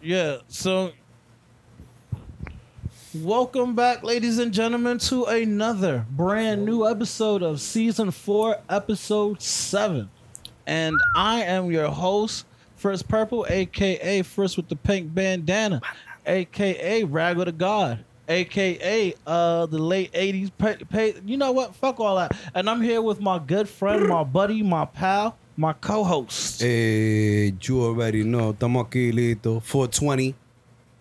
Yeah. So, welcome back, ladies and gentlemen, to another brand new episode of season four, episode seven. And I am your host, First Purple, aka First with the Pink Bandana, aka Rag God, aka uh the late '80s. Pay, pay, you know what? Fuck all that. And I'm here with my good friend, my buddy, my pal, my co-host. Hey, you already know. Estamos aquí listo. 420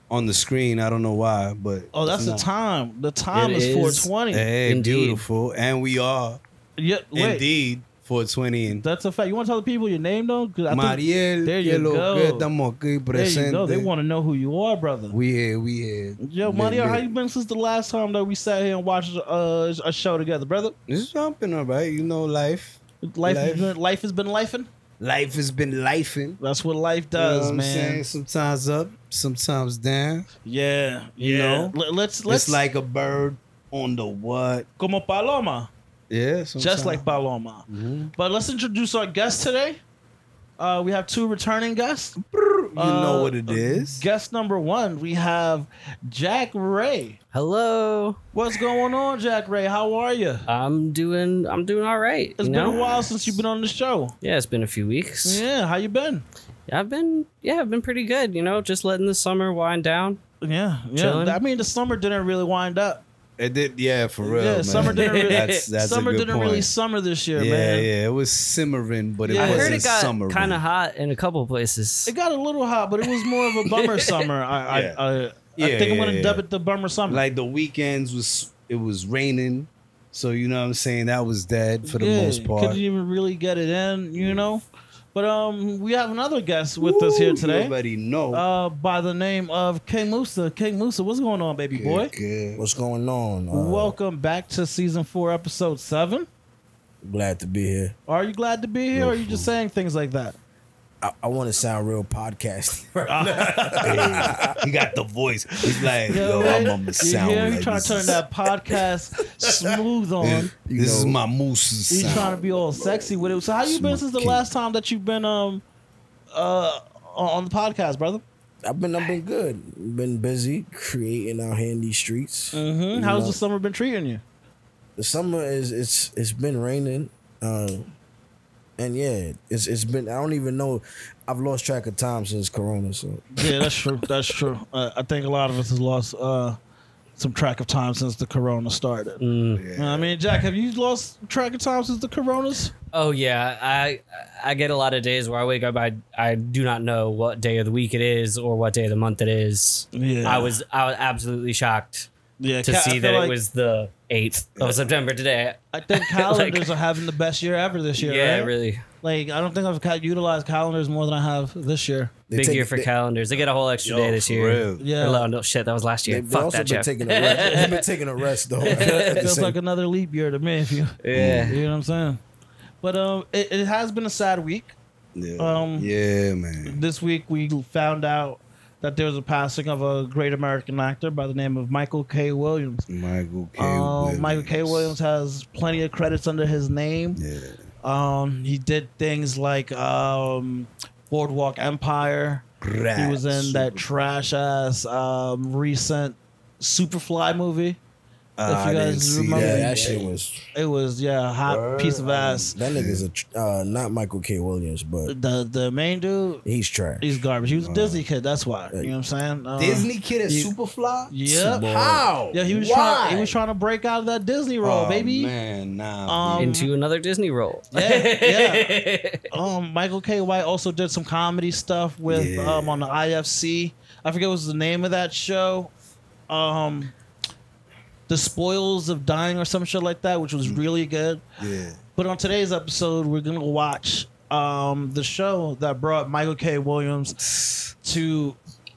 on the screen. I don't know why, but Oh, that's the time. The time It is is. 420. Hey, Indeed. beautiful, and we are Yeah, wait. indeed 420. And That's a fact. You want to tell the people your name though? 'Cause I think- Mariel, there you go. estamos aquí there you go. They want to know who you are, brother. We here, we here. Yo, Lit, Mario, how you been since the last time that we sat here and watched uh, a show together, brother? It's jumping, all right. You know, life. Life, Has, Life. been, life has been lifing. Life has been lifing. That's what life You know does, what man. saying? Sometimes up, sometimes down. Yeah, You yeah. know? Let- let's let's it's like a bird on the what? como paloma, Yeah, just like paloma. Mhm. But let's introduce our guest today. Uh, we have two returning guests. You know Uh, what it is. Guest number one, we have Jack Ray. Hello. What's going on, Jack Ray? How are you? I'm doing I'm doing all right. It's you been know? a while since you've been on the show. Yeah, it's been a few weeks. Yeah, how you been? I've been yeah, I've been pretty good, you know, just letting the summer wind down. Yeah, yeah. Chilling. I mean, the summer didn't really wind up. It did, yeah, for real. yeah, man. summer didn't really. That's that's summer a good didn't point. really summer this year, yeah, man. yeah, it was simmering, but it Yeah. I wasn't heard it got summer. kind of hot in a couple places. It got a little hot, but it was more of a bummer summer. I, Yeah. I, I, I Yeah, think I'm gonna yeah. dub it the bummer summer. Like the weekends was it was raining, so you know what I'm saying that was dead for the most part. couldn't even really get it in, you know. But um, we have another guest with us here today, already know. uh, by the name of King Musa. King Musa, what's going on, baby boy? Good, good. What's going on? Uh, Welcome back to season four, episode seven. glad to be here. Are you glad to be here, or are you just saying things like that? I, I want to sound real podcast. Hey, he got the voice. He's like, Yo, yo, man, I'm gonna you sound hear? like trying to turn is- that podcast smooth on. This You is my moose. He's sound. trying to be all sexy with it. So how you been since the king. last time that you've been um uh on the podcast, brother? I've been I've been good. Been busy creating out here in these streets. Mm-hmm. How's know, the summer been treating you? the summer is it's it's been raining. Um, and yeah, it's it's been I don't even know. I've lost track of time since Corona. So Yeah, that's true. That's true. Uh, I think a lot of us has lost uh some track of time since the corona started. Mm. You know I mean, Jack, have you lost track of time since the coronas? Oh yeah, I I get a lot of days where I wake up I I do not know what day of the week it is or what day of the month it is. Yeah. I was I was absolutely shocked Yeah, to see that like- it was the 8th of September today. I think calendars are having the best year ever this year. yeah, right? really. Like I don't think I've utilized calendars more than I have this year. they Big take- year for they, calendars. They get a whole extra Yo, day this year. real. Yeah. Or, no, shit, that was last They, year. they Fuck also that, been Jeff. taking a rest. They've been taking a rest though. It feels same- like another leap year to me. If you, yeah. you know what I'm saying. But um, it, it has been a sad week. Yeah, Um, yeah, man. This week we found out that there was a passing of a great American actor by the name of Michael K. Williams. Michael K. Um, Williams. Michael K. Williams has plenty of credits under his name. Yeah, Um, he did things like um, Boardwalk Empire. He was in that trash ass um, recent Superfly movie. Uh, if you I didn't guys see remember- yeah, that. that shit was It was yeah, a hot Word. piece of ass. that nigga's a tr- uh, not Michael K. Williams, but The the main dude, he's trash. he's garbage. He was a Disney kid. That's why. You know what I'm saying? Uh, Disney kid at you- Superfly. Yep. Boy. How? Yeah, he was Why? trying. He was trying to break out of that Disney role, oh, baby. Man, nah. Um, Into another Disney role. Yeah, yeah. Um, Michael K. White also did some comedy stuff with Yeah. um on the IFC. I forget what was the name of that show. Um, the spoils of dying or some shit like that, which was really good. yeah. But on today's episode, we're gonna watch um the show that brought Michael K. Williams to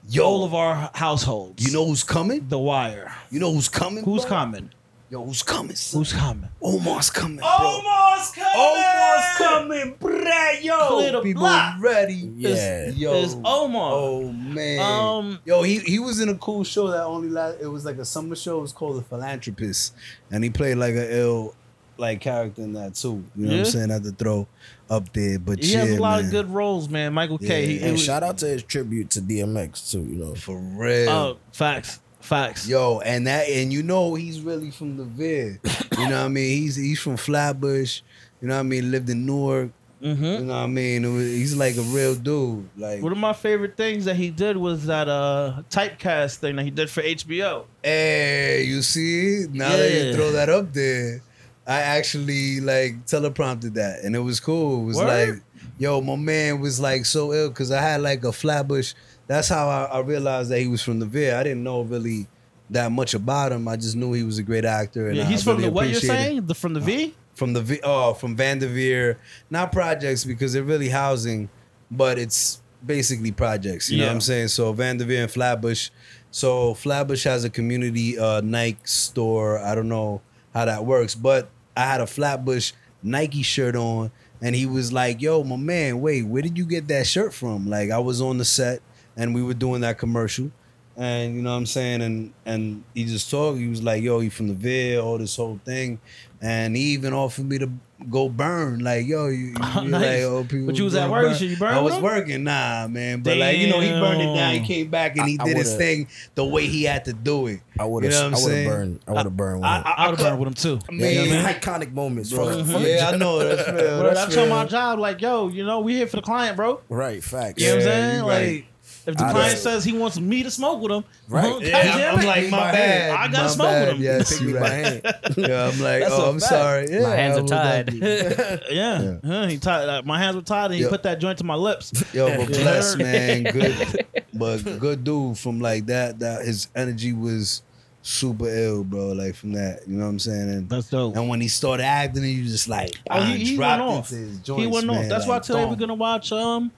Yo, all of our households. you know who's coming? The Wire. You know who's coming? Who's bro? coming? Yo, who's coming? son? Who's coming? Omar's coming, bro. Omar's coming. Omar's coming, bruh. Yo, Clear the people block. ready. Yeah. Yo, Is Omar. Oh man. Um, Yo, he he was in a cool show that only last. It was like a summer show. It was called The Philanthropist, and he played like a ill, like character in that too. You know what I'm saying? I had to throw up there, but He yeah, has a lot man. of good roles, man. Michael K. Yeah. He, he And was- shout out to his tribute to DMX too. You know, for real. Oh, facts, facts. Yo, and that and you know he's really from the vid. You know what I mean? He's he's from Flatbush. You know what I mean? Lived in Newark. hmm You know what I mean? Was, he's like a real dude. Like, One of my favorite things that he did was that uh typecast thing that he did for HBO. hey, you see? Now that you throw that up there, I actually like teleprompted that, and it was cool. It was Word? like, yo, my man was like so ill because I had like a Flatbush. That's how I, I realized that he was from the vid. I didn't know really that much about him. I just knew he was a great actor. And Yeah, I he's from really the what you're saying? The from the V? from the V- oh from Vanderveer, not projects because they're really housing, but it's basically projects. You know what I'm saying? So Vanderveer and Flatbush. So Flatbush has a community uh, Nike store. I don't know how that works, but I had a Flatbush Nike shirt on, and he was like, "Yo, my man, wait, where did you get that shirt from?" Like I was on the set, and we were doing that commercial. And you know what I'm saying, and and he just talked. He was like, "Yo, he from the vid, all this whole thing," and he even offered me to go burn. Like, yo, you, you Oh, nice. like, oh, people But you was at work, burn. so you burned I was working, nah, man. But like, you know, he burned it down. He came back and he I- I did his thing the way he had to do it. I would You have. know what I'm I would have burned. I would have burned. With I- him. I- I would have burned with him too. I Yeah, mean, you know, I- iconic moments. Bro, From, from the yeah, I know that's real. Bro, that's that's on my job. Like, yo, you know, we here for the client, bro. Right, facts. You know what I'm saying? Like, right. If the I client know. says he wants me to smoke with him, Right. well, Yeah, I'm, I'm like, my my bad. I gotta my smoke with him. Yes, Pick you me by right. hand. Yeah, I'm like, That's oh, I'm fact. sorry. Yeah, My hands are tied. definitely- yeah, Yeah. Huh, he tied. Like, my hands were tied, and he Yeah. put that joint to my lips. Yo, but bless man, good, but good dude from like that. That his energy was super ill, bro. Like from that, you know what I'm saying? And That's dope. and when he started acting, he was just like, Oh, he, he went off. into his he joints, went off. man, That's like, why today we're gonna watch um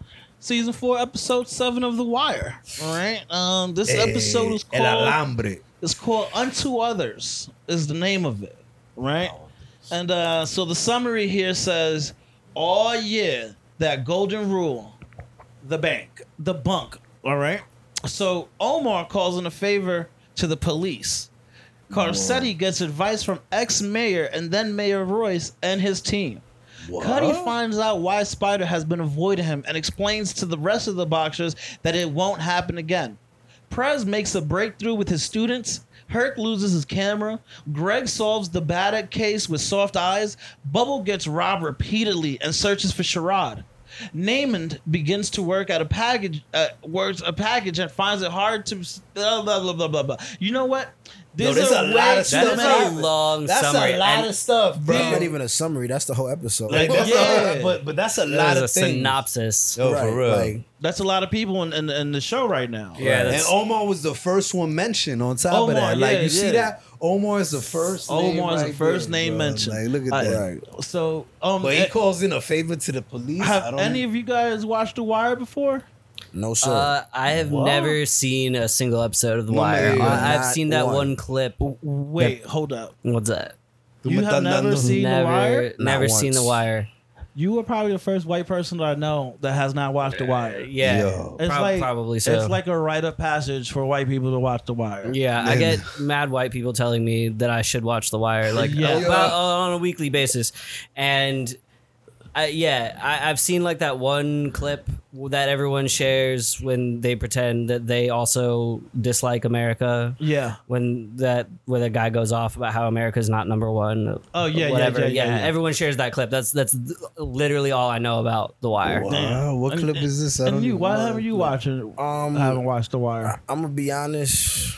season four, episode seven of The Wire. All right. Um, this episode is Eh, El called Alambre. it's called Unto Others. Is the name of it, right? And uh, so the summary here says, all year that golden rule, the bank, the bunk." All right. So Omar calls in a favor to the police. Carcetti gets advice from ex-mayor and then Mayor Royce and his team. Cutty finds out why Spider has been avoiding him and explains to the rest of the boxers that it won't happen again. Prez makes a breakthrough with his students. Herc loses his camera. Greg solves the Braddock case with soft eyes. Bubble gets robbed repeatedly and searches for Sherrod. Namond begins to work at a package, uh, works a package and finds it hard to blah blah blah blah blah. blah. You know what? Yo, there's a lot of stuff. is a long That's summary. a lot and of stuff, bro. That's not even a summary. That's the whole episode. Like, that's Yeah. a, but but that's a that lot of a things. synopsis. Yo, Right, for real. like, That's a lot of people in, in, in the show right now. Yeah, and Omar was the first one mentioned on top Omar, of that. Like yeah, you see yeah. that? Omar is the first name Omar is the first there, name bro. mentioned. Like look at I- that. So, um, But he eh, calls in a favor to the police. I have don't any of you guys watched The Wire before? No sir. Uh, I have What? never seen a single episode of The Wire. man, I, I've seen that one. one clip. Wait, hold up. What's that? You have never seen The Wire? never Not seen The. Wire. You are probably the first white person that I know that has not watched The Wire. Yeah, Yo. It's prob- like probably so. It's like a rite of passage for white people to watch The Wire. Yeah, I get mad white people telling me that I should watch The Wire, like Yeah. about, on a weekly basis, and I, yeah, I, I've seen like that one clip that everyone shares when they pretend that they also dislike America. Yeah. When that where the guy goes off about how America's not number one. Oh, yeah, yeah, whatever. yeah, yeah, yeah. Everyone shares that clip. That's that's literally all I know about The Wire. Wow, Damn. what And- clip is this? I And don't you, why know. haven't you watching? Um, I haven't watched The Wire. I'm gonna be honest.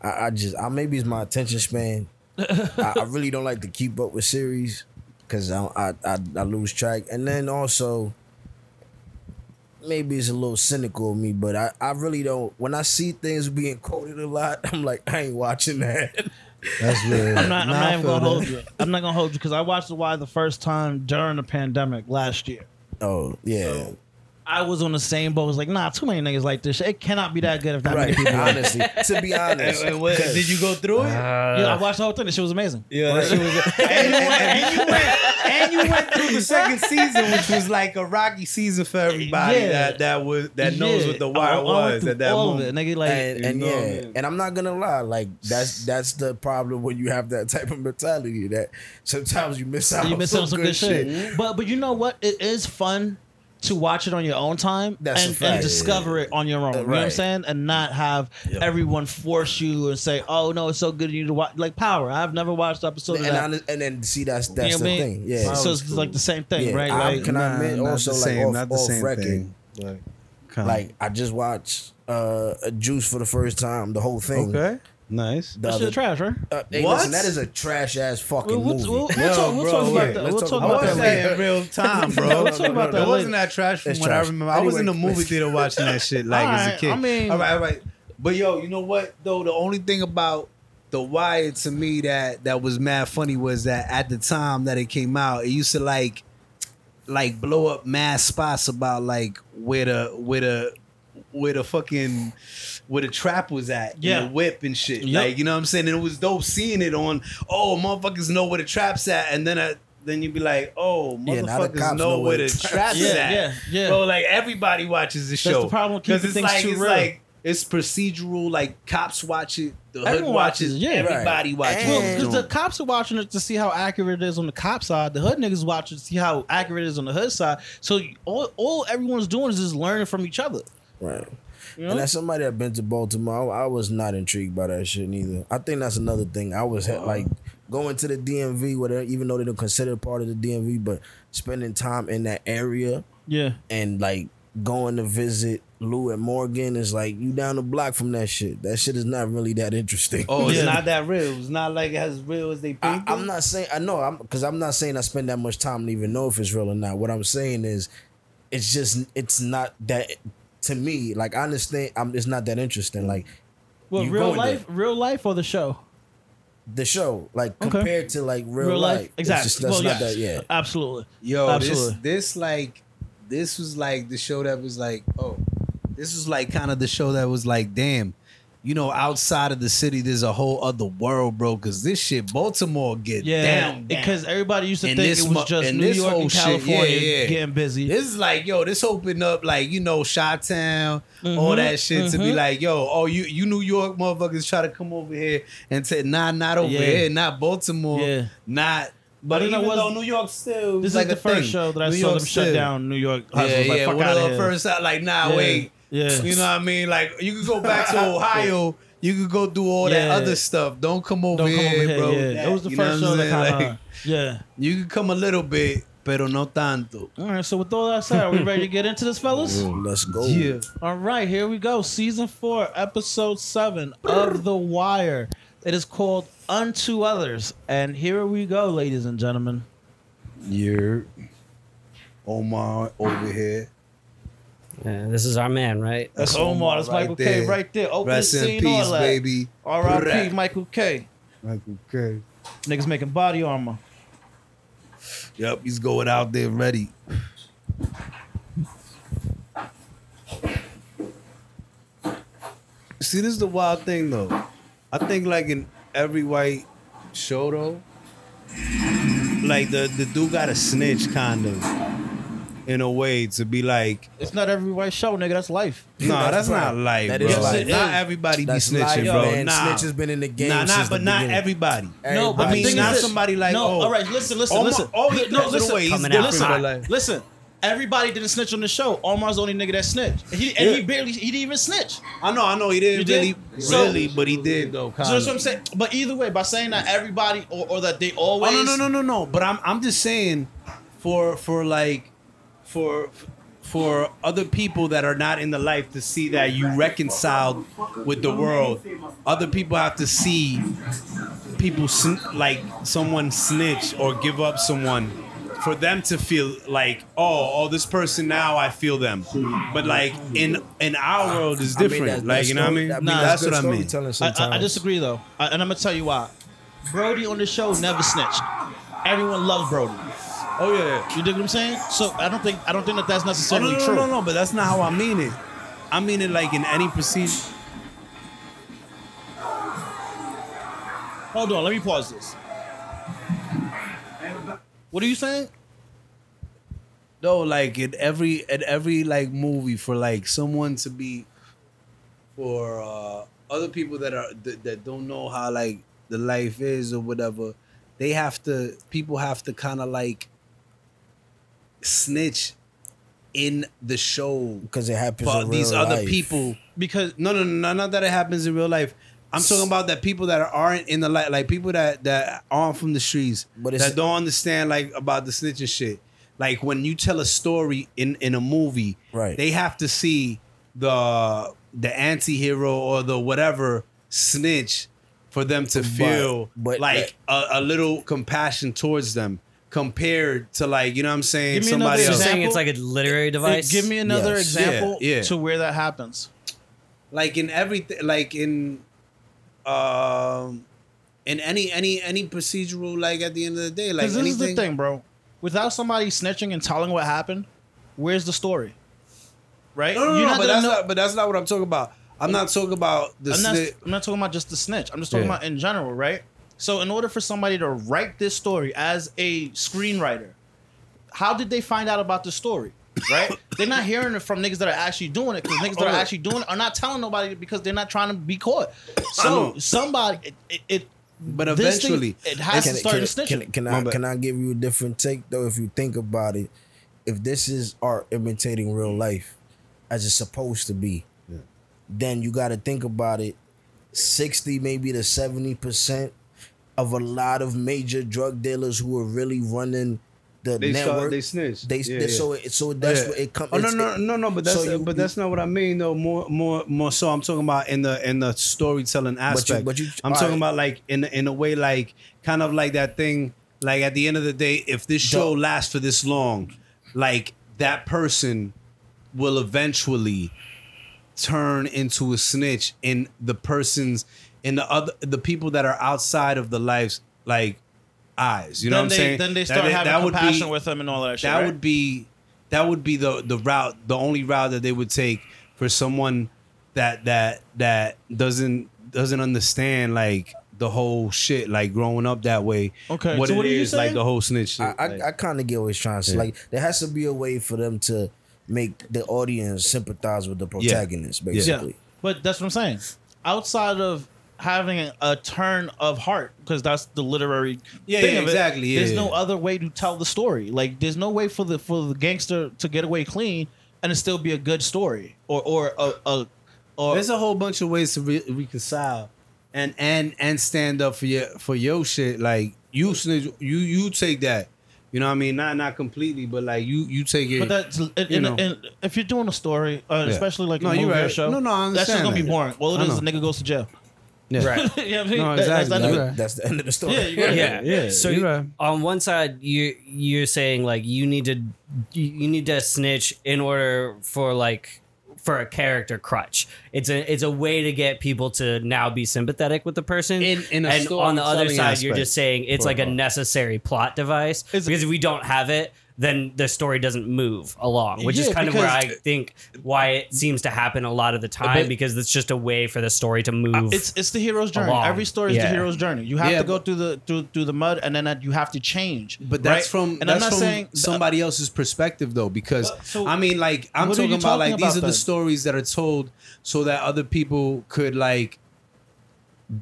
I, I just, I maybe it's my attention span. I, I really don't like to keep up with series because I, I, I I lose track, and then also maybe it's a little cynical of me, but I, I really don't. When I see things being quoted a lot, I'm like, I ain't watching that. That's real. I'm not. I'm not even gonna hold you. I'm not gonna hold you because I watched The Wire the first time during the pandemic last year. Oh yeah, I was on the same boat. I was like, nah, too many niggas like this shit. It cannot be that good if that Right. many people. like it. Honestly, to be honest, And what- did you go through it? Uh, yeah, I watched the whole thing. The shit was amazing. Yeah, that shit was. and, you went, and you went, and you went through the second season, which was like a rocky season for everybody Yeah. that that was that knows Yeah. what the I- wire I went was through at that all moment. It, nigga, like, and, and You know what I yeah, mean? and I'm not gonna lie, like that's that's the problem when you have that type of mentality. That sometimes you miss out. you miss on out on some good shit. But but you know what? It is fun to watch it on your own time That's a and, fact. and discover it on your own. You know what I'm Right. saying? And not have everyone force you and say, "Oh no, it's so good you need to watch." Like Power, I've never watched the episode of And, that. I, and then see that's that's the thing. Yeah. So it's like the same thing, Yeah, right? Like, can I admit not also the like same, off, not the off same record. thing. Kinda. Like I just watched uh Juice for the first time, the whole thing. okay, nice. The that other- shit trash, right? uh, hey, What? listen, that is a trash ass fucking We'll, we'll, movie. we'll, we'll Yo, talk, we'll bro, talk about yeah, that. We'll talk talk about I about watched that that that later. in real time, bro. We'll talk about that It wasn't that trash from It's what I trash. remember. I was in the Anyway, movie theater watching that shit like as a Alright, kid. I mean- all right, all right. But yo, you know what though? The only thing about the Wire to me that that was mad funny was that at the time that it came out, it used to like like blow up mass spots about like where the where the where the fucking where the trap was at, Yeah. yeah, the whip and shit. Yep. Like you know what I'm saying. And it was dope seeing it on. Oh, motherfuckers know where the trap's at, and then I, then you'd be like, oh, Yeah, now the motherfuckers cops know, where the trap's Yeah, at. yeah, yeah. Bro, like everybody watches the show. the problem because it's like it's real. like it's procedural. Like cops watch it, the hood Everyone watches watches, it, yeah. everybody watches. Well, it. because the cops are watching it to see how accurate it is on the cop side. The hood niggas watching to see how accurate it is on the hood side. So all, all everyone's doing is just learning from each other. Right. You? And as somebody that been to Baltimore, I, I was not intrigued by that shit neither. I think that's another thing. I was like uh-huh. going to the DMV, whatever, even though they don't consider it part of the DMV, but spending time in that area yeah. and like going to visit Lou and Morgan is like you down the block from that shit. That shit is not really that interesting. Oh, it's Yeah. not that real. It's not like as real as they paint. I'm not saying I know I'm because I'm not saying I spend that much time to even know if it's real or not. What I'm saying is, it's just it's not that to me. Like I understand, I'm it's not that interesting. Like Well, You real going life, there. real life, or the show. the show, like Okay. compared to like real, life, it's exactly. just- that's well, not yes. that. Yeah, absolutely. Yo, Absolutely. this this like this was like the show that was like, oh, this was like kind of the show that was like, damn, you know, outside of the city, there's a whole other world, bro. Because this shit, Baltimore get Yeah, down, because everybody used to And think this it was just New York and shit, California yeah, yeah. getting busy. This is like, yo, this opened up like, you know, Shot Town, all Mhm, that shit to be mhm. like, yo, oh, you you New York motherfuckers try to come over here and say, nah, not over Yeah. here, not Baltimore, Yeah. not. But even was- though New York still, this like is the first thing. show that I New saw York them shut down New York. Yeah, hustles. like, yeah. fuck out of the here. first, like, nah, wait. Yeah. You know what I mean? Like, you could go back to Ohio. You could go do all Yeah. that other stuff. Don't come over Don't here, over here. bro. yeah, it was the You first what show I'm that kind of. Like, yeah. you could come a little bit, pero no tanto. All right. So with all that said, are we ready to get into this, fellas? let's go. Yeah. All right, here we go. Season four, episode seven of The Wire. It is called Unto Others. And here we go, ladies and gentlemen. You're Omar over here. Yeah, this is our man, right? That's Omar Omar. That's right Michael K. there. right there. Open Rest in peace, all that. baby. R.I.P. Michael K. Michael K. Niggas making body armor. Yep, he's going out there ready. See, this is the wild thing though. I think like in every white show though, like the the dude got a snitch kind of in a way to be like, It's not every white show, nigga. That's life. no, that's, That's not life, That bro. is life. Not everybody That's be snitching, life, bro. man. Nah, Snitch has been in the game Nah, nah, since but the not beginning. everybody. No, but I the mean, thing not is this. somebody like, no, oh, all right, listen, listen, Omar- listen. oh, he no, throws it listen, away. He's Coming different, out. but like- listen. Everybody didn't snitch on the show. Omar's the only nigga that snitched. And he, and he barely, he didn't even snitch. I know, I know, he didn't You did? really, So- really, but he did though. So Kinda. that's what I'm saying. But either way, by saying that everybody or, or that they always Oh no, no, no, no, no. But I'm, I'm just saying, for, for like, for, for other people that are not in the life to see that you reconciled with the world, other people have to see people sn- like someone snitch or give up someone. For them to feel like, oh, oh, this person now I feel them, but like in in our world is I mean, different. that- like you know what I story- mean? Nah, that's good what I mean. storytelling I. I, I disagree though, I, and I'm gonna tell you why. Bodie on the show never snitched. Everyone loves Bodie. Oh yeah. You dig what I'm saying? So I don't think I don't think that that's Oh, no, necessarily no, no, true. no, no, but that's not how I mean it. I mean it like in any procedure. Hold on, let me pause this. What are you saying? No, like in every at every like movie for like someone to be for uh other people that are that, that don't know how like the life is or whatever, they have to people have to kind of like snitch in the show because it happens. in these other life. people. Because No, no, no, not that it happens in real life. I'm talking about that people that aren't in the light, like people that that aren't from the streets, But it's- that don't understand like about the snitching shit. Like when you tell a story in in a movie, Right. They have to see the the anti-hero or the whatever snitch for them to feel but like a, a little compassion towards them compared to like you know what I'm saying Give me somebody another So else. saying it's like a literary device. give me another Yes. example Yeah, yeah. to where that happens. like in everything like in um in any any any procedural like at the end of the day like Because this is the thing, bro. Without somebody snitching and telling what happened, where's the story? Right? no no, no, You're no but gonna that's know- not but that's not what i'm talking about i'm not talking about the I'm not, sni- I'm not talking about just the snitch. I'm just talking Yeah. about in general, right? So, in order for somebody to write this story as a screenwriter, how did they find out about the story? Right? they're not hearing it from niggas that are actually doing it because niggas that are actually doing it are not telling nobody because they're not trying to be caught. So, somebody, it, it, it but this thing- eventually it has Can, to start can, in snitching. can, can I can I give you a different take though? If you think about it, if this is art imitating real life, as it's supposed to be, then you got to think about it. Sixty, maybe to seventy percent of a lot of major drug dealers who are really running the they network. start, they snitch They, Yeah, they yeah. so it, so that's Yeah. what it comes. Oh no no no no! But that's so you- but that's not what I mean though. More more more so, I'm talking about in the in the storytelling aspect. but you- I'm talking right. about like in in a way like kind of like that thing. Like at the end of the day, if this show Duh. lasts for this long, like that person will eventually turn into a snitch in the person's in the other the people that are outside of the life's like eyes. You know then what I'm they saying? then they start that- having that would be- with them and all that shit. that right? would be that would be the the route the only route that they would take for someone that that that doesn't doesn't understand like the whole shit like growing up that way Okay, what so it what are you is like the whole snitch shit. I, I, like- I kind of get what he's trying to say. Yeah. Like there has to be a way for them to make the audience sympathize with the protagonist, Yeah. basically. But that's what I'm saying. Outside of having a turn of heart, because that's the literary Yeah, thing yeah, of it, exactly, yeah, there's yeah. no other way to tell the story. Like there's no way for the for the gangster to get away clean and it still be a good story or or a, a or there's a whole bunch of ways to re- reconcile and and and stand up for your for your shit like you snitch you you take that you know what I mean not not completely but like you you take it But that's in, you know. in, if you're doing a story, uh, Yeah. especially like No, a you're movie or show. No, no, I That's just gonna be boring. Well, it is. The nigga goes to jail. Yeah. Right. you know what I mean? No, That- that's exactly. not You're good. right. That's the end of the story. Yeah, you're right. yeah, Yeah, So you're right. on one side, you you're saying like you need to you, you need to snitch in order for like for a character crutch. It's a it's a way to get people to now be sympathetic with the person. In- in a and on the other storytelling side, you're aspect. just saying it's like a necessary plot device It's- because if we don't have it. Then the story doesn't move along, which is kind of where I think why it seems to happen a lot of the time because it's just a way for the story to uh, move. It's it's the hero's journey. along. Every story is Yeah. the hero's journey. You have Yeah, to go through the through through the mud, and then you have to change. But that's right? from and that's I'm not from saying somebody else's perspective though, because But- so I mean, like I'm what talking about talking like these about are the stories that are told so that other people could like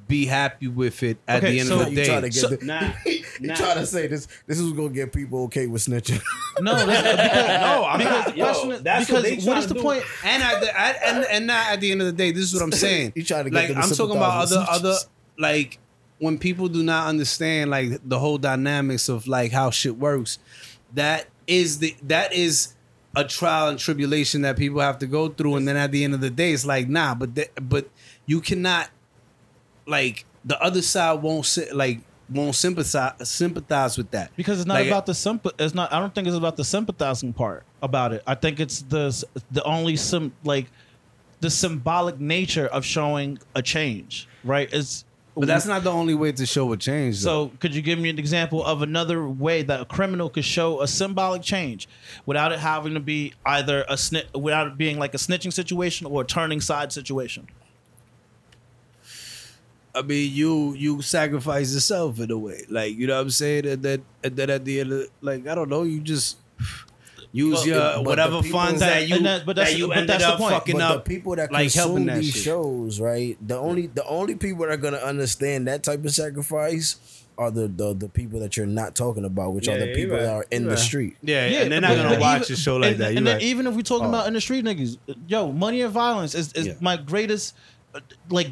be happy with it at Okay, the end so of the you day. trying to get So- the- nah, you nah. trying to say this? This is gonna get people okay with snitching. no, that's, because, No, I'm because not. the Yo, question is- that's because what, they what trying is to the do. point? And at the at, and and not at the end of the day, this is what I'm saying. You trying to get like them to I'm talking about other with other like when people do not understand like the whole dynamics of like how shit works. That is the that is a trial and tribulation that people have to go through, and then at the end of the day, it's like nah, but th- but you cannot like the other side won't sit like won't sympathize sympathize with that Because it's not Like, about the symp- It's not. I don't think it's about the sympathizing part about it. I think it's the the only sim like the symbolic nature of showing a change. Right? It's But that's not the only way to show a change. Though. So, could you give me an example of another way that a criminal could show a symbolic change without it having to be either a snitch, without it being like a snitching situation or a turning side situation? I mean, you you sacrifice yourself in a way, like you know what I'm saying, and then and then at the end, of, like I don't know, you just use Well, your but whatever funds that- that, you and that- but that's- that you but ended that's the up point. fucking But up. the people that like helping consume that these shit. shows, right? The only the only people that are gonna understand that type of sacrifice are the the, the people that you're not talking about, which Yeah, are the yeah, people you're that are in You're the right. street. Yeah, yeah, and they're not but- gonna but watch even- a show like and, that. And You're then right. even if we're talking Oh. about in the street niggas, yo, money and violence is, is Yeah. my greatest like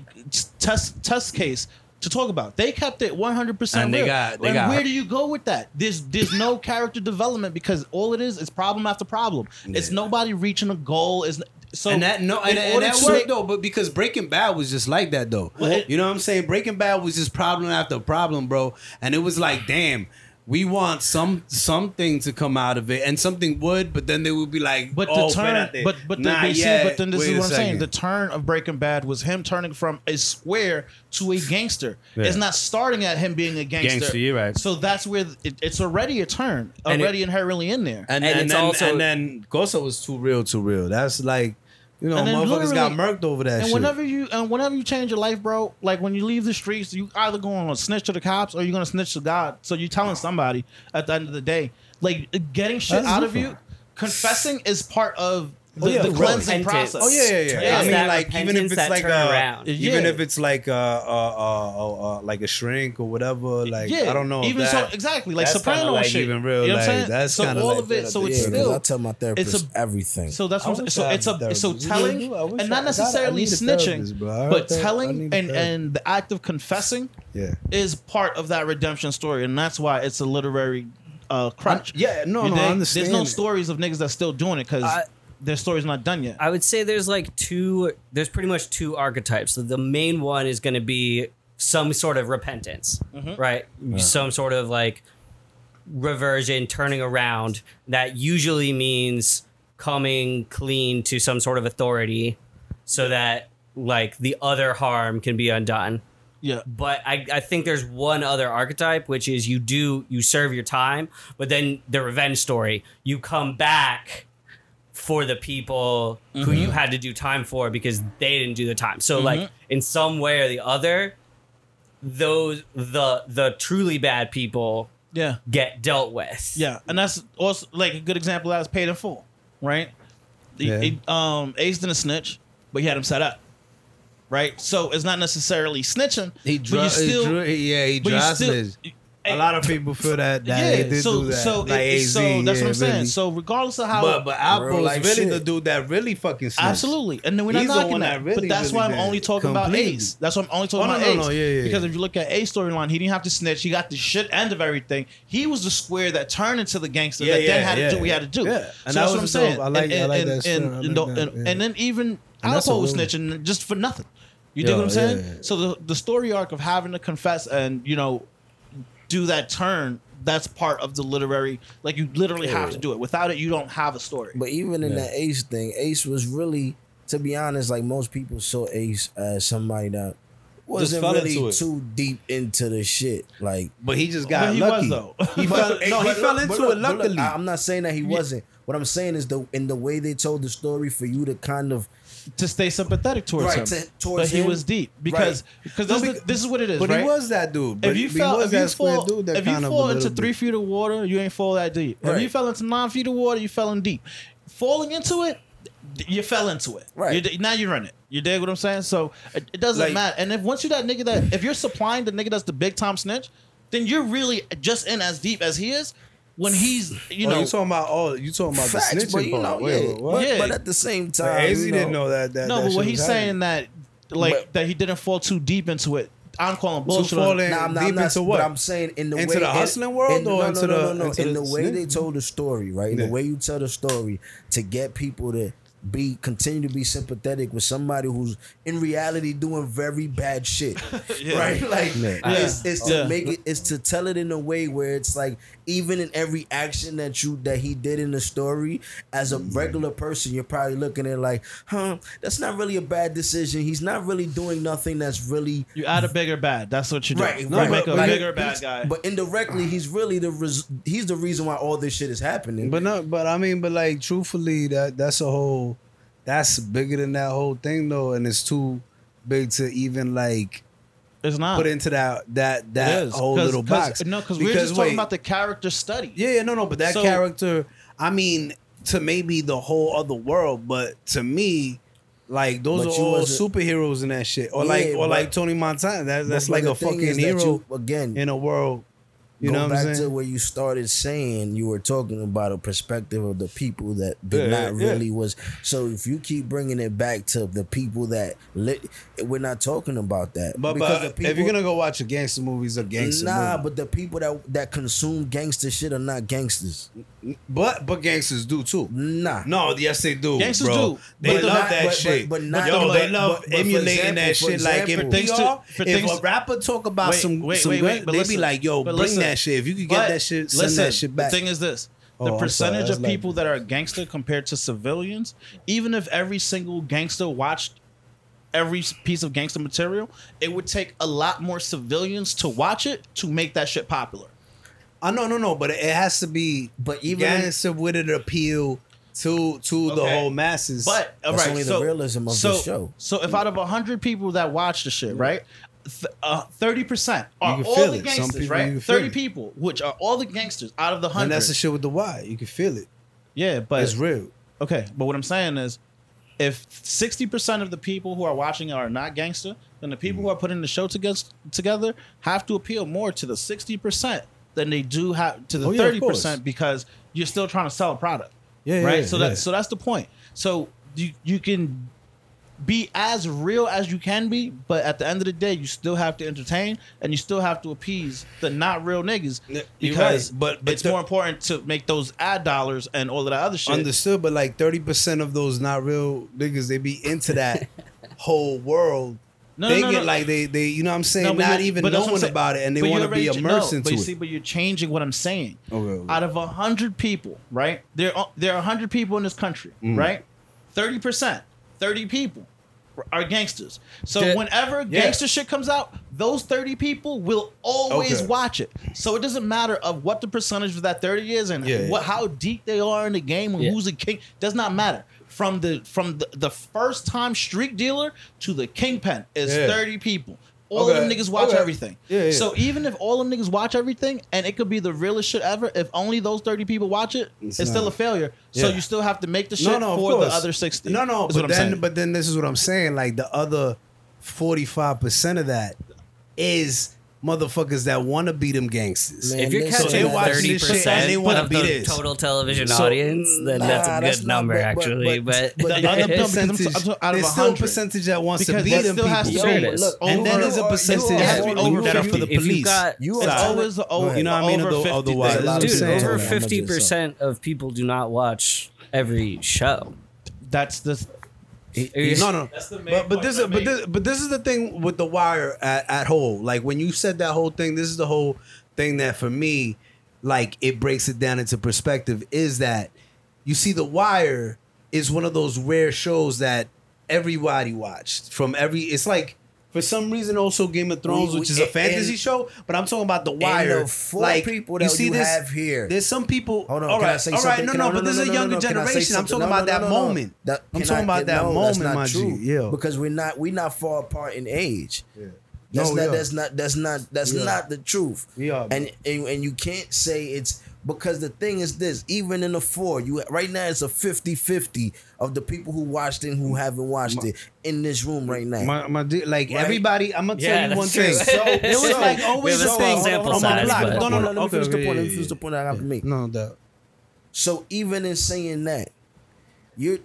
test test case to talk about. They kept it 100 percent they got- they and got- where do you go with that? There's there's no character development because all it is is problem after problem. It's nobody reaching a goal. Is so and that no, and, and that to- worked though. But because Breaking Bad was just like that though. Well, you know what I'm saying? Breaking Bad was just problem after problem, bro. And it was like, damn, we want some something to come out of it, and something would, but then they would be like, But oh, the turn, espérate, but but the, not but, see, but then this Wait is what I'm saying. The turn of Breaking Bad was him turning from a square to a gangster. Yeah. It's not starting at him being a gangster. Gangster, you're right. So that's where it, it's already a turn, And it- already inherently in there. and, And and, it's then, also- and then Gosa was too real, too real. That's like, you know, motherfuckers got murked over that and shit. whenever you and whenever you change your life, bro, like when you leave the streets, you either going to snitch to the cops or you're gonna snitch to God. So you're telling somebody at the end of the day, like getting shit That's out of you, confessing is part of the, Oh, yeah, the really. cleansing process. Oh yeah, yeah, yeah. Yeah, I mean, like even if it's like a, turnaround. even Yeah. if it's like a, a, a, a, a like a shrink or whatever. Like yeah, I don't know. Even that- so, exactly like Soprano kinda like shit. even real, You know what I'm like, saying? that's so kinda all like of it. So it's the end. Still I tell my therapist it's a- everything. So that's I what I'm saying. So had a it's a so telling do? I wish and not I gotta- I necessarily snitching, therapist, bro. I heard but telling and and the act of confessing Yeah. is part of that redemption story, and that's why it's a literary uh, crutch. yeah, no, You no, I understand There's no stories of niggas that's still doing it because I- their story's not done yet. I would say there's like two. There's pretty much two archetypes. So the main one is going to be some sort of repentance, mm-hmm. right? Some sort of like reversion, turning around. That usually means coming clean to some sort of authority, so that like the other harm can be undone. yeah, But I, I think there's one other archetype, which is you do you serve your time, but then the revenge story, you come back for the people who you had to do time for because they didn't do the time. So like in some way or the other, those the the truly bad people yeah, get dealt with. yeah, and that's also like a good example. That's paid in full, right? Yeah. he- um, Ace didn't snitch, but he had him set up, right? So it's not necessarily snitching. He but dro- you he still, dro- yeah, he but you drops still- this. A lot of people feel that that yeah, he did so do that. so like it- AZ, so that's yeah, what I'm saying. really. So regardless of how, but but Real life really shit. the dude that really fucking snitched. Absolutely, and then we're not He's knocking that. that really, but that's really why I'm only talking Completely. about Ace. That's why I'm only talking Oh, about no, Ace. no, yeah, yeah, because if you look at Ace storyline, he didn't have to snitch. He got the shit end of everything. He was the square that turned into the gangster Yeah, that then had to do what he had to do. Yeah, so and that's what I'm saying. I like- like that and. I and, like and, that, and, yeah. and then even And that's a Alpo was snitching just for nothing. You dig what I'm saying? So the the story arc of having to confess and you know do that turn. That's part of the literary. Like you literally have to do it. Without it, you don't have a story. But even in that Ace thing, Ace was really, to be honest, like most people saw Ace as somebody that wasn't fell really it. too deep into the shit. Like, But he just got But he lucky. was, though. He fell, no, he but fell look- into but look- it but look, luckily. I- I'm not saying that he wasn't. What I'm saying is the in the way they told the story for you to kind of to stay sympathetic towards Right, him. to- towards but he was deep because because No, this, is, this is what it is. but right? he was that dude. But if you fell, if you fall, dude that if you kind of a fall into three feet of water, you ain't fall that deep. If you fell into nine feet of water, you fell in deep. Falling into it, you fell into it. Right. You, now you run it. You dig what I'm saying? So it, it doesn't Like- matter. And if once you that nigga that if you're supplying the nigga that's the big time snitch, then you're really just in as deep as he is. When he's you oh, know you talking about oh, you talking about facts, the snitching but you know, Wait, yeah, wait, what? But, Yeah. but at the same time, Like, AZ you didn't know that. that no, that but shit what was he's happening. saying that like But- that he didn't fall too deep into it. I'm calling bullshit. on falling- it. Nah, I'm not, Deep I'm not, into what? But I'm saying in the Into way the hustling world in, or no, into no, no, the- no, no. into in the the way they told the story, right? In Yeah. the way you tell the story to get people to be continue to be sympathetic with somebody who's in reality doing very bad shit, right? Like it's, it's to Yeah. make it, it's to tell it in a way where it's like even in every action that you that he did in the story, as a mm-hmm. regular person, you're probably looking at it like, huh, that's not really a bad decision. He's not really doing nothing that's really You add a bigger bad. That's what you do. Right, right, make a but- bigger bad guy. But indirectly, he's really the res- he's the reason why all this shit is happening. But no, but I mean, but like truthfully, that that's a whole that's bigger than that whole thing though, and it's too big to even like it's not. put into that that that that is. whole 'Cause- little 'cause- box. No, because we're just talking about the character study. Yeah, yeah, no, no, but that So- character, I mean, to maybe the whole other world, but to me, like those are all superheroes in that shit, or Yeah, like, or but- like Tony Montana. That, that's like a fucking hero you- again, in a world. You go know what back I'm to where you started saying you were talking about a perspective of the people that did Yeah, not yeah. really was. So if you keep bringing it back to the people that lit, we're not talking about that. But, Because but the if you're gonna go watch a gangster movie, it's a gangster nah, movie. but the people that that consume gangster shit are not gangsters. But but gangsters do too. Nah, No, yes they do. Gangsters bro. do. They But love not- that but- shit. but- but not Yo, the- they but- love but- but emulating example- that for shit. Like in example- things to- PR, for if things a rapper talk about Wait, some, wait, some wait, good, wait, but they listen, be like, "Yo, but bring listen, that shit. If you could get that shit, send listen, that shit back." The thing is this: Oh, the I'm percentage that's of like- people that are gangster compared to civilians, even if every single gangster watched every piece of gangster material, it would take a lot more civilians to watch it to make that shit popular. I no, no, no, but it has to be, But even gangster with an appeal to to the whole masses. But all That's right, only the realism of so, the show. So if out of hundred people that watch the shit, right, Uh, thirty percent are all the it. Gangsters, people right? Thirty it. people, which are all the gangsters out of the and hundred. that's the shit with the why. You can feel it. Yeah, but It's real. Okay, but what I'm saying is, if sixty percent of the people who are watching are not gangster, then the people mm. who are putting the show together together have to appeal more to the sixty percent than they do have to the Oh, yeah, thirty percent because you're still trying to sell a product. Yeah, yeah, right. yeah, so yeah. that so that's the point. So you you can be as real as you can be, but at the end of the day, you still have to entertain and you still have to appease the not real niggas because right, but- but it's the- more important to make those ad dollars and all of that other shit. Understood, but like thirty percent of those not real niggas, they be into that whole world. No, they no, get no. like they they you know what I'm saying, No, not even but that's what I'm knowing about it, and they want to be immersed into but you it. see, but you're changing what I'm saying. Okay, okay. Out of hundred people, right? There, are, there are hundred people in this country, Mm. right? Thirty percent, thirty people are gangsters. So Yeah. whenever Yeah. gangster shit comes out, those thirty people will always Okay. watch it. So it doesn't matter of what the percentage of that thirty is and Yeah. what how deep they are in the game and Yeah. who's a king does not matter. From the from the, the first time street dealer to the kingpin is Yeah. thirty people. All of them niggas watch Okay. everything. Yeah, yeah. So even if all them niggas watch everything, and it could be the realest shit ever, if only those thirty people watch it, it's, It's still a failure. So Yeah. you still have to make the shit no, no, for the other sixty. No, no, but then, saying. but then this is what I'm saying. Like the other forty five percent of that is motherfuckers that want to be them gangsters. Man, If you're catching they watch thirty this shit and percent they wanna of be the this. total television So- audience, then that's a that's good not- number, but- actually. but- But, but The other other because I'm percentage, t- I'm t- out there's still a percentage that wants Because to be there them still has to Sure be it is. Look, and then there's a you percentage are- has to be that over that are for the If you've police. got- You It's are- always Go over. You know what I mean? over 50. of the This wise. is- lot of dude, shit. over I'm not fifty just- percent of people do not watch every show. That's the No, no. That's the main but but this is but this but this is the thing with the wire at, at whole. Like when you said that whole thing, this is the whole thing that for me, like it breaks it down into perspective. Is that you see the wire is one of those rare shows that everybody watched from every. It's like. For some reason, also Game of Thrones, We- which is a fantasy and- show, but I'm talking about the Wire. the four like people that you have here. There's some people. Hold on, all right, say all right, no, Can no, but this is a no, no, younger no, generation. I'm talking No, about no, that no, no. moment. That- I'm talking I- about that no, moment, my true. G. Yeah. because we're not we're not far apart in age. That's No, not yeah. that's not that's not that's Yeah. not the truth. Yeah, and, and and you can't say it's because the thing is this, even in the four, you right now it's a 50-50 of the people who watched it and who haven't watched it in this room right now. My, my di- like Right? everybody, I'm gonna tell Yeah, you one true. thing. So- it was so- like always have a a thing sample on my size, block. but- No, no, no. on, let me Okay, finish the point. Let me finish the point I got to make. No, that. So even in saying that, you're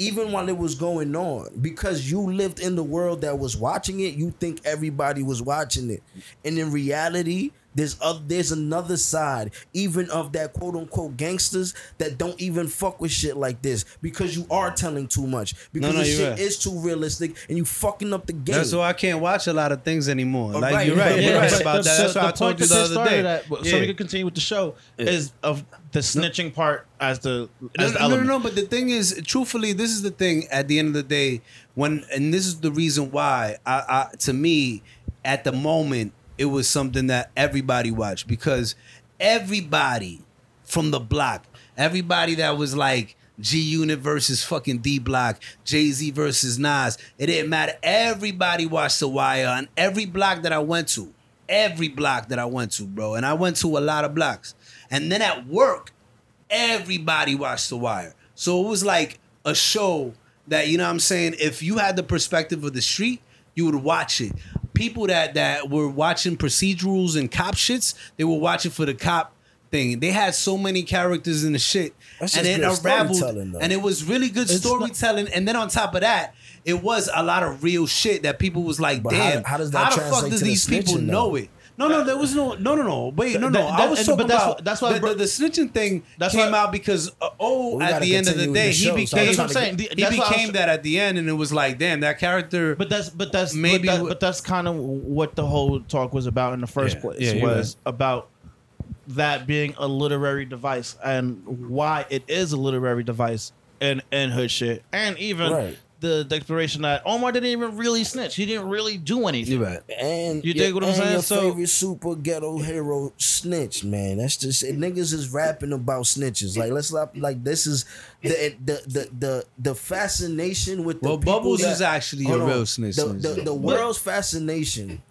even while it was going on, because you lived in the world that was watching it, you think everybody was watching it. And in reality, There's other, there's another side, even of that quote unquote gangsters that don't even fuck with shit like this because you are telling too much because no, the shit right. is too realistic and you fucking up the game. That's why I can't watch a lot of things anymore. Oh, like right, you're right, right, you're right. right about the- that. so That's what I the told you the other day. at, so Yeah. we can continue with the show is of the snitching part as the No, as the no, no, no, but the thing is, truthfully, this is the thing. At the end of the day, when and this is the reason why I, I to me, at the moment, it was something that everybody watched because everybody from the block, everybody that was like G Unit versus fucking D Block, Jay Z versus Nas, it didn't matter. Everybody watched The Wire on every block that I went to, every block that I went to, bro, and I went to a lot of blocks, and then at work everybody watched The Wire. So it was like a show that, you know what I'm saying, if you had the perspective of the street, you would watch it. People that that were watching procedurals and cop shits, they were watching for the cop thing. They had so many characters in the shit. That's and just it unraveled. And it was really good It's not- storytelling. and then on top of that, it was a lot of real shit that people was like, But damn, how does that how the fuck does the these people snitching, know it? No, no, there was no, no, no, no. Wait, no, no. That- I was and- talking but that's about why- that's why the, the, the snitching thing That's came why- out because uh, oh, at the end of the day, the he show, so became. That's what I'm saying. The- he that's was- became that at the end, and it was like, damn, that character. But that's but that's Maybe but, that, but that's kind of what the whole talk was about in the first Yeah, place yeah, you're was about that being a literary device and why it is a literary device in in hood shit and even Right. The declaration that Omar didn't even really snitch he didn't really do anything You're right. And You dig what I'm and saying? Your So- favorite super ghetto hero snitch, man. That's just it. Niggas is rapping about snitches. Like let's not like this is the the the the, the fascination with the Well, people Bubbles that- is actually a Hold on. real snitch, The, snitch, the, the world's fascination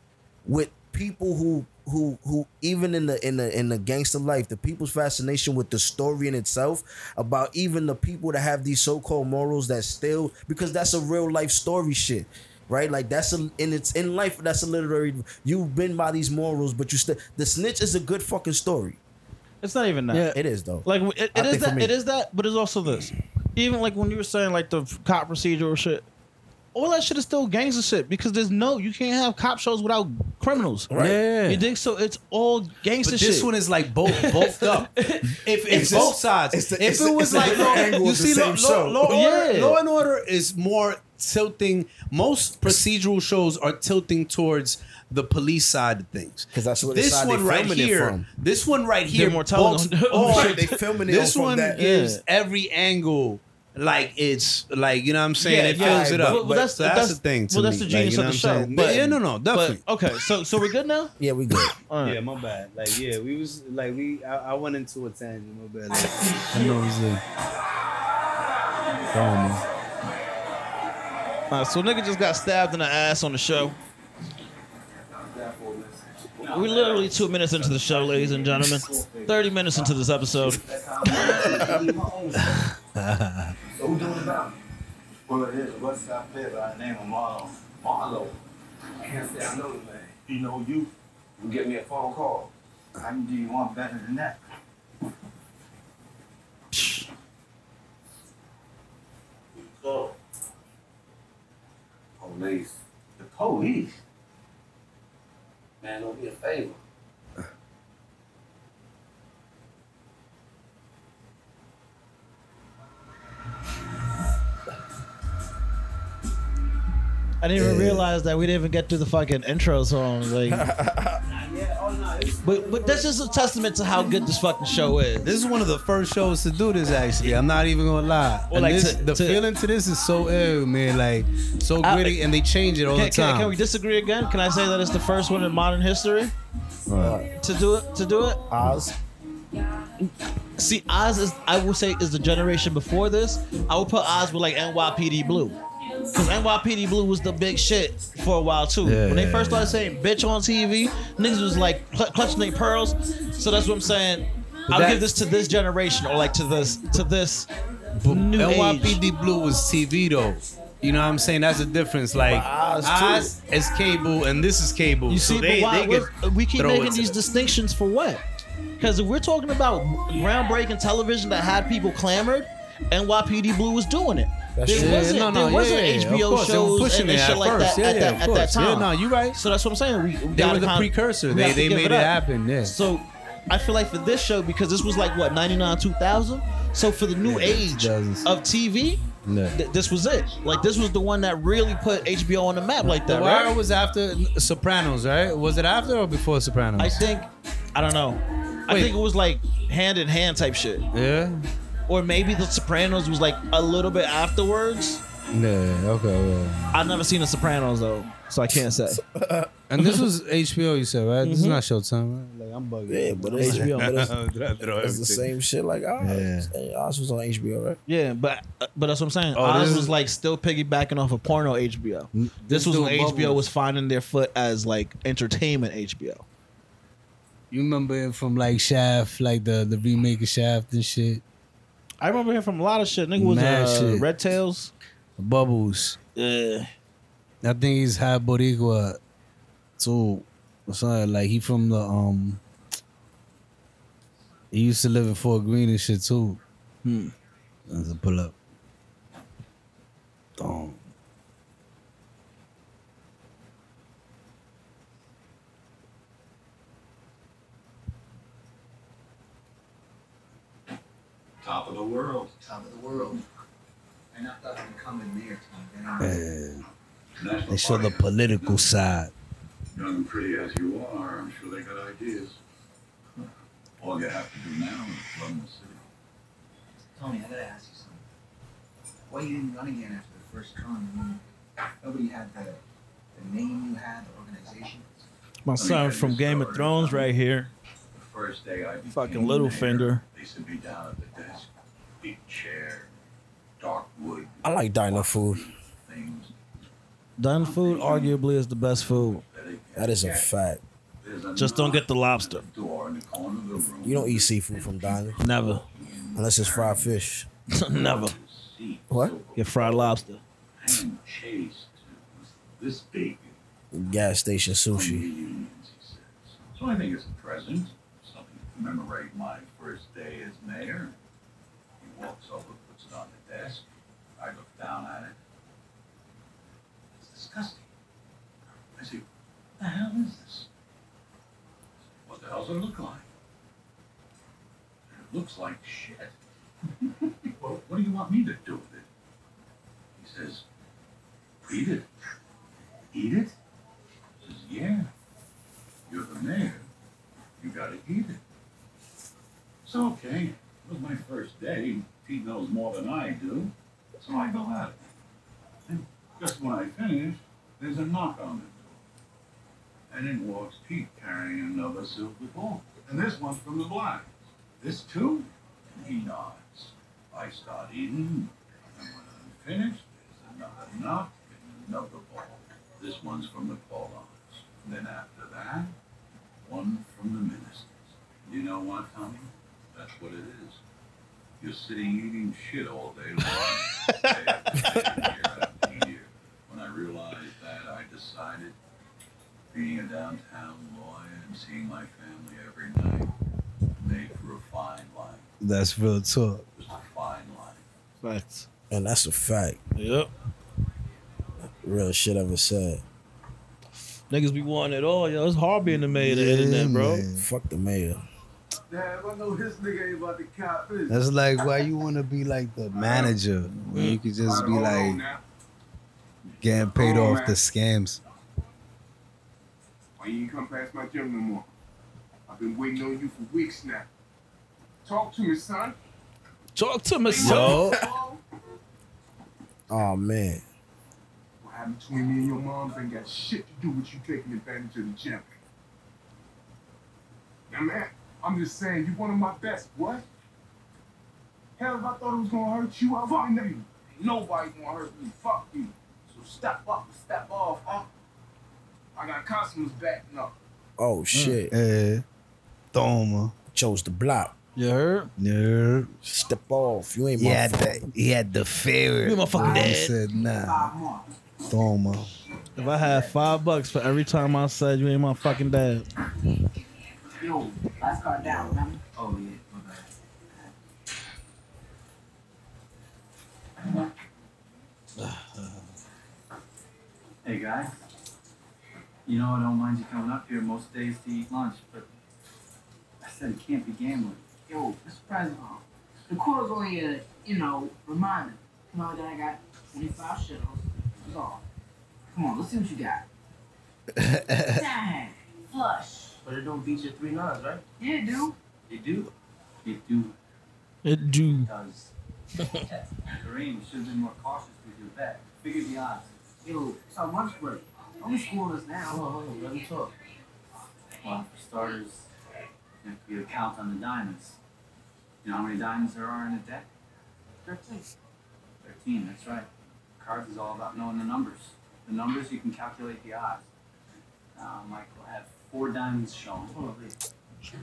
with people who who who even in the in the in the gangster life, the people's fascination with the story in itself about even the people that have these so-called morals that still because that's a real life story shit. Right, like that's a in it's in life. That's a literary. You've been by these morals, but you still the snitch is a good fucking story. it's not even that Yeah. It is though. like it, it is that it is that but it's also this even like when you were saying like the cop procedural shit all that shit is still gangster shit because there's no you can't have cop shows without criminals Right. Yeah. you dig so it's all gangster But shit this one is like both both up. If it's, It's both just- sides, it's the- if it's it the- was it's a like different law, angle you of the see, law, same show. law, law, order, Yeah. law and Order is more tilting. Most procedural shows are tilting towards the police side of things. 'Cause that's what the this side they one right filming it here. from. This one right here. more telling bolts on- all- Right, they filming it This from one that- gives Yeah. every angle. Like it's like you know what I'm saying Yeah, it yeah. fills it up. Well, well, that's- so that's, that's- the thing. To well, that's me. the genius like, you of the show, but- yeah, no, no, definitely. But, okay, so so we're good now. Yeah, we good. All right. Yeah, my bad. Like, yeah, we was like we. I, I went into a tangent. My bad. Like, I know it's like, Go on, man. Uh, so nigga just got stabbed in the ass on the show. We literally two minutes into the show, ladies and gentlemen. Thirty minutes into this episode. Well, it is West Side player by the name of Marlo. Marlo. Can't say I know the man. You know you. You get me a phone call. I can do you one better than that. So, police. The police? Man, don't be a favor. I didn't even realize that we didn't even get to the fucking intro song. Like, but but that's just a testament to how good this fucking show is. This is one of the first shows to do this. Actually, I'm not even gonna lie. And like, this- to- the to- feeling to this is so ill, man. Like so I- gritty, and they change it all Can, the can, time. can we disagree again? Can I say that it's the first one in modern history to do it? To do it? Oz. See, Oz is I would say is the generation before this. I would put Oz with like NYPD Blue. Cause NYPD Blue was the big shit for a while too. Yeah, when they first started saying "bitch" on TV, niggas was like cl- clutching their pearls. So that's what I'm saying. I'll that- give this to this generation, or like to this to this new age. NYPD Blue was TV though. You know what I'm saying? That's the difference. Like Oz. Oz is cable, and this is cable. You so see, they, but why they we keep making these the- distinctions for what? Because if we're talking about groundbreaking television that had people clamored, NYPD Blue was doing it. That's There true. wasn't- no, no, there yeah, wasn't yeah, yeah. HBO of course, they were shows pushing and- and shit like first. that yeah, at yeah, that- of at that course. Yeah, time. no, you right. So that's what I'm saying. We, we They were the kinda- precursor. They they made it up. happen. Yeah. So I feel like for this show because this was like what 99 2000. So for the new age of TV, Yeah. th- this was it. Like this was the one that really put HBO on the map like The that, Wire right? was after Sopranos, right? Was it after or before Sopranos? I think I don't know. I think it was like hand in hand type shit. Yeah. Or maybe The Sopranos was like a little bit afterwards. Yeah. Okay. okay. I've never seen The Sopranos though, so I can't say. And this was HBO, you said, right? This is Mhm. not Showtime, right? Like I'm bugging. Yeah, but it's, HBO. but it's, Did it's the same shit like Oz. Hey, Oz was on HBO, right? Yeah, but but that's what I'm saying. Oh, Oz this was like still piggybacking off of porno HBO. This This was when doing HBO was finding their foot as like entertainment HBO. You remember it from like Shaft, like the the remake of Shaft and shit. I remember him from a lot of shit. Nigga was Mad uh, shit. Red Tails. Bubbles. Yeah. I think he's half Boricua too. Or something like he from the um. He used to live in Fort Greene and shit too. Hmm. As a pull up. Um, Top of the world. top of the world. And I thought I'd come in there time. man, National they show the Party. political side. Young and pretty as you are, I'm sure they got ideas. All you have to do now is run the city. Tony, I gotta ask you something. Why you didn't run again after the first term? I mean, nobody had the, the name you had, the organization. My son from Game of Thrones right here. The first day I became Fucking mayor, Littlefinger. They sit me down at the desk, big chair, dark wood. I like diner food. Things. Done food arguably is the best food. That is a fact. Just don't get the lobster. the Door in the of the room. You don't eat seafood from diners Never. unless it's fried fish. Never. What? Get fried lobster. hand chased this big. Gas station sushi. reunions, he says. So I think it's a present, something to commemorate my first day as mayor. He walks over, puts it on the desk. I look down at it. It's disgusting. I say, what the hell is this? What the hell does it look like? It looks like shit. well, what do you want me to do with it? He says, eat it. Eat it? He says, yeah. You're the mayor. You gotta eat it. Okay. It was my first day. Pete knows more than I do. So I go at it. And just when I finish, there's a knock on the door. And in walks Pete carrying another silver ball. And this one's from the blacks. This too? And he nods. I start eating. And when I'm finished, there's another knock and another ball. This one's from the. And then after that, one from the ministers. You know what, Tommy? That's what it is. You're sitting eating shit all day long. day after day, year after year. When I realized that, I decided being a downtown lawyer and seeing my family every night made for a fine life. That's real talk. Just a fine life. Facts. And that's a fact. Yep. Real shit ever said. Niggas be wanting it all, yo. It's hard being the mayor of the internet, bro. man. Fuck the mayor. Damn, I know this nigga ain't about to cop this. That's like why you want to be like the manager where you could just be like now. getting paid off the scams. Why you ain't come past my gym no more? I've been waiting on you for weeks now. Talk to me, son. Talk to me, son. Oh man. What happened between me and your moms ain't got shit to do with you taking advantage of the gym. Now, man, I'm just saying, you one of my best, what? Hell, if I thought it was gonna hurt you, I fucking you. Nobody gonna hurt me. Fuck you. So step up and step off, huh? I got customers backing up. Oh shit. eh, toma. Chose the block. You heard? Yeah. Step off. You ain't He my had fault. the he had the fear. You my fucking He dad. said nah. Five more. Toma. If I had five bucks for every time I said you ain't my fucking dad, Yo, Last card down, remember? Oh, yeah, my bad. Hey guys, you know I don't mind you coming up here most days to eat lunch, but I said it can't be gambling. Yo, Mr. President, the quarter's only a, you know, reminder. You know that I got 25 shittles. That's all. Come on, let's see what you got. Dang, flush. But it don't beat your three nines, right? Yeah, dude. They do. They do. It do. It does. Kareem, you should have been more cautious with your bet. Figure the odds. Yo, it's our lunch break. Don't be schooling us now. Hold on, hold on, let me talk. Well, for starters, you have to be a count on the diamonds. You know how many diamonds there are in a deck? 13. 13, that's right. Cards is all about knowing the numbers. The numbers, you can calculate the odds. Now, Michael, I have four diamonds shown.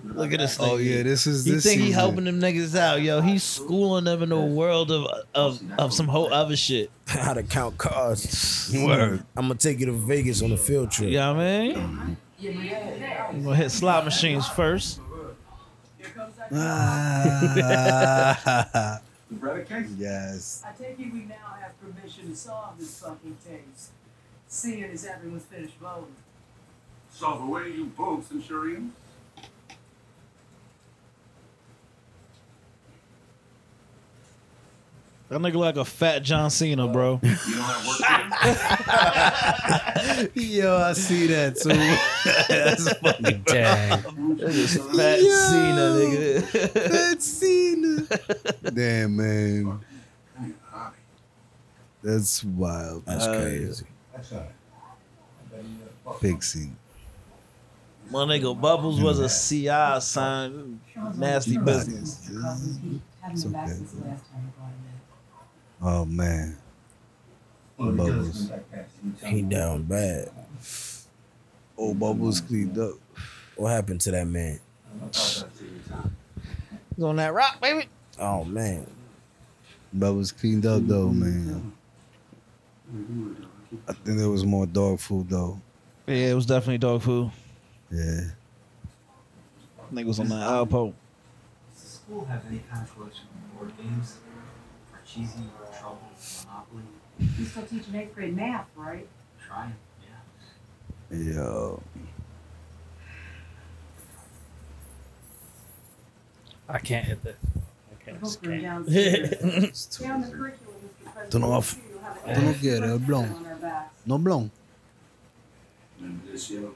Look at this thing. Oh yeah, this is You this think he season. helping them niggas out, yo? He's schooling them in a world of of, of some whole other shit. How to count cards. Word. I'm gonna take you to Vegas on a field trip. You know what I mean? Yeah, I'm gonna hit slot machines first. Ah, The bread yes. I take it we now have permission to solve this fucking case, seeing as everyone's finished voting. So the way you vote, Centurion? That nigga like a fat John Cena, bro. You don't have work to do? Yo, I see that too. That's funny. bro. Dang. fat Cena, nigga. Fat Cena. Damn man, that's wild. That's Uh, crazy. That's all right. Big Cena. My nigga Bubbles was a CI sign. Nasty business. It's okay. Oh man, Bubbles. He down bad. Oh, Bubbles cleaned up. What happened to that man? He's on that rock, baby. Oh man. Bubbles cleaned up though, man. I think there was more dog food though. Yeah, it was definitely dog food. Yeah. Nigga was on that Alpo. Does the school have any kind of collection of board games? Parcheesi, Trouble, Monopoly? You still teaching eighth grade math, right? Try it, yeah. Yo. I can't hit this. I The can't. book room scan. downstairs. Down the curriculum, Mr. President. Turn off. You'll have Tú no an quieres, extra blon. on our backs. No blon. Remember this, yo?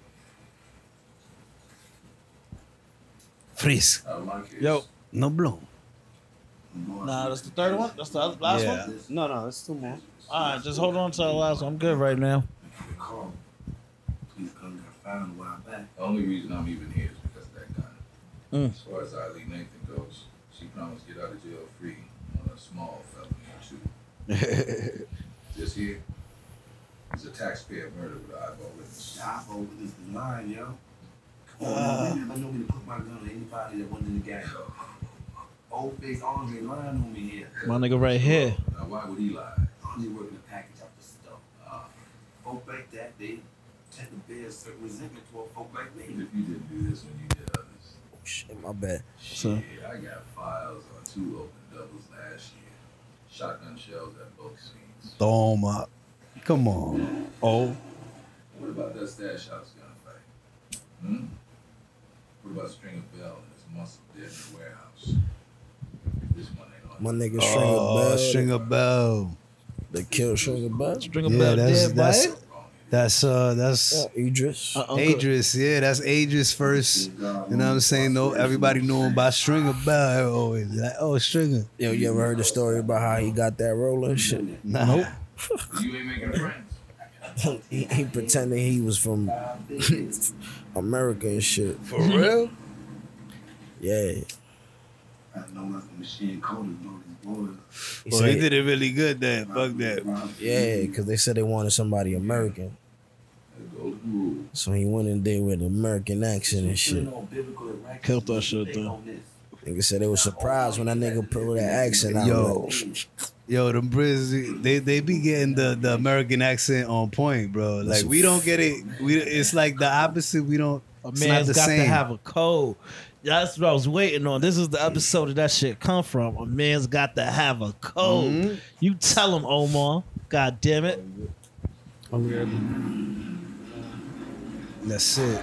Freeze. Uh, my. Yo. No blon. Nah, that's the third one. That's the other, last one. No, no, it's two more. All right, just hold on to the last one. I'm good right now. Call, please come get found a while back. The only reason I'm even here is because of that gun. Mm. As far as Ilene Nathan goes, she promised to get out of jail free on a small felony or two. This here is a taxpayer murder with an eyeball witness. I vote with this line, yo. Come on, uh, I know me to put my gun on anybody that wasn't in the gang. Old face Andre lying on me here. My nigga right here. Now, why would he lie? Andre working the package out the stuff. Uh, folk like that, they tend to bear a certain resentment toward folk like me. if you didn't do this when you did others. Oh, shit, my bad. So- Shit, I got files on two open doubles last year. Shotgun shells at both scenes. Toma. Come on. Oh. What about that stash house gunfight? Hmm? What about Stringer Bell and his muscle dead in the warehouse? This one ain't My nigga Stringer Oh, Bell. Stringer Bell. They killed Stringer Bell. Stringer Yeah, Bell that's dead, that's boy. that's uh that's Yeah, Idris. Uh, Uncle- Idris. Yeah, that's Idris first. You know what I'm saying? No, everybody knew him by Stringer Bell. Always like, oh Stringer. Yo, you ever heard the story about how he got that roller and shit? Nah. Nope. You ain't making friends. he, he pretended he was from America and shit. For real? Yeah. I know nothing machine coders know these boys. He Well, he said, did it really good then. Fuck that. yeah, because they said they wanted somebody American. The golden rule. So he went in there with an American accent and shit. Killed that shit, though. Nigga said they was surprised when that nigga pulled that accent out. Yo. Yo, them Brits, they they be getting the, the American accent on point, bro. Like we don't get it. We it's like the opposite. We don't. A It's not man's the got to have a code. That's what I was waiting on. This is the episode that that shit come from. A man's got to have a code. Mhm. You tell him, Omar. God damn it. That's it.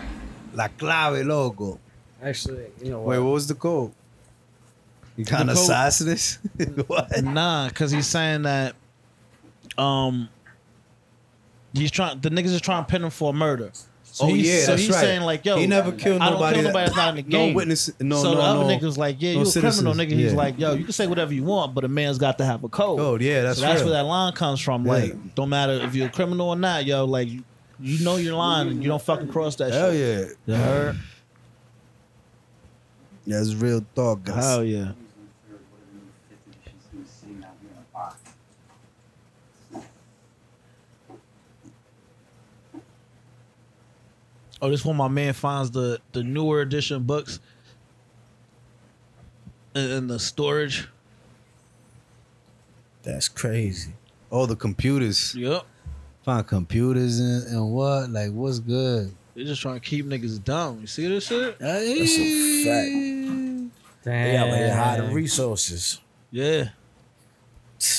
La clave, loco. Actually, you know Wait, what was the code? Kind of assassinist? what? Nah, because he's saying that um he's trying the niggas is trying to pin him for murder. So oh he's, yeah, so that's he's right. saying like, yo, he never killed I don't nobody. kill that- nobody that's not in the game. No witness. No, so no, the other no. niggas like, yeah, no you a criminal nigga. He's Yeah. like, yo, you can say whatever you want, but a man's got to have a code. Code, yeah, that's so that's real. where that line comes from. Yeah. Like, don't matter if you're a criminal or not, yo. Like, you, you know your line and you don't fucking cross that Hell shit. yeah. Heard? That's real talk, guys. Hell yeah. Oh, this one my man finds the the newer edition books in, in the storage. That's crazy. Oh, the computers. Yep. Find computers and, and what? Like, what's good? They're just trying to keep niggas dumb. You see this shit? That's a fact. They out here hiding resources. Yeah.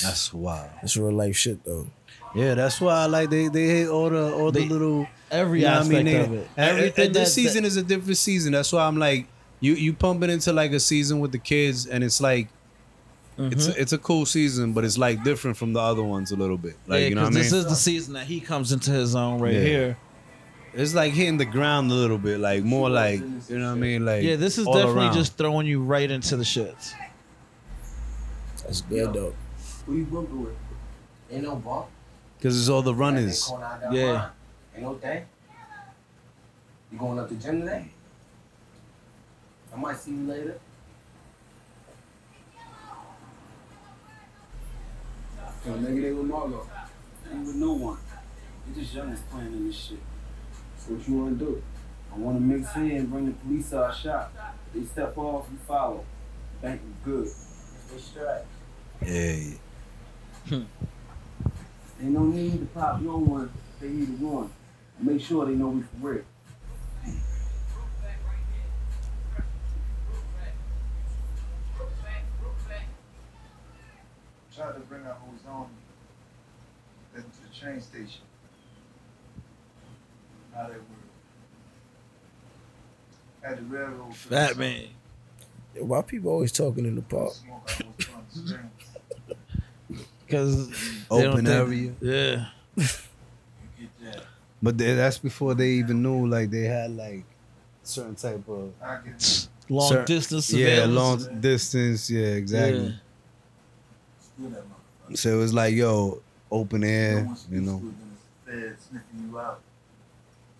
That's wild. That's real life shit though. Yeah, that's why I like they they hate all the all the They- little Every you know what I aspect mean? of it. and- and- Everything and this that- season is a different season. That's why I'm like you you pumping into like a season with the kids, and it's like it's Mhm. it's a cool season, but it's like different from the other ones a little bit. Like yeah, you know what I mean? this is the season that he comes into his own right Yeah. here. it's like hitting the ground a little bit, like more like you know what I mean? Like Yeah, this is definitely around. just throwing you right into the shits. That's good though. Who you bumping with? Ain't no bump. because it's all the runners. Going out Yeah. Line. Ain't no thing. You going up the gym today? I might see you later. So nigga, they with Marlo. Ain't with no one. You just young and playing in this shit. So what you wanna do? I wanna mix in and bring the police to our shop. They step off, you follow. Bank is good. Stay straight. Yeah, Ain't no need to pop no one. They either one. Make sure they know we for real. Tried to bring out who was on them to the train station. How they were. At the railroad. Fat man. Why people always talking in the park? Smoke out was on the strings. Because open area. Yeah. You get that. But they, that's before they even knew like they had like certain type of I get that. Long Sir- distance yeah surveillance. long distance. Yeah, exactly. Yeah. Still that motherfucker. So it was like yo, open air, one you know. it than the Fed sniffing you out.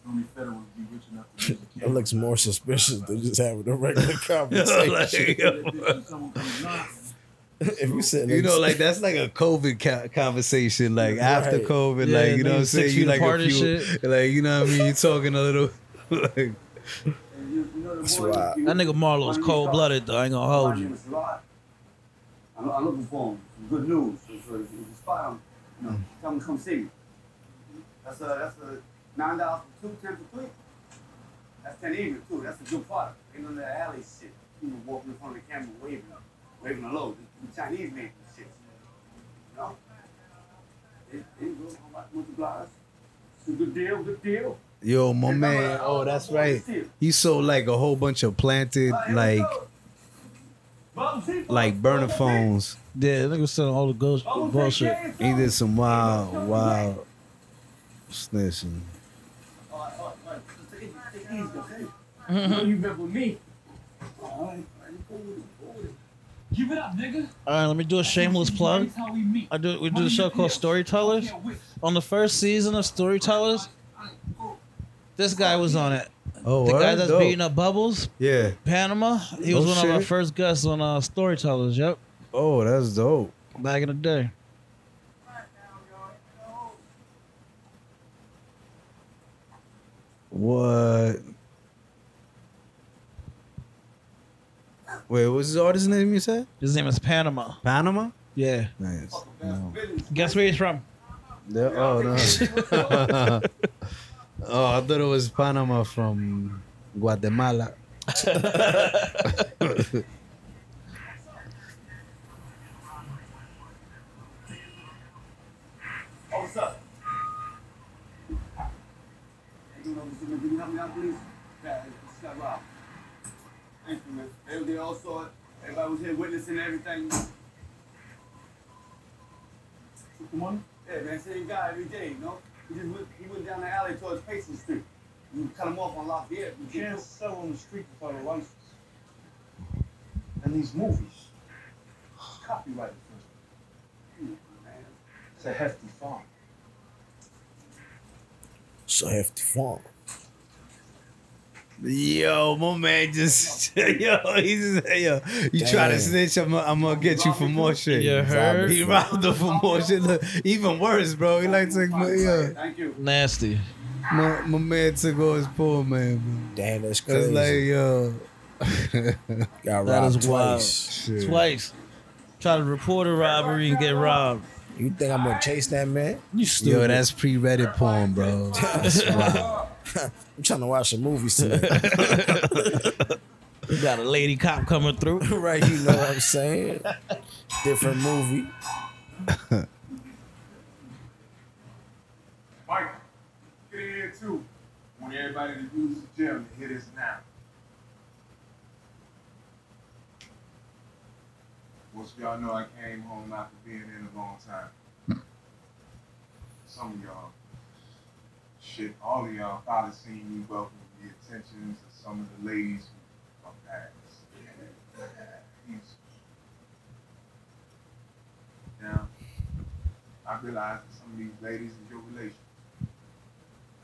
Only federals be rich enough to use a That looks more suspicious than just having a regular Like, conversation. yo. Someone comes knocking. if you said You know, like that's like a COVID ca- conversation. Like after COVID, Yeah, like you know what I'm saying. You feet like a few, shit. like you know what I mean. you're talking a little, like And you, you know the That's right. That nigga Marlo's cold blooded though. I ain't gonna hold you. I'm, I'm looking for him. Some good news. So, so if you spot him, you know, tell him come see me. That's a that's a nine dollars for two, ten for three. That's ten even too. That's a good product. Ain't none of that alley shit. You know, walking in front of the camera waving up, waving a load. The Chinese making shit. You know? There there you go. How about multipliers? It's a good deal, good deal. yo, my man. Oh, that's right. He sold like a whole bunch of planted, like like burner phones. Yeah, nigga was selling all the ghost bullshit. He did some wild, wild snitching. You know been with me. All right, all right, go with it, go with it. Give it up, nigga. All right, let me do a shameless plug. We. I do. We do a show called Storytellers. On the first season of Storytellers, this guy was on it. Oh, The guy that's Dope. beating up Bubbles, Yeah. Panama. He was Oh, one of our shit. first guests on uh, Storytellers. Yep, Oh, that's dope. back in the day. What? Wait, what's his artist name you said? His name is Panama. Panama? Yeah. Nice. No. Guess where he's from? Yeah, oh, no. oh, I thought it was Panama from Guatemala. Oh, what's up? man. Can you help me out, please? Yeah, it's got Rob. Thank you, man. They, they all saw it. Everybody was here witnessing everything. Come on. Yeah, man. Same guy every day, you know? He just went, he went down the alley towards Payson Street. You cut him off on Lafayette. You can't sell on the street without a license. And these movies, it's copyrighted first. Come man. It's a hefty farm. So hefty farm. Yo, my man just yo, he just yo, you try to snitch, I'm, I'm gonna get you for more shit. You heard? He robbed her for more shit. Look, even worse, bro. He like took my yo, Thank you. Nasty. my, my man took all his poor man, bro. Damn, that's It's crazy. like yo, Got That robbed is wild. twice. shit. Twice. Try to report a robbery and get robbed. You think I'm gonna chase that man? You stupid. Yo, that's pre-Reddit porn, bro. That's wild. I'm trying to watch some movies tonight. You got a lady cop coming through. right, you know what I'm saying? Different movie. Mike, get in here too. I want everybody to use the gym to hit this now. Most of y'all know I came home after being in a long time. Hmm. Some of y'all, shit, all of y'all probably seen me welcome the attentions of some of the ladies who are past. Now, I realize that some of these ladies is your relation.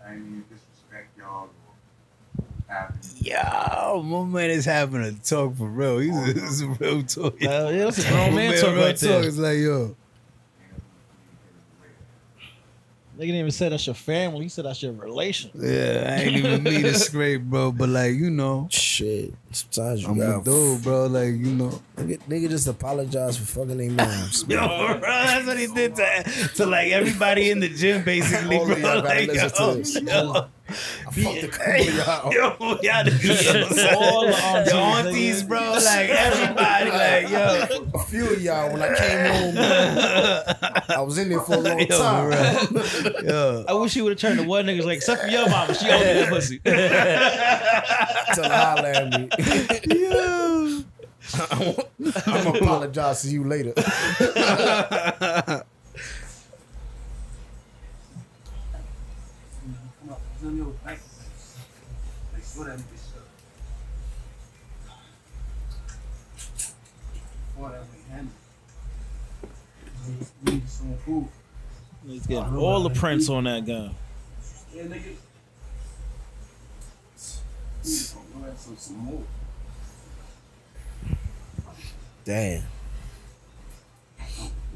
I ain't mean to disrespect y'all or have Yo, my man is having a talk for real. He's a, he's a real talk. Hell yeah, that's a grown man talk real right there. It's like yo, They didn't even say that's your family. He said that's your relation. yeah, I ain't even mean to scrape, bro. But like you know, Shit. Sometimes you I'm got a dude, bro. Like you know. Nigga, nigga just apologize for fucking their moms. Yo, bro, that's what he did to, to like everybody in the gym, basically, bro. of y'all gotta Like, listen to oh, yo, yo, I fucked a couple of y'all. yo, y'all niggas, All the aunties, the aunties, nigga. bro, like everybody, like yo, A few of y'all, when I came home, I was in there for a long yo, time. bro. yo. I wish you would have turned to one nigga's like, except for your mama, she owed me that pussy. Tell her holler at me. Yo. I'm gonna apologize to you later. Some food. He's getting all the prints on that gun. Yeah, nigga. Please, go have some, some more. Damn.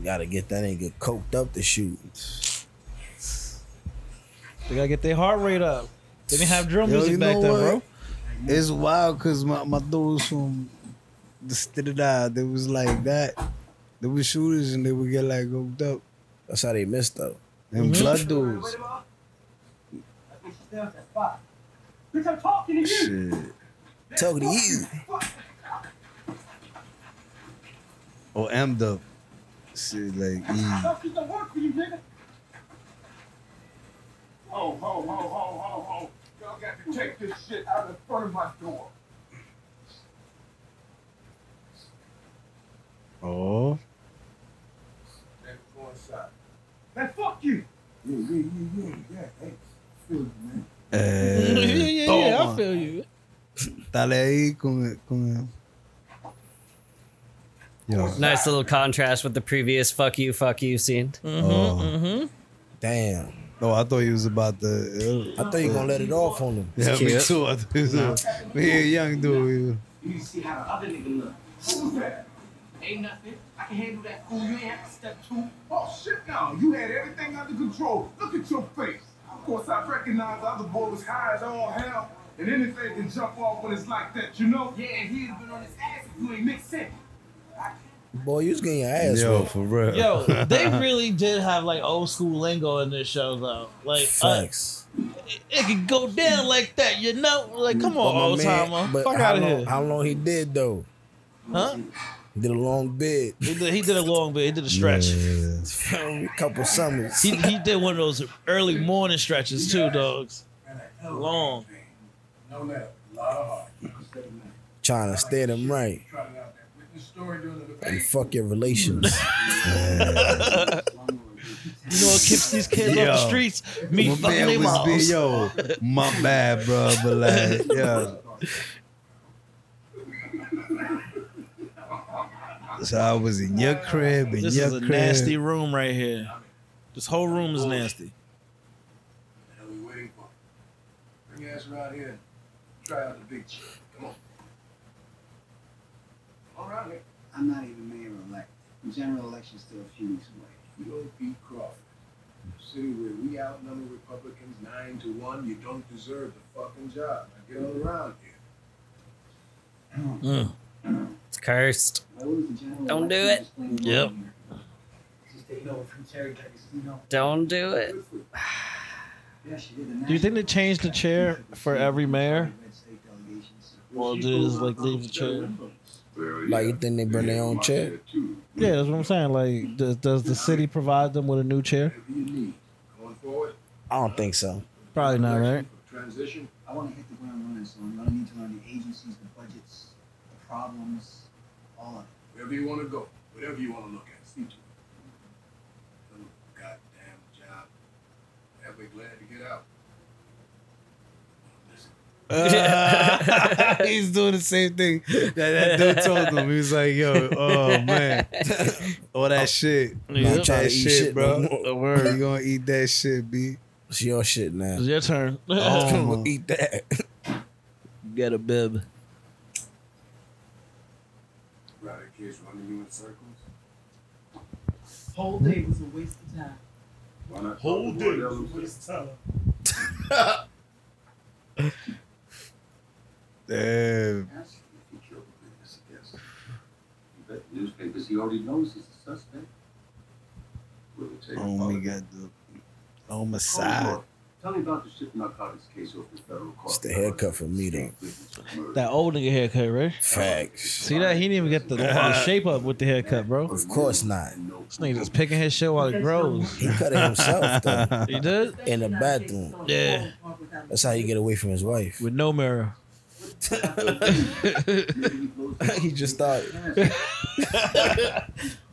Gotta get that nigga coked up to shoot. They gotta get their heart rate up. They didn't have drill Yo, music you back know then, what? bro. It's wild because my, my dudes from the state of that, they was like that. They were shooters and they would get like hooked up. That's how they missed though. Mm-hmm. And blood dudes. Wait a minute. That bitch stay at that spot. Bitch, I'm talking to you. Shit. Talking to you. Or M Dub. Shit, like, E. Fuck, it don't work for you, nigga. Ho, ho, ho, ho, ho, ho. Y'all got to take this shit out in front of my door. Oh. Then go inside. Man, fuck you. Yeah, yeah, yeah, yeah, yeah. Hey, feel you, man. Eh, yeah, yeah, yeah, I feel you. Dale ahí con, con Yo. Nice little contrast with the previous "fuck you, fuck you" scene. Mm-hmm, oh. Damn. Oh, I thought he was about to. I thought you gonna let it off on him. Yeah, me too. I thought he was. a- We a young dude. You see how the other nigga look. Who's that? Ain't nothing. I can handle that fool. You ain't have to step two. Oh, shit, now You had everything under control. Look at your face. Of course, I recognize the other boy was high as all hell, and anything can jump off when it's like that, you know? Yeah, and he'd have been on his ass if you ain't mixed in. Boy, you was getting your ass Yo, whooped. for real. Yo, they really did have like old school lingo in this show though. Like uh, it, it could go down like that, you know? Like, come on, my old man- timer. but Fuck out of here. How long he did though? Huh? He did a long bid. He did, he did a long bit. He did a stretch. a couple summers. He, he did one of those early morning stretches too, dogs. Long. No letter, a lot of heart. Trying to stare them right and fuck your relations. You know what keeps these kids off the streets? Me fucking man their was being, moms. yo, my bad, bro, but like, yeah. So I was in your crib, in This your is a crib. nasty room right here. This whole room is nasty. What the we waiting for? Bring your ass around here and try out the big shit. Come on. Come on around here. I'm not even mayor elect. The general election's still a few weeks away. You don't beat Crawford. A city where we outnumber Republicans nine to one, you don't deserve the fucking job. Now get on around here. Mm. It's cursed. If I lose the general Don't do it. I'll just blame Yep. Wagner. She's taking over from Terry D'Agostino. Don't do it. Yeah, she did the Do you think they national- changed the chair for every mayor? Red state delegations. Or just like leave the chair? Like you think they bring their own chair? Yeah, that's what I'm saying. Like, does, does the city provide them with a new chair? Whatever you need. Going forward, I don't think so. Probably not, right? transition. I want to hit the ground running, so I'm going to need to learn the agencies, the budgets, the problems, all of it. Wherever you want to go, whatever you want to look at, see to it. Little goddamn job. That we glad to get out. Uh, Listen, He's doing the same thing that that dude told him. He was like, "Yo, oh man, all that shit, Yeah. Eat trying that to eat shit, shit bro. no more. Word. You gonna eat that shit, b? It's your shit now. It's your turn. Oh. Eat that. Get a bib. Right, kids running you in circles. Whole day was a waste of time. Why not? Whole day to was one a waste of time. Him if he killed the witness, I guess. You bet the newspapers he already knows he's a suspect. Will it take Oh, we got the homicide. Oh, Tell me about the ship narcotics case off the federal court. It's the haircut for me, though. That old nigga haircut, right? Facts. See that? He didn't even get the, the shape up with the haircut, bro. Of course not. This nigga just picking his shit while it grows. He cut it himself though. He did? In the bathroom. Yeah. That's how you get away from his wife. With no mirror. he just started.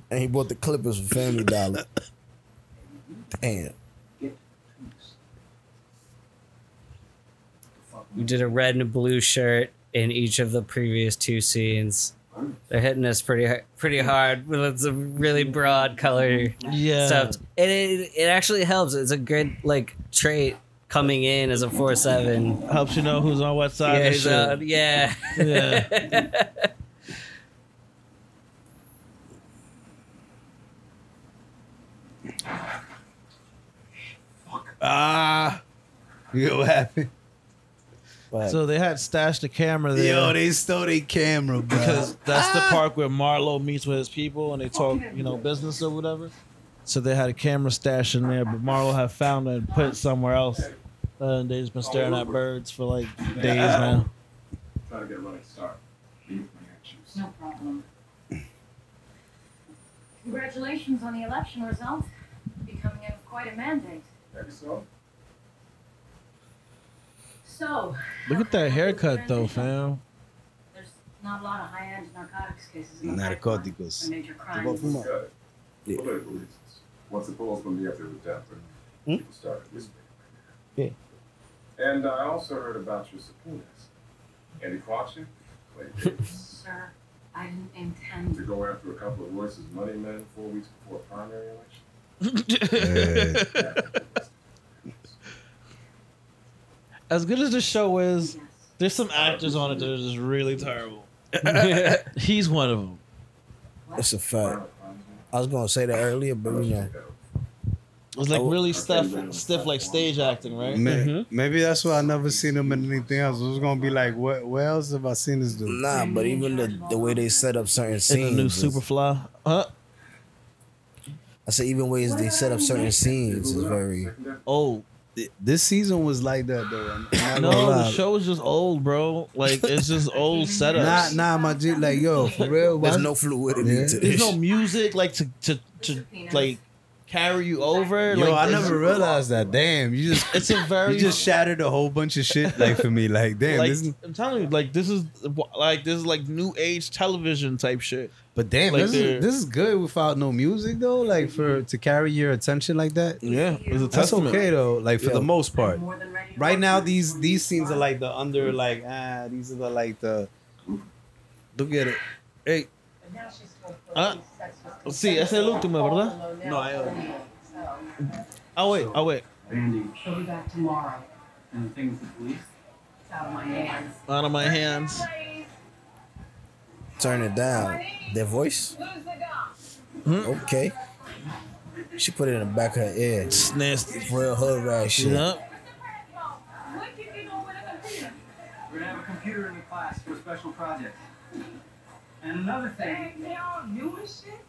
and he bought the clippers for Family Dollar. Damn. We did a red and blue shirt in each of the previous two scenes. They're hitting us pretty pretty hard. with It's a really broad color Yeah. stuff. And it it actually helps. It's a good like trait coming in as a four seven. Helps you know who's on what side Yeah, of the he's, uh, yeah. Yeah. Ah, you know what happened? But So they had stashed the camera there. Yo, they stole their camera, bro. because that's the park where Marlo meets with his people and they talk, you know, business or whatever. So they had a camera stashed in there, but Marlo had found it and put it somewhere else. And they just been staring at birds for like days now. Try to get a running start. My actions. No problem. Congratulations on the election result. Becoming a, quite a mandate. Maybe so. So, Look at that haircut though, fam. there's not a lot of high-end narcotics cases in the pipeline Narcóticos. major crimes. from it. Yeah. Political reasons. Once the polls gonna be up there death, Hmm? people started whispering. Yeah. And I also heard about your subpoenas. Andy Krawczyk, Clay Davis, Sir, I didn't intend to go after a couple of Royce's money men four weeks before a primary election. As good as the show is, yes. there's some actors on it that are just really terrible. He's one of them. It's a fact. I was gonna say that earlier, but you know, It was like really stiff, stiff like stage acting, right? May- mm-hmm. Maybe that's why I never seen him in anything else. It was gonna be like, what? Where else have I seen this dude? nah. But even the the way they set up certain scenes. In the scenes, new is- Superfly. Huh? I say even ways they set up certain scenes is very. Oh This season was like that though. No, the show is just old, bro. Like it's just old setups. Nah, nah, my G, like yo, for real. There's no fluidity Yeah. to There's no music like to to to like carry you over. Yo, like, I never realized that. Damn, you just It's a very you just shattered a whole bunch of shit like for me. Like, damn, like this is, I'm telling you, like this is like this is like new age television type shit. but damn, like this is this is good without no music though. Like for to carry your attention like that. Yeah, it's a That's testament. okay though. Like for Yeah. the most part. More than ready to Right now, these these scenes are like the under like ah these are the like the look at it. Hey, And now she's supposed to Ah, be sí, es el último, ¿verdad? No, I- So, Oh wait, oh wait. Randy, She'll be back tomorrow. and the thing with the police, It's out of my hands. Out of my hands. Turn it down. Their voice? Okay. She put it in the back of her ear. It's nasty. Real hood rat shit. Yeah. we're gonna have a computer in the class for a special project. And another thing, They all new and shit?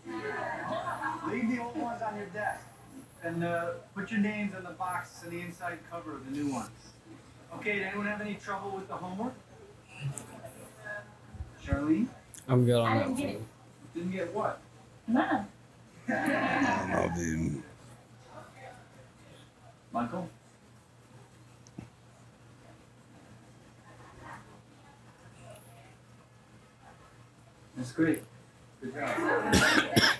leave the old ones on your desk. And uh, put your names on the box on the inside cover of the new ones. Okay, did anyone have any trouble with the homework? Charlene? I'm good on that. didn't get. Didn't get what? None. I mean, Michael? That's great. Good job.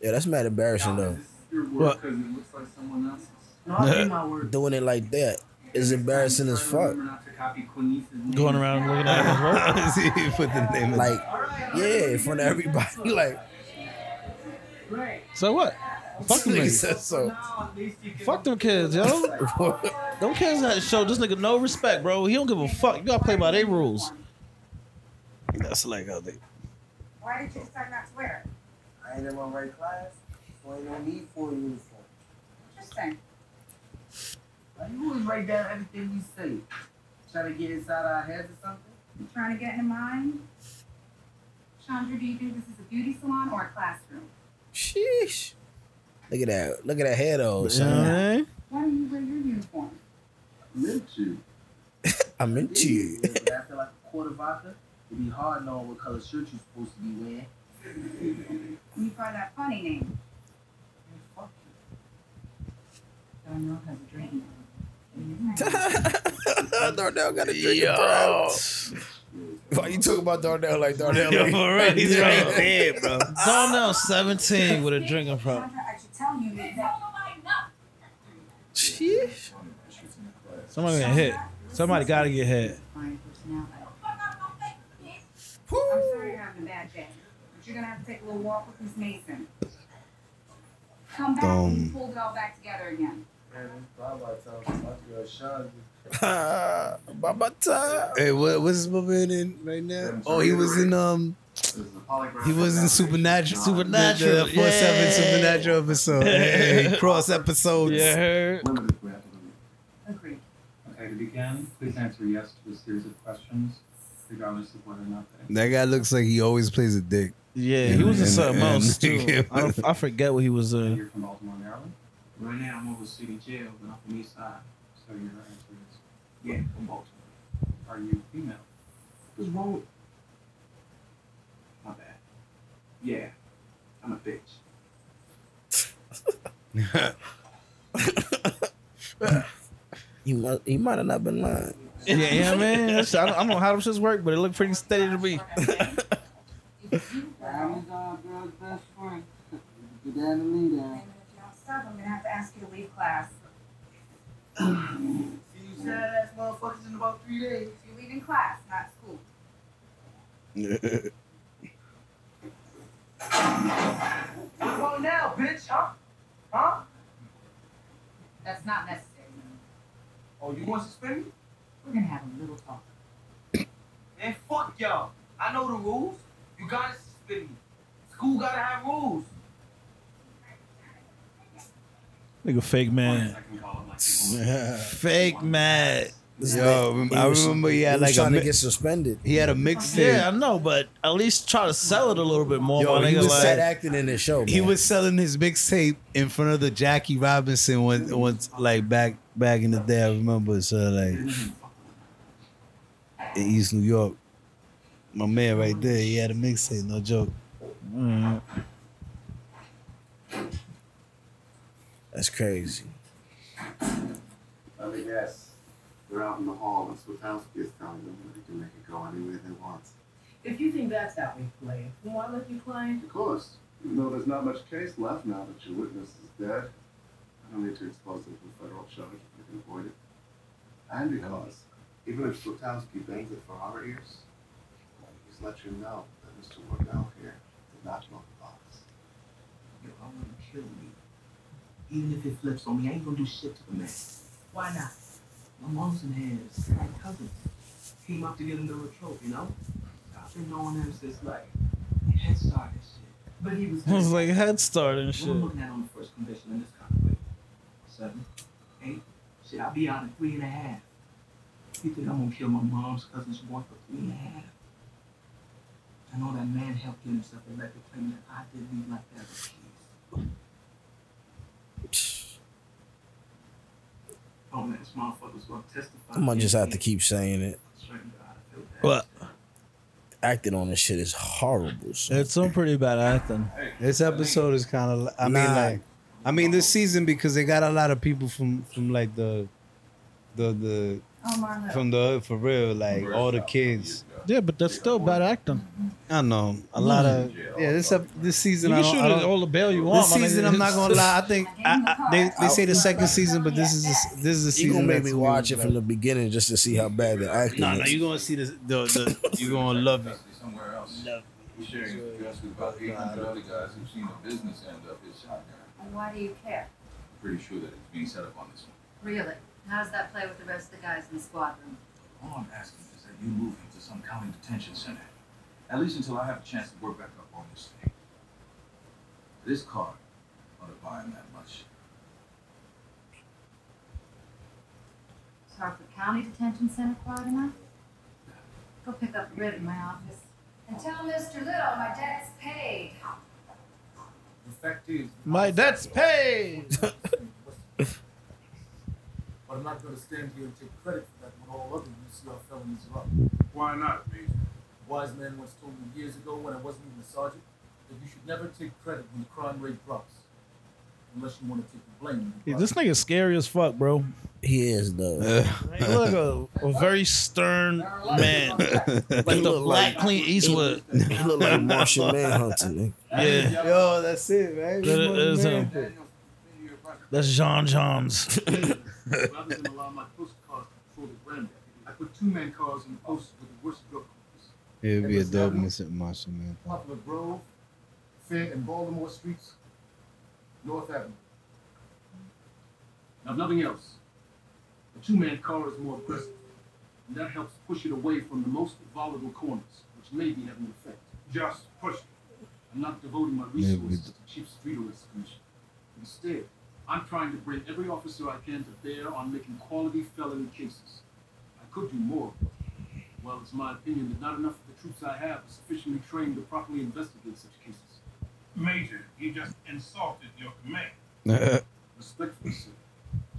Yeah, that's mad embarrassing though. This is your What? work because it looks like someone else's. No, I do my work. Doing it like that is embarrassing as fuck. Remember not to copy Quinice's name. Going around looking at his work. See, put the name in. Like, yeah, in front of everybody. Like, Great. So what? Fuck them nigga niggas. so. Now at least you can. Fuck them kids, yo. Them kids had to show this nigga no respect, bro. He don't give a fuck. You gotta play by their rules. That's like how they. Why did you decide not to wear it? I ain't in my right class, so ain't no need for a uniform. Interesting. Why you always write down everything we say? Trying to get inside our heads or something? You trying to get into mind? Chandra, do you think this is a beauty salon or a classroom? Sheesh. Look at that. Look at that hair though, son. Yeah. Why don't you wear your uniform? I'm into. I'm into you. After like a quarter of vodka, it'd be hard knowing what color shirt you're supposed to be wearing. You find that funny name. Fuck Darnell has a dream. Darnell got a drink Yo. Why you talking about Darnell like Darnell? Yo, like- for real, he's right there, bro. Darnell 17 with a drinking problem. I should tell you that Sheesh. Somebody gonna hit. Somebody gotta get hit. fine. I'm sorry you're having a bad day, but you're gonna have to take a little walk with Miss Mason. Come back when um. you Dumb. pulled it all back together again. Man, Baba tells my girl Sean. Baba time. Hey, what what's his movie in right now? Oh, he was in um, This is a polygraph he was in Supernatural, Supernatural, the, the four seven yeah. Supernatural episode, hey, cross episodes. Yeah, heard. Limited grant limit. Agreed. Okay, to begin, please answer yes to a series of questions, regardless of whether or not they. That guy looks like he always plays a dick. Yeah, he was in And- something and- else too. I, don't, I forget what he was in. You're from Baltimore, Maryland, Right now, I'm over city jail, but I'm from East Side. so your answer is Yeah, from Baltimore. are you female? What's wrong with? My bad. Yeah, I'm a bitch. you, might, he might have not been lying. Yeah, yeah, man. That's, I, don't, I don't know how them shits work, but it looked pretty steady to me. Amazon girl's best friend. Get down to me down. And if you don't stop, I'm gonna have to ask you to leave class. Sad ass motherfuckers in about three days. You're leaving class, not school. What's wrong now, bitch? Huh? Huh? That's not necessary. Oh, you want to suspend me? We're gonna have a little talk. Man, fuck y'all. I know the rules. You gotta suspend me. School gotta have rules. Nigga, fake man. I can call it like Fake mad. Yo, I was- remember he he had was like a trying to get suspended. he had a mixtape. Yeah, I know, but at least try to sell it a little bit more. Yo, my he nigga, was like, Sad acting in the show. He was selling his mixtape in front of the Jackie Robinson once, once like back back in the day. I remember, so like in East New York, my man right there, he had a mixtape, no joke. Mm. That's crazy. Let me guess. They're out in the hall and Swatowski is telling them that he can make it go any way they want. If you think that's how we play, then why let you play? Of course. Even though there's not much case left now that your witness is dead, I don't need to expose them to a federal charge if I can avoid it. And because, even if Swatowski bangs it for our ears, he's let you know that Mr. Wardell here did not know the box. Yo, I want to kill me. Even if it flips on me, I ain't gonna do shit to the man. Why not? My mom's and his, like cousins, came up to get him the trophy, you know? I've been knowing him since like head start and shit. But he was It was like Head Start and What shit. I'm looking at on the first condition in this kind of way. Seven, eight, shit, I'll be out in three and a half. You think I'm gonna kill my mom's cousin's boy for three and a half? I know that man helped get himself elected, claiming that I did leave like that with keys. Oh man, this motherfucker's gonna testify. I might just have to keep saying it. Swear to God, I feel bad. What? Acting on this shit is horrible. son. It's some pretty bad acting. This episode is kind of. I mean, Nah. like, I mean, this season because they got a lot of people from from like the, the the Oh, Marlo. from the for real, like all the kids. Yeah, but that's still bad acting. I know a lot of yeah. This ep- this season, You I can don't, shoot I it don't, all the bail you want. This my nigga. season, I'm not gonna lie. I think I, I, they they say the second season, but this is the, this is the You season. gonna make that's me watch it from the beginning just to see how bad the acting No, no, is. you gonna see this. The, the you gonna love it. Somewhere else. He's sharing his address with about 800 other guys who've seen the business end of his shotgun. Why do you care? Pretty sure that it's being set up on this one. Really? How does that play with the rest of the guys in the squadron? All I'm asking is that you move him to some county detention center. At least until I have a chance to work back up on this thing. This car ought to buy him that much. Is Harford County Detention Center quiet enough? Go pick up the writ in my office. And tell Mr. Little my debt's paid. The fact is, My debt's paid. but I'm not going to stand here and take credit for that when all other UCR felonies are up. Why not, Major? A wise man once told me years ago when I wasn't even a sergeant that you should never take credit when the crime rate drops. Unless you want to take the blame. Yeah, this nigga scary as fuck, bro. He is though. He look a, a very stern man, like the look black like- Clint Eastwood. He look like Martian Manhunter. nigga. Yeah, Yo, that's it, man. that is him. That's John Johns. Rather than allow my to control the brand, I put two-man cars in the posters with the worst drug. It would be a dope missing Marshall, man. Poplar Grove, Fair and Baltimore Streets, North Avenue. Now, if nothing else, a two-man car is more aggressive, and that helps push it away from the most volatile corners, which may be having an effect. Just push it. I'm not devoting my Yeah, resources to cheap street arrest commission. Instead, I'm trying to bring every officer I can to bear on making quality felony cases. I could do more. Well, it's my opinion that not enough of the troops I have are sufficiently trained to properly investigate such cases. Major, you just insulted your command. Respectfully, sir,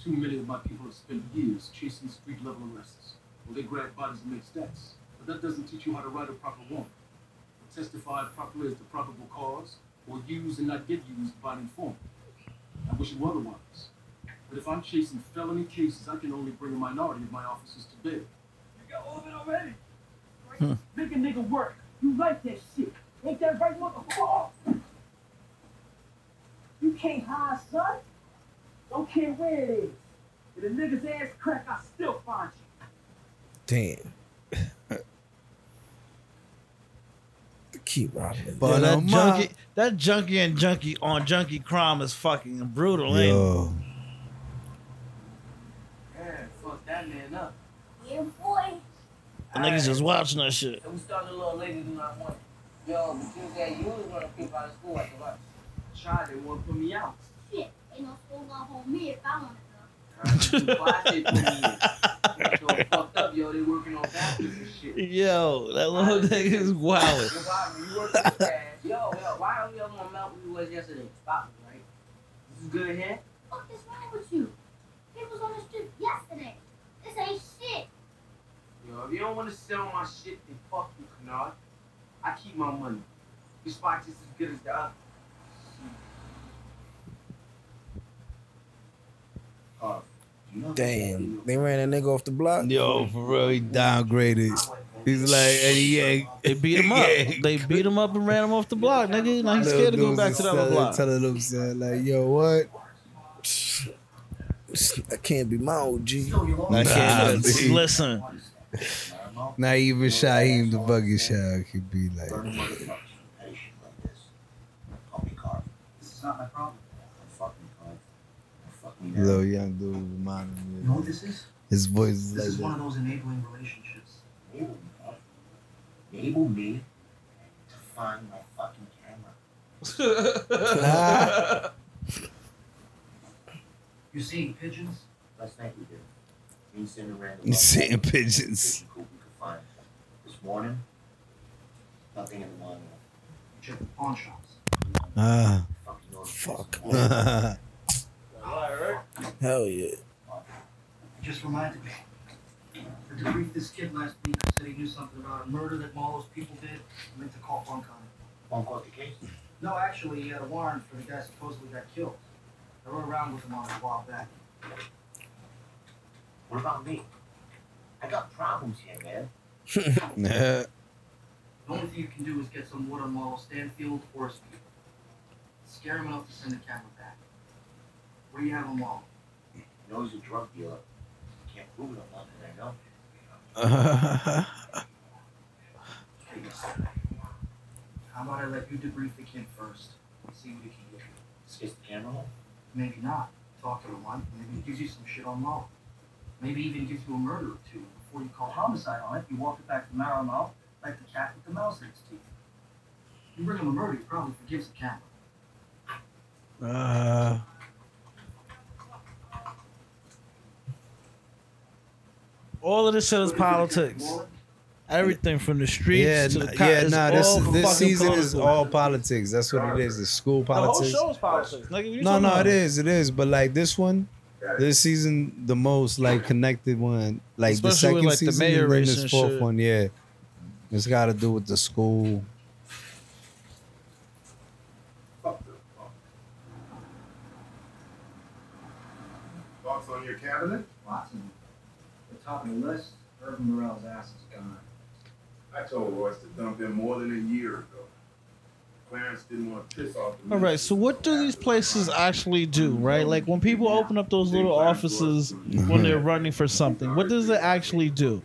too many of my people have spent years chasing street level arrests. Well, they grab bodies and make stats, but that doesn't teach you how to write a proper warrant, or testify properly as to probable cause, or use and not get used by an informant. I wish it were otherwise. But if I'm chasing felony cases, I can only bring a minority of my officers to bed. You got all of it already. Hmm. Make a nigga work. You like that shit. Ain't that right, motherfucker? You can't hide, son. Don't care where it is. If a nigga's ass crack, I still find you. Damn. Keep robbing. But that junkie, that junkie and junkie on junkie crime is fucking brutal, ain't it? Yo, Yeah, fuck that man up. Yeah, boy. The niggas just watching that shit. And we started a little later than I wanted. Yo, but you said you was gonna keep out of school after lunch. Tried, they won't put me out. Shit, ain't no school gonna hold me if I wanna Classic for me. So fucked up, yo. They working on bathrooms and shit. Yo, that little nigga is wild. Yo, Bobby, you working this fast. Yo, yo, why don't you ever on Mount we was yesterday? Spot me, right? This is good here? What is wrong with you? He was on the street yesterday. This ain't shit. Yo, if you don't want to sell my shit, then fuck you, Kenard. I keep my money. This spot just as good as the other. Damn, they ran that nigga off the block. Yo, for real, he downgraded. He's like, and he ain't. They beat him up. They beat him up and ran him off the block, nigga. Now he's scared to go back to the other block. Telling them, saying like, yo, what? I can't be my OG. Nah, Nah, listen. Not even Shaheem the fucking shot could be like. This is not my problem. I'm fucking fine. I'm Little young dude reminded me. You know what this is? his voice is This is one of those enabling relationships. Enable me. Enable me to find my fucking camera. you seeing pigeons? Last night we did. Me and Sydnor ran You seeing pigeons. pigeon we could find. This morning, nothing in the morning. Check the pawn shops. Ah. Fuck. Hell yeah. Just reminded me. I debriefed this kid last week who said he knew something about a murder that Marlo's people did. I meant to call Bunk on it. Bunk caught the case? No, actually, he had a warrant for the guy supposedly got killed. I rode around with him on it a while back. What about me? I got problems here, man. Yeah. The only thing you can do is get some wood on Marlo Stanfield or his people. Scare him enough to send a camera back. What do you have on Marlo? You know he's a drug dealer. Can't prove it on nothing, I know. How about I let you debrief the kid first? See what he can get. Skis the camera home? Maybe not. Talk to him one. Maybe he gives you some shit on Mo. Maybe even gives you a murder or two. Before you call homicide on it, you walk it back to Marlo like the cat with the mouse in its teeth. You bring him a murder, he probably forgives the camera. Uh, All of this shit is politics. Everything from the streets yeah, to the co- yeah, nah, this this fucking season is politics. all politics. That's what it is. The school The whole politics. show is politics. Nigga, what you No, no, it is, it is. But like this one, this season, the most like connected one, like the Especially with, second like, the season, mayor and then this fourth shit. one, yeah, it's got to do with the school. Thoughts on your cabinet? Watson, the top of the list, Ervin Burrell's ass is gone. I told Royce to dump him more than a year ago. Clarence didn't want to piss off the All right, so what do these places actually do, right? Like when people open up those little offices when they're running for something, what does it actually do?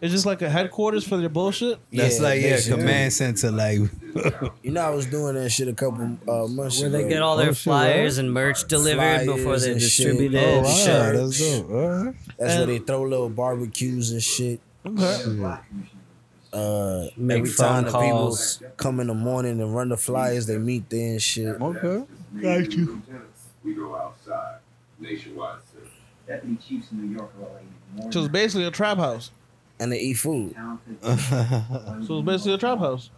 It's just like a headquarters for their bullshit. That's Yeah, like yeah, basically. command center, like You know, I was doing that shit a couple uh, months Where ago. they get all their Oh, flyers and merch delivered before they and distribute shit. it. Oh, wow, Shit. that's dope. All right. That's where they throw little barbecues and shit. Okay. Uh, Make every phone time the people come in the morning and run the flyers, they meet there and shit. Okay. Thank you. We go outside. Nationwide service. Deputy chiefs in New York are all even So it's basically a trap house. And they eat food. So it's basically a trap house.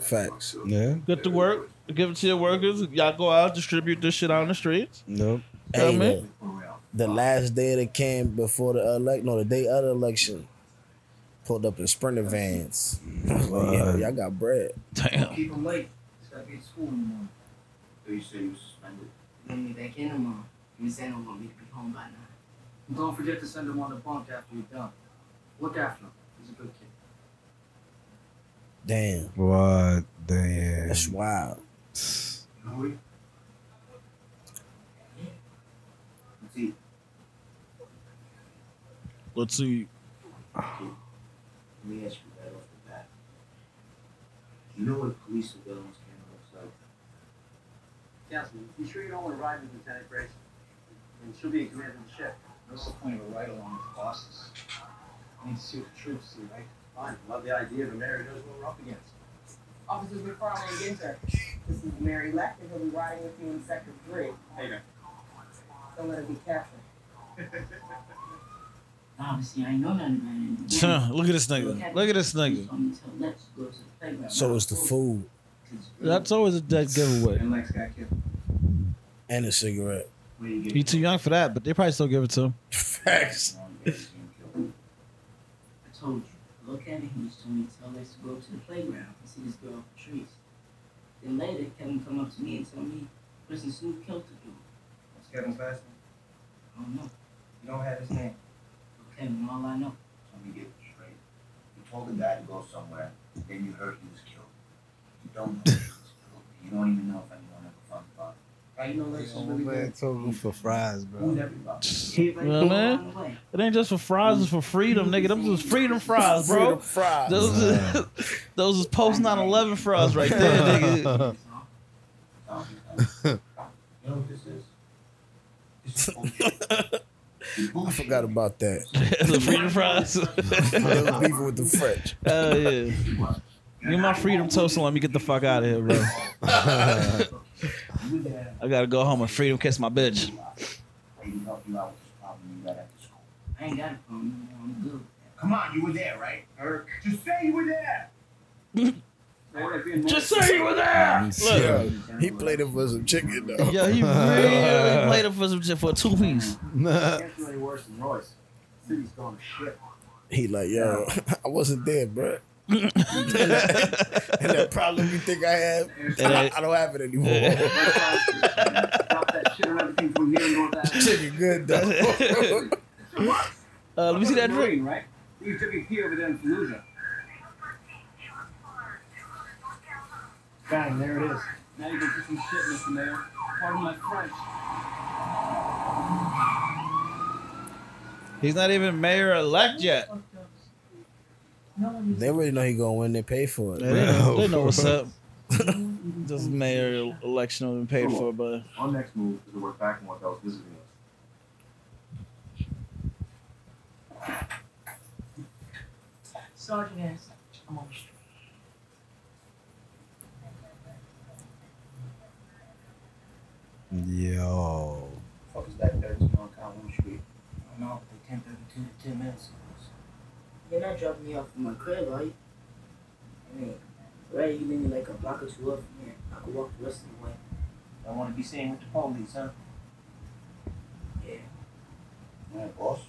Facts. yeah. Get to work, give it to your workers. Y'all go out, distribute this shit on the streets. Nope. Tell Hey, me. The, the last day of the camp before the elect, no, the day of the election, pulled up in sprinter vans. I was like, yeah, y'all got bread. Damn. Keep him late. He's got to be at school in the morning. So you said he was suspended? Bring me back in tomorrow. You said I don't want me to be home by nine. And don't forget to send him on the bunk after you're done. Look after him. He's a good kid. Damn, What? Damn. that's wild. Hungry? Let's Let's see. Let me ask you right off the bat. Do you know what police surveillance camera looks like? Councilman, you sure you don't want to ride with Lieutenant Grace? I mean, she'll be in command of the ship. What's the point of a ride along with the bosses? I need to see what the troops see, right? Fine. Love the idea, but Mary knows what we're up against. Officers McFarlane and Ginter. This is Mary Leck, and He'll be riding with you in Sector 3. Hey, man. Don't let her be captured. Obviously, I know nothing about it. Look at this nigga. Look at this nigga. Let's go to the playground. So it's the food That's always a dead giveaway. And Lex got killed. and a cigarette. You He too young for that, but they probably still give it to him. Facts. I told you. Look at it. He was told me to tell Lex to go to the playground and see this girl off the trees. Then later, Kevin come up to me and tell me, listen, Snoop killed the dude. What's Kevin's last name? I don't know. You don't have his name. Kevin, all I know. Let me get it straight. You told the guy to go somewhere, then you heard he was killed. You don't know if he was killed. You don't even know if anyone ever found the body. How you know that's Oh, really man, good? total for fries, Who's bro. everybody? You know what It ain't just for fries, it's for freedom, nigga. Them was freedom fries, bro. Freedom fries. Those, is, those is post 9-11 fries right there, nigga. You know what this is? This is bullshit. I forgot about that. the freedom fries. they was beefing with the French. Hell yeah. Give my freedom toast and let me get the fuck out of here, bro. You were there. I gotta go home and freedom kiss my bitch. Lady helped you out with this problem you got after school. I ain't got a problem. I'm good. Come on, you were there, right? Eric, just say you were there. Just say you were there. Look, Yo, he played it for some chicken though. yo, he really played it for some for a two piece. That's really worse than Royce. City's going to shit. He like, yo, I wasn't there, bro. and, that, and problem you think I have, I, I don't have it anymore. Drop that shit on everything from here and North Avenue. chicken good though. Uh, let me see that drink. Right? You took it here over there in Fallujah. Bang, there it is. Now you can put some shit, Mr. Mayor. Pardon my French. He's not even mayor elect yet. they already know he gonna win. They pay for it. They know, they know what's up. this mayor election has been paid for, but Our next move is to work back on what that was visiting us. Sergeant ass. I'm on the Yo. Fuck is that 13 on Calhoun Street? I don't know, but they 1032 to 10 minutes. You're not dropping me off from my crib, are you? I mean, right, you leave me like a block or two up from here. I could walk the rest of the way. I want to be seen with the police, huh? Yeah. All right, boss.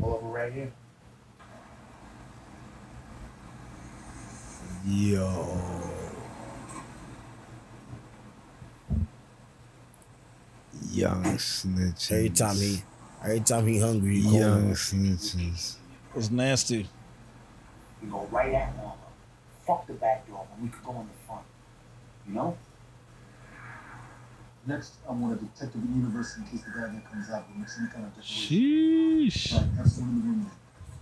All over right here. Yo. Young snitches. Every time he, every time he hungry, he Young going. snitches. it's nasty. We go right at Walmart. Fuck the back door when we could go in the front. You know? Next, I want a detective at the university in case the guy that comes out with some kind of declaration. Sheesh. Right, have someone in the room.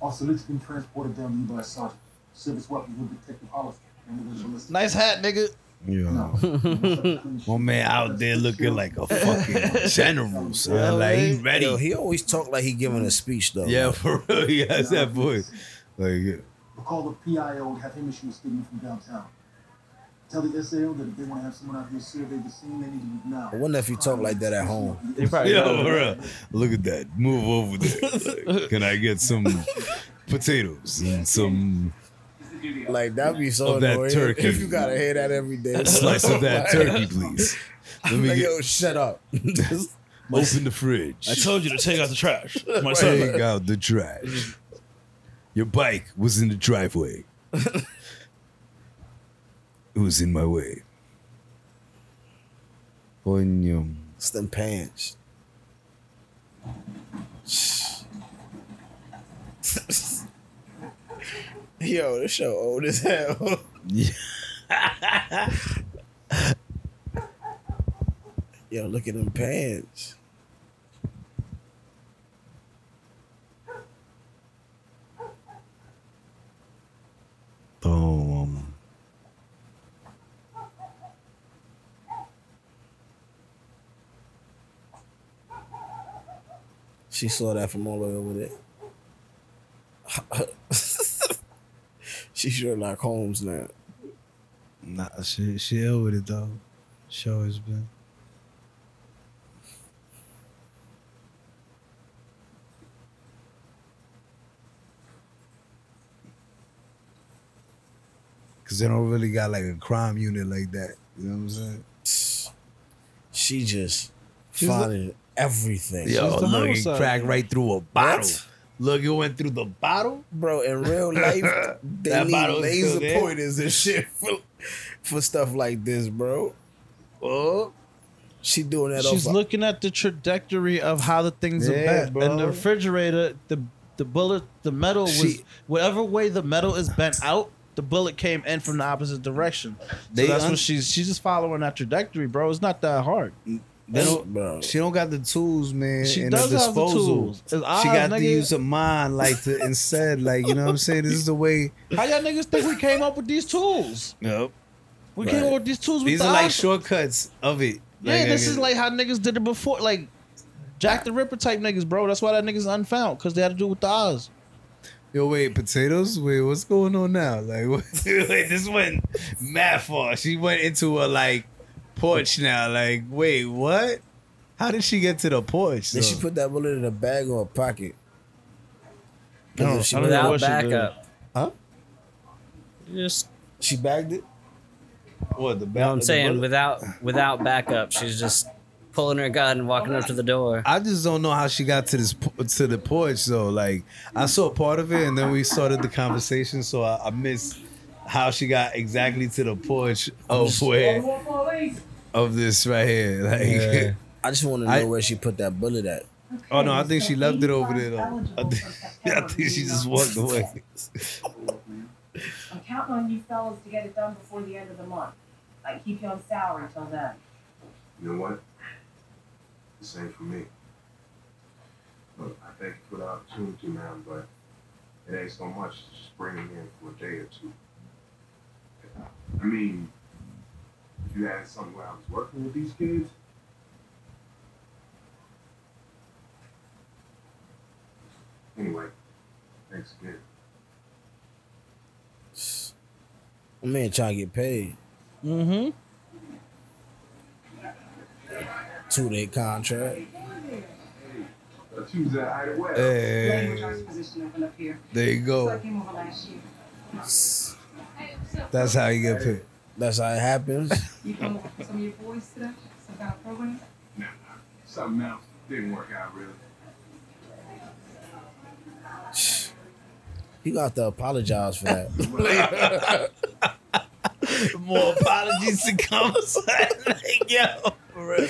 Officer Leach been transported down to you by a sergeant. Service weapons with Detective Hollister. And we're. Nice hat, nigga. Yo. My man out there looking like a fucking general, son. Like he ready. Yo, he always talk like he giving a speech though. yeah, for real. He has that voice. Like, yeah. We'll call the PIO and have him issue a statement from downtown. Tell the SAO that if they want to have someone out here survey the scene, they need to do it now. I wonder if he talk like that at home. He probably Yo, does. for real. Look at that. Move over there. Can I get some potatoes and some Like that'd be so Of that annoying. turkey. If you gotta hear that every day. a slice of that turkey, please? Let me Like, get. yo, shut up. Open the fridge. I told you to take out the trash. My son. Take out the trash. Your bike was in the driveway. it was in my way. Coño. It's them pants. Yo, this show old as hell. Yo, look at them pants. Boom. She saw that from all the way over there. she Sherlock Holmes now. Nah, she she ill with it though. She always been. Cause they don't really got like a crime unit like that. You know what I'm saying? She just She's finding everything. Yo, look, it cracked right through a bottle. Look, it went through the bottle, Bro, in real life, they That need bottle is laser pointers and shit for, for stuff like this, bro. Oh, she doing that. She's off looking at the trajectory of how the things are bent. bro. And the refrigerator, the the bullet, the metal was She- whatever way the metal is bent out. The bullet came in from the opposite direction. So They that's un- what she's she's just following that trajectory, bro. It's not that hard. They don't, she don't got the tools, man. She and does the have the tools. It's she got nigga. to use her mind, like to instead, like you know what I'm saying. This is the way. How y'all niggas think we came up with these tools? Yep. We came up with these tools. With These the are like shortcuts of it. Yeah, Like, this is like how niggas did it before, like Jack the Ripper type niggas, bro. That's why that niggas unfound because they had to do with the eyes. Yo, wait, potatoes. Wait, what's going on now? Like, what, wait, this went mad far. She went into a like porch now. Like, wait, what? How did she get to the porch? Did she put that bullet in a bag or a pocket? I she I don't Without what she did. backup. Huh? Just She bagged it. What the you know what I'm saying? Without without backup. She's just pulling her gun and walking up to the door. I just don't know how she got to this to the porch though. Like, I saw part of it, and then we started the conversation, so I, I missed how she got exactly to the porch of where of this right here. Like, Yeah. I just want to know I- where she put that bullet at. oh no, I think she left it over there though. I think, I think she just walked away. I'm counting on you fellas to get it done before the end of the month. I keep you on salary till then. You know what? The same for me. Look, I thank you for the opportunity, man, but it ain't so much as just bringing me in for a day or two. I mean, if you had something where I was working with these kids, anyway, thanks again. My man trying to get paid. Mm-hmm. Two day contract. Uh, Tuesday, either way. Hey, position up here. there you go. came over last year. That's how you get paid. That's how it happens. You come over with some of your boys today? Some kind of program? Something else didn't work out really. You got to apologize for that. More apologies to come. like, yo, for real.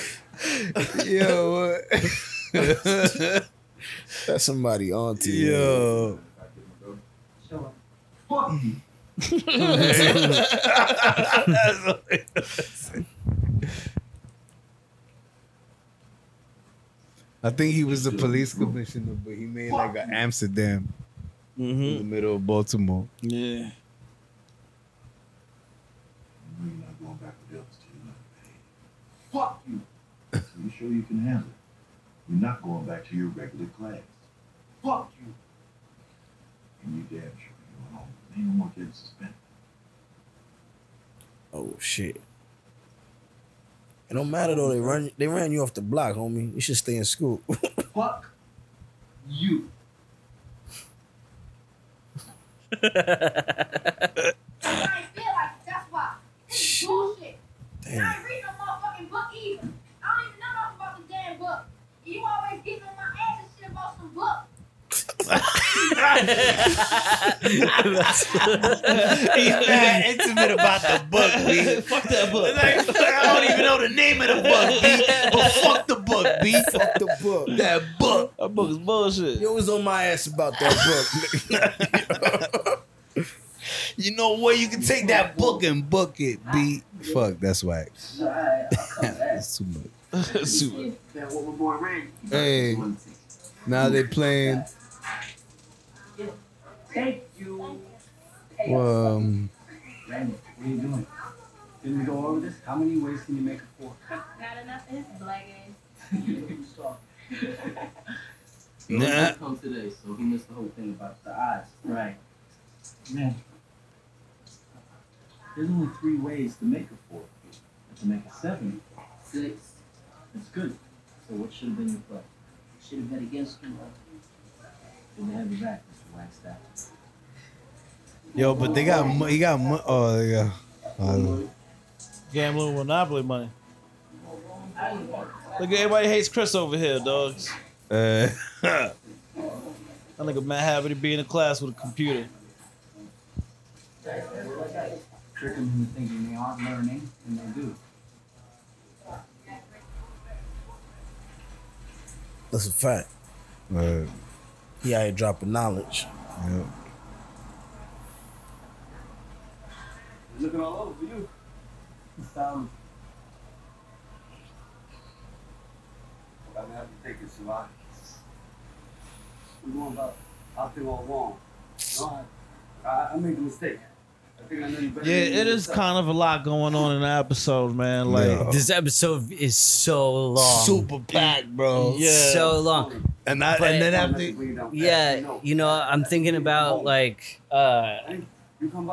Yo, what? That's somebody auntie. you. Yo. Sure. Fuck you. I think he was the police commissioner, but he made like a Amsterdam in the mm-hmm. middle of Baltimore. Yeah. You know you're not going back with the others till you're not paid. Fuck you. So you sure you can handle it? You're not going back to your regular class. Fuck you. And you damn sure you're going home. Ain't no more getting suspended. Oh shit. It don't matter though. They run. They ran you off the block, homie. You should stay in school. Fuck you. I feel like that's why. This is bullshit. And I ain't reading no motherfucking book either. I don't even know nothing about the damn book. You always giving my ass and shit about some book. He's mad intimate about the book, B. Fuck that book. Like, I don't even know the name of the book, B. But fuck the book, B. Fuck the book. That book. That book is bullshit. You was on my ass about that book. Nigga. You know where you can take that book and book it, B. Fuck, that's whack. Alright, I'll come back. That's too much. Super. That what my. Hey, now they playing. Thank you. Um, Randy, what are you doing? Didn't we go over this? How many ways can you make a fork? Not enough in his black ass. Stop. Nah. come today, so he missed the whole thing about the eyes. Right. Man, there's only three ways to make a fork. To make a seven, six. That's good. So what should have been your play? Should have bet against you. Didn't have your back, Mr. Yo, but they got mo- he got mo- oh they got Gambling with Monopoly money. Look, everybody hates Chris over here, dogs. uh, That nigga mad happy to be in a class with a computer. trick them into thinking they aren't learning, and they do. That's a fact. Right. He out here dropping knowledge. Yeah. Looking all over you. Um, I'm gonna have to take it. I'm going about all wrong. No, I, I made a mistake. Yeah, it is kind of a lot going on in the episode, man. Like This episode is so long. Super packed, bro. Yeah. So long. And I, But- and then after Yeah, you know, I'm thinking about like uh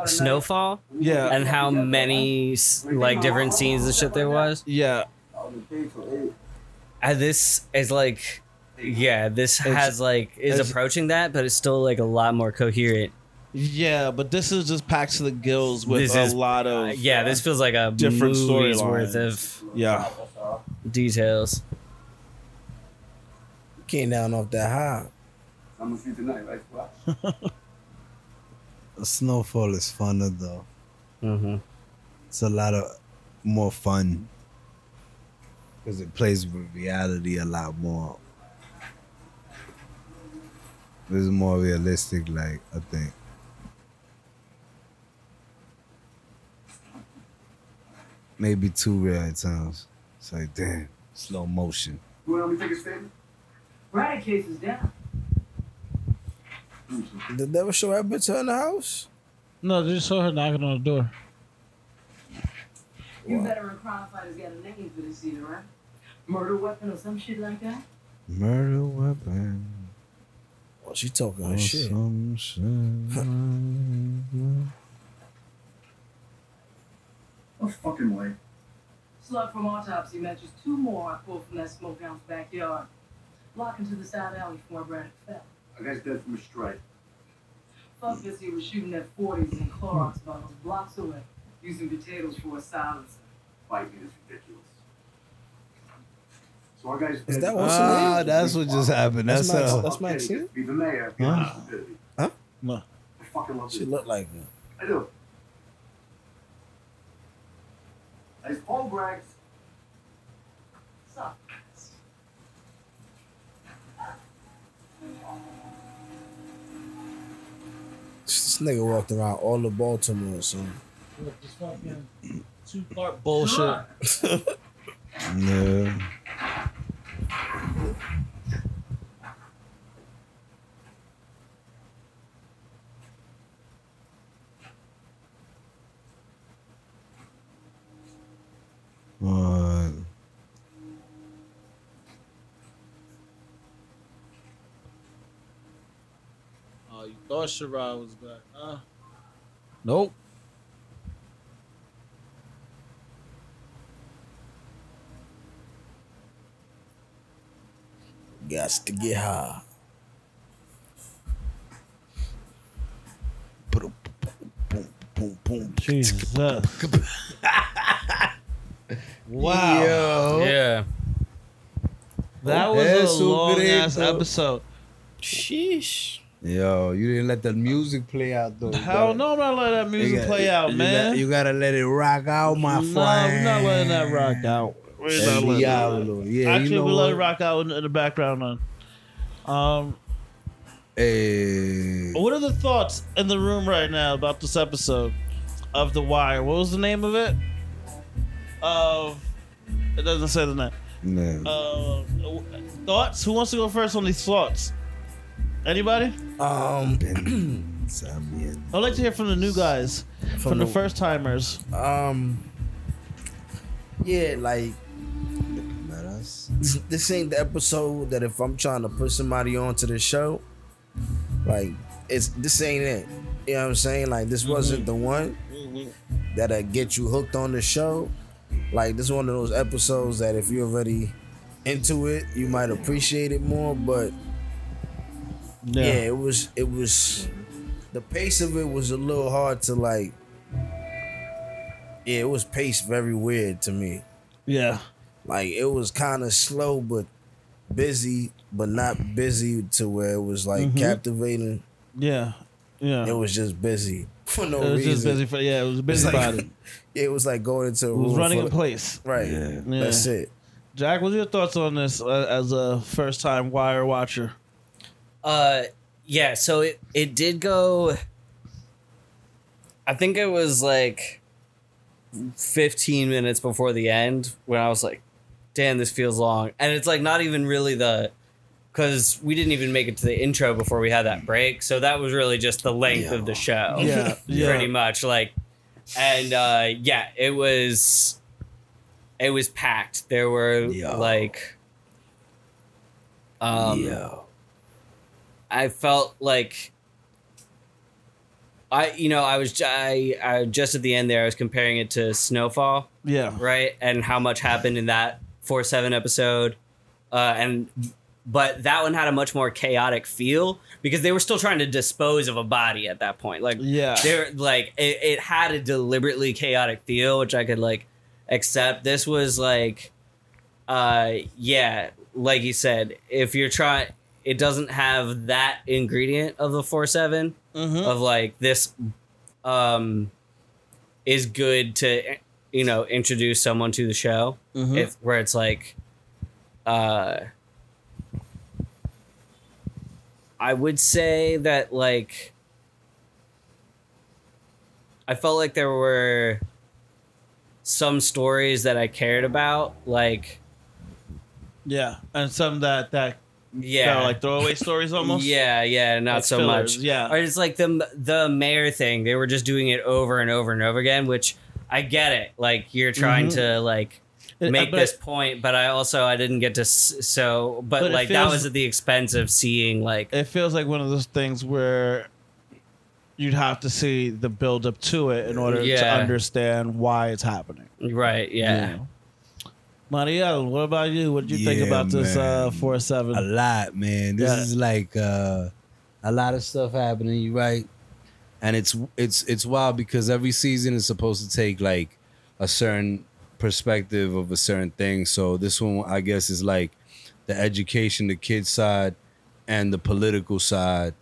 Snowfall. Yeah. And how many like different scenes and shit there was. Yeah. And this is like yeah, this has like is approaching that, but it's still like a lot more coherent. Yeah, but this is just packed to the gills with This a is- lot of Yeah, this feels like a different movie's storylines. worth of yeah. details. Came down off that high. I'm gonna see tonight, right? Well, Snowfall is funner though. Mm-hmm. It's a lot of more fun because it plays with reality a lot more. It's more realistic, like I think. Maybe two real at times. It's like damn, slow motion. you want me to take a statement? Riot case is down. Did they ever show that bitch her in the house? No, they just saw her knocking on the door. You veteran crime fighters got a name for this either, right? Murder weapon or some shit like that? Murder weapon. Oh, she talking or her shit. some shit. No fucking way. Slug from autopsy matches two more I pulled from that smokehouse backyard. Lock into the side alley before Braddock fell. A guy's dead from a strike. Fuck this, he was shooting at 40s and Clorox bottles blocks away, using potatoes for a silencer. Fighting is ridiculous. So our guy's Is dead. that what's Ah, that's what just happened. That's, That's Max- uh, that's Okay, Maxine? Be the mayor. Huh? Stupidity. Huh? No. I fucking love She this. looked like her. I do. As suck. This nigga walked around all of Baltimore, son. This fucking two part bullshit. yeah. What? Oh, you thought Sherrod was back, huh? Nope. Gots to get high. Jesus. wow. Yo. Yeah. That was Eso a long ass episode. Sheesh. Yo, you didn't let the music play out though. Hell no, I'm not letting that music got- play out, you man. got- you gotta let it rock out, my no, friend. we're not letting that rock out. We're not letting that Diablo. rock. Yeah, Actually, you know we let it what? rock out in, in the background. On. Um, Hey. what are the thoughts in the room right now about this episode of The Wire? What was the name of it? Of it doesn't say the name. Man. Uh, thoughts? Who wants to go first on these thoughts? Anybody? Um, I'd like to hear from the new guys, from, From the the- first timers. um, yeah, like this, this ain't the episode that if I'm trying to put somebody onto the show, like it's this ain't it. You know what I'm saying? Like this wasn't the one that'll get you hooked on the show. Like this is one of those episodes that if you're already into it, you might appreciate it more. But Yeah. yeah, it was it was the pace of it was a little hard to like. Yeah, it was paced very weird to me. Yeah. Like it was kind of slow but busy, but not busy to where it was like Mhm. captivating. Yeah. Yeah. It was just busy for no reason. it was reason. just busy for yeah. It was a It's like- busybody. It was like going into a It was room running full in place. Right. Yeah. That's it. Jack, what's your thoughts on this uh, as a first time Wire watcher? Uh, yeah. So it it did go. I think it was like fifteen minutes before the end when I was like, "Damn, this feels long," and it's like not even really the. Because we didn't even make it to the intro before we had that break, so that was really just the length of the show. Yeah, yeah. pretty much like, and uh, yeah, it was, it was packed. There were like, um, I felt like I you know I was I, I just at the end there I was comparing it to Snowfall. Yeah. right? And how much happened in that 4-7 episode. Uh and but that one had a much more chaotic feel because they were still trying to dispose of a body at that point. Like Yeah. they're like it, it had a deliberately chaotic feel which I could like accept. This was like uh yeah like you said if you're trying it doesn't have that ingredient of the 4-7 Mhm. of like this um is good to you know introduce someone to the show Mhm. if where it's like uh I would say that like I felt like there were some stories that I cared about like Yeah, and some that that yeah are like throwaway stories almost. Yeah, yeah, not Like so fillers, much. yeah. or it's like the the mayor thing. They were just doing it over and over and over again, which I get it. Like you're trying Mhm. to like make but- this point, but I also I didn't get to s- so, but, But like that was at the expense of seeing like It feels like one of those things where you'd have to see the build up to it in order to understand why it's happening. right, yeah. Maria, what about you? What did you think Yeah, about this uh four seven? A lot, man. This Yeah. is like uh, a lot of stuff happening. You right, and it's it's it's wild because every season is supposed to take like a certain perspective of a certain thing. So this one, I guess, is like the education, the kids side, and the political side.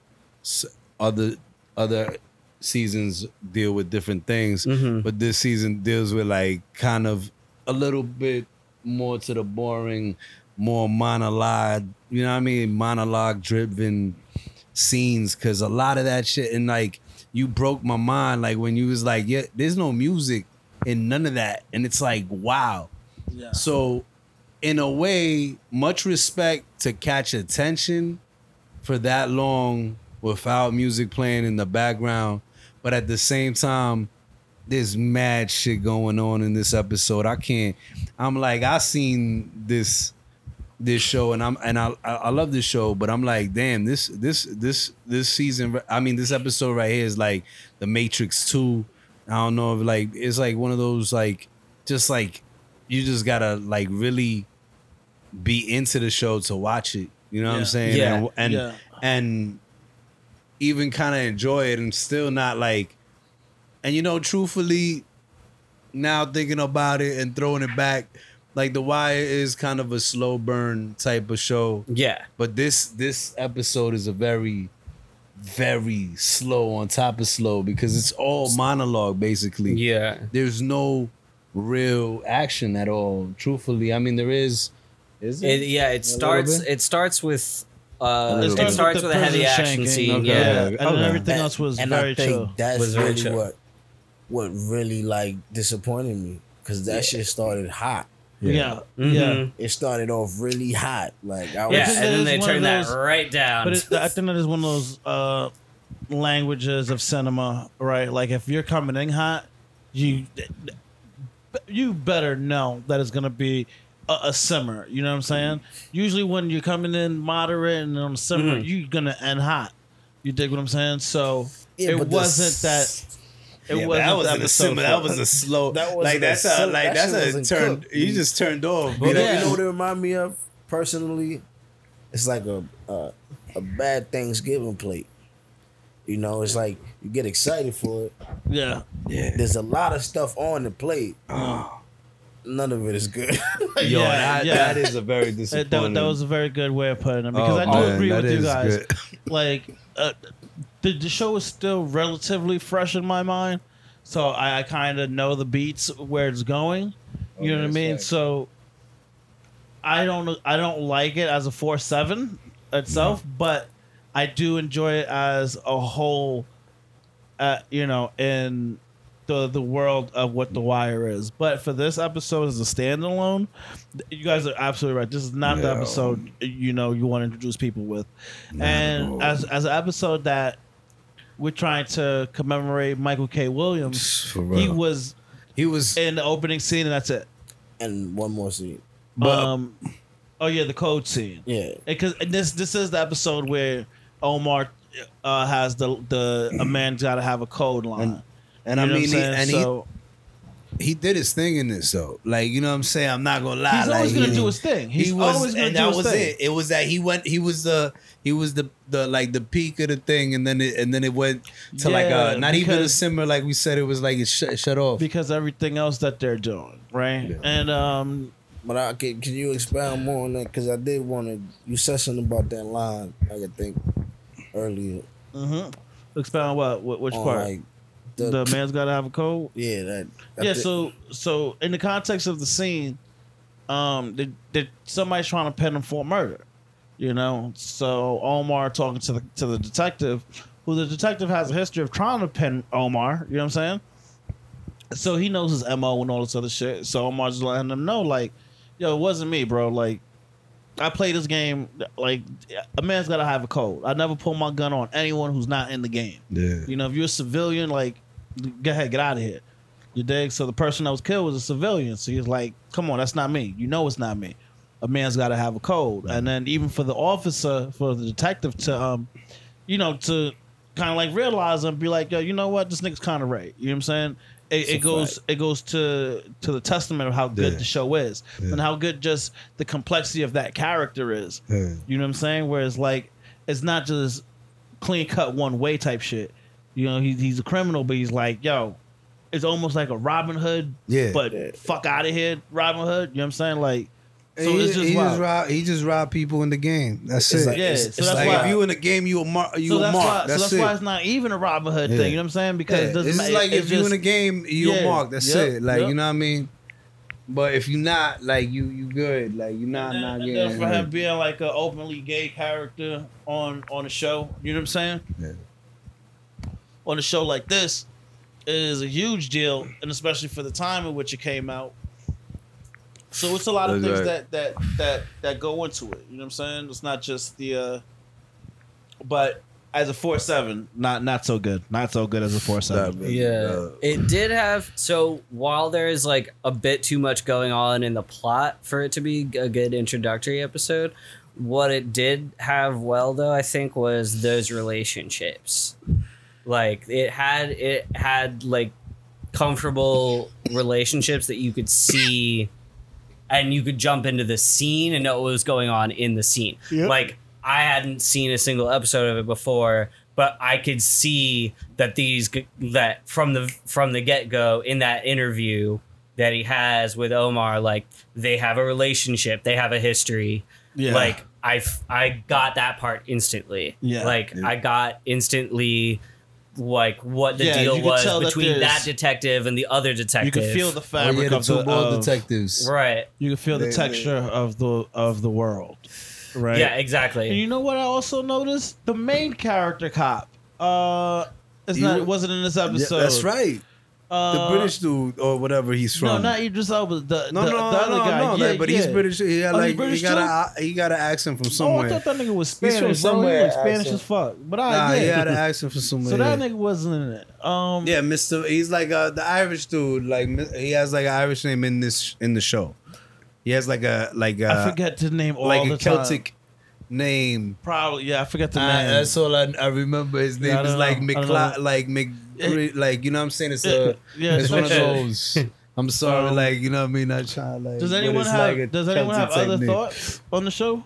S- Other other seasons deal with different things, but this season deals with like kind of a little bit more to the boring, more monologue. You know what I mean? Monologue driven scenes because a lot of that shit and like you broke my mind like when you was like yeah there's no music in none of that and it's like wow Yeah. so in a way much respect to catch attention for that long without music playing in the background but at the same time there's mad shit going on in this episode i can't i'm like i seen this this show and I'm and I I love this show, but I'm like, damn, this this this this season I mean this episode right here is like the Matrix 2. I don't know if like it's like one of those like just like you just gotta like really be into the show to watch it. You know what I'm saying? Yeah. And and, Yeah. and even kind of enjoy it and still not like and you know, truthfully, now thinking about it and throwing it back, like The Wire is kind of a slow burn type of show. Yeah. But this this episode is a very, very slow on top of slow because it's all monologue basically. Yeah. There's no real action at all. Truthfully, I mean there is. Is It, it? yeah, it little starts. It starts with. A Uh, little it starts with, the a heavy action shanking, scene. okay. Yeah, And then everything else was and very I think chill. That's Was very really chill. what what really like disappointed me because that shit started hot. Yeah. Yeah. It started off really hot. Like I was, Yeah, think and then that they is one of turn that right down. But it, I think that is one of those uh, languages of cinema, right? Like if you're coming in hot, you you better know that it's gonna be a, a simmer. You know what I'm saying? Usually when you're coming in moderate and on a simmer, Mhm. you're gonna end hot. You dig what I'm saying? So Yeah, it wasn't that. It Yeah, but wasn't that was the a episode simmer. That for- was a slow. That wasn't like a that's a like that that's a turn. cooked. You just turned off. But You know? you know what it remind me of personally? It's like a a, a bad Thanksgiving plate. You know, it's like you get excited for it. yeah. Yeah. There's a lot of stuff on the plate. None of it is good. Yo, Yeah, that, yeah. that is a very disappointing. that, that was a very good way of putting it because Oh, I do man, agree with you guys. good. Like, uh, the, the show is still relatively fresh in my mind, so I, I kind of know the beats where it's going. You know what I mean? So I don't I don't like it as a four seven itself, but I do enjoy it as a whole. Uh, you know, in the the world of what the wire is. But for this episode as a standalone, you guys are absolutely right. This is not the episode you know you want to introduce people with. And as as an episode that we're trying to commemorate Michael K. Williams, For he was he was in the opening scene, and that's it. And one more scene. But um, oh yeah, the code scene. Yeah, because this this is the episode where Omar uh, has the the a man's got to have a code line. And You I know what mean, I'm he, saying? and So- he he did his thing in this though. Like you know what I'm saying. I'm not gonna lie. He's always like, gonna he- do his thing. He He's was, always gonna and do that his was thing. it. It was that he went. He was the he was the the like the peak of the thing, and then it and then it went to like Yeah, uh not even a because- simmer like we said. It was like it shut, shut off. because everything else that they're doing, right? And um, But I can, can you expound more on that? Because I did want to. You said something about that line. I could think earlier. Mm-hmm. expound what, what which on, part? like, the, man's got to have a code. Yeah, that. I yeah. thi- So so in the context of the scene, um, that that somebody's trying to pin him for murder, you know. So Omar talking to the to the detective, who the detective has a history of trying to pin Omar. You know what I'm saying? So he knows his mo and all this other shit. So Omar's just letting him know, like, yo, it wasn't me, bro. Like, I play this game. Like, a man's gotta have a code. I never pull my gun on anyone who's not in the game. Yeah. You know, if you're a civilian, like, go ahead, get out of here. You dig? So the person that was killed was a civilian. So he's like, come on, that's not me. You know it's not me. A man's got to have a code. And then even for the officer, for the detective to, um, you know, to kind of like realize and be like, yo, you know what? This nigga's kind of right. You know what I'm saying? It, it goes it goes to to the testament of how good Yeah. the show is Yeah. and how good just the complexity of that character is. Yeah. You know what I'm saying? Whereas like it's not just clean cut one way type shit. You know, he, he's a criminal, but he's like, yo, it's almost like a Robin Hood, Yeah. but fuck out of here, Robin Hood. You know what I'm saying? Like, so he, it's just he wild. just rob he just rob people in the game. That's It's it. like- yeah, it's, so it's that's like why- if you in the game, you a mark. You so a that's mark. why, that's so that's it. why it's not even a Robin Hood Yeah. thing. You know what I'm saying? Because Yeah, it doesn't it's ma- like it if you in the game, you Yeah. a mark. That's Yep, it. Like yep. you know what I mean. But if you're not, like you, you good. Like you not not And getting. then for him being like an openly gay character on on a show, you know what I'm saying? Yeah. On a show like this is a huge deal, and especially for the time in which it came out. So it's a lot of That's things that that that that go into it. You know what I'm saying? It's not just the. uh But as a four seven, not not so good. Not so good as a four seven. Yeah, it did have. So while there is like a bit too much going on in the plot for it to be a good introductory episode, what it did have well though, I think, was those relationships. Like it had, it had like comfortable relationships that you could see, and you could jump into the scene and know what was going on in the scene. Yep. Like I hadn't seen a single episode of it before, but I could see that these g- that from the from the get go in that interview that he has with Omar, like they have a relationship, they have a history. Yeah. Like I I got that part instantly. Yeah. Like I got instantly like what the Yeah, you deal could was tell that between that, there's- detective and the other detective. You can feel the fabric the of two the bald of- detectives. Right. You can feel the They- they- texture of the of the world, right? Yeah, exactly. And you know what I also noticed? The main character cop. Uh, it's You- not. It wasn't in this Yeah, episode. that's right. Uh, the British dude or whatever he's from. No, not Idris Elba. The, No, the, no, the other no, guy. no, yeah, like, but he's. British. He got Oh, like British he got a he got an accent from Oh, somewhere. I thought that nigga was He's from Spanish. He somewhere, was Spanish accent. as fuck. But I Nah, yeah. he had an accent from somewhere. So that nigga wasn't in it. Um, Yeah, Mister. He's like uh, the Irish dude. Like he has like an Irish name in this in the show. He has like a like a, I forget the name all like the a Celtic time. Name. Probably yeah. I forget the Uh, name. that's all I, I remember. His Yeah, name is like know. McCla- like Mc, like you know what I'm saying. It's a Yeah, it's one of those. I'm sorry, Um, like you know what I mean. Not trying like. Does anyone have like a Does anyone have Celtic other technique. thoughts on the show?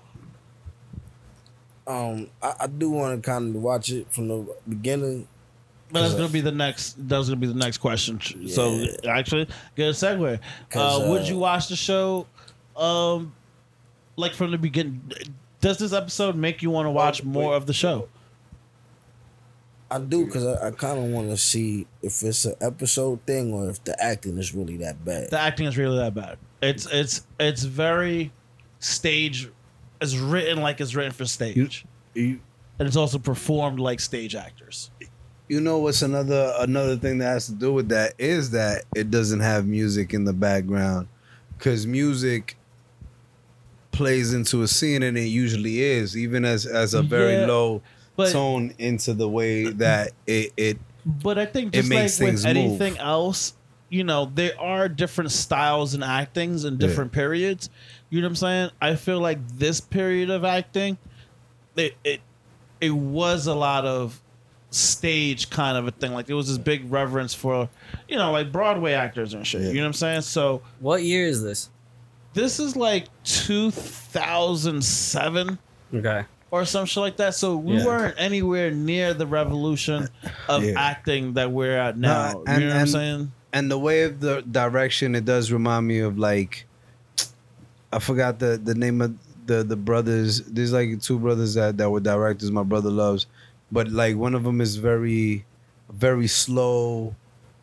Um, I, I do want to kind of watch it from the beginning. But that's gonna be the next. That's gonna be the next question. So actually, good segue. Uh, 'Cause, would uh, you watch the show, um, like from the beginning? Does this episode make you want to watch more of the show? I do because I, I kind of want to see if it's an episode thing or if the acting is really that bad. The acting is really that bad. It's it's it's very stage. It's written like it's written for stage, You, and it's also performed like stage actors. you know what's another another thing that has to do with that is that it doesn't have music in the background because music plays into a scene and it usually is even as as a very Yeah, low but- tone into the way that it it But I think It just like makes with things move. anything else, you know, there are different styles and actings and different periods. You know what I'm saying? I feel like this period of acting, it it it was a lot of stage kind of a thing. Like there was this big reverence for, you know, like Broadway actors and shit. You know what I'm saying? So what year is this? This is like 2007 Okay. or some shit like that. So we Yeah. weren't anywhere near the revolution of Yeah. acting that we're at now. No, and, you know what I'm and- saying? And the way of the direction, it does remind me of like I forgot the the name of the the brothers. There's like two brothers that that were directors. My brother loves, but like one of them is very very slow.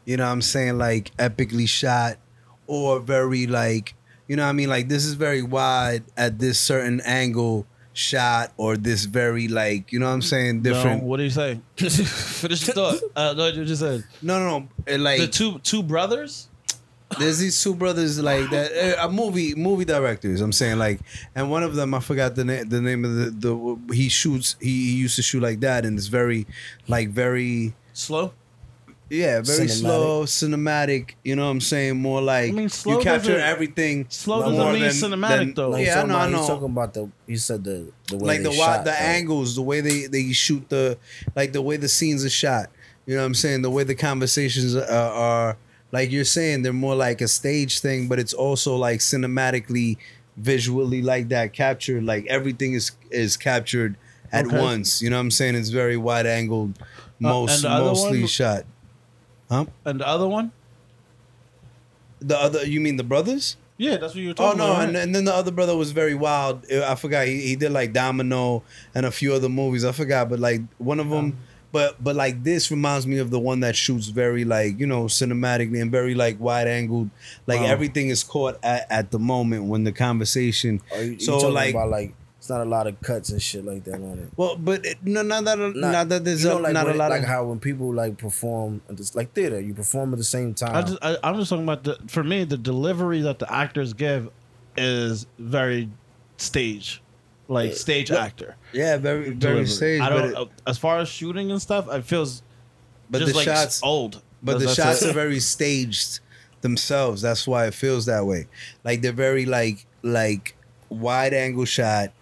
You know what I'm saying? Like epically shot, or very like you know what I mean? Like this is very wide at this certain angle shot, or this very like you know what I'm saying? Different. No, what do you say? Finish your thought. Uh, no, you just said. No, no, no. It, like the two two brothers. There's these two brothers like that, uh, movie movie directors. I'm saying like, and one of them I forgot the name the name of the the he shoots he, he used to shoot like that, and it's very like very slow. Yeah, very Cinematic. slow, cinematic. You know what I'm saying? More like I mean, slow you capture doesn't- everything. slow more doesn't mean than- cinematic, than- though. He's Yeah, I talking know, I about- He's know. talking about the. He said the the way like they the shot, the though. angles, the way they they shoot the like the way the scenes are shot. You know what I'm saying? The way the conversations are, are like you're saying they're more like a stage thing, but it's also like cinematically, visually like that captured. Like everything is is captured at Okay. once. You know what I'm saying? It's very wide angled, most Uh, and the other mostly one- shot. Huh? And the other one? The other, you mean the brothers? Yeah, that's what you were oh, talking about. Oh no, about. right? and, and then the other brother was very wild. I forgot he, he did like Domino and a few other movies. I forgot, but like one of them. But but like this reminds me of the one that shoots very like you know cinematically and very like wide angled. Like Wow. everything is caught at, at the moment when the conversation. Are you, you so talking like about like it's not a lot of cuts and shit like that on it. well, but it, no, not that not, that there's you know, a, like not when a it- lot like of how when people like perform at this like theater, you perform at the same time. I just, I, I'm just talking about the. For me, the delivery that the actors give is very stage, like stage Well, actor. yeah, very very delivery. stage. I don't. it- uh, as far as shooting and stuff, it feels. but just the like shots old. But the shots it. are very staged themselves. That's why it feels that way. Like they're very like like wide angle shot.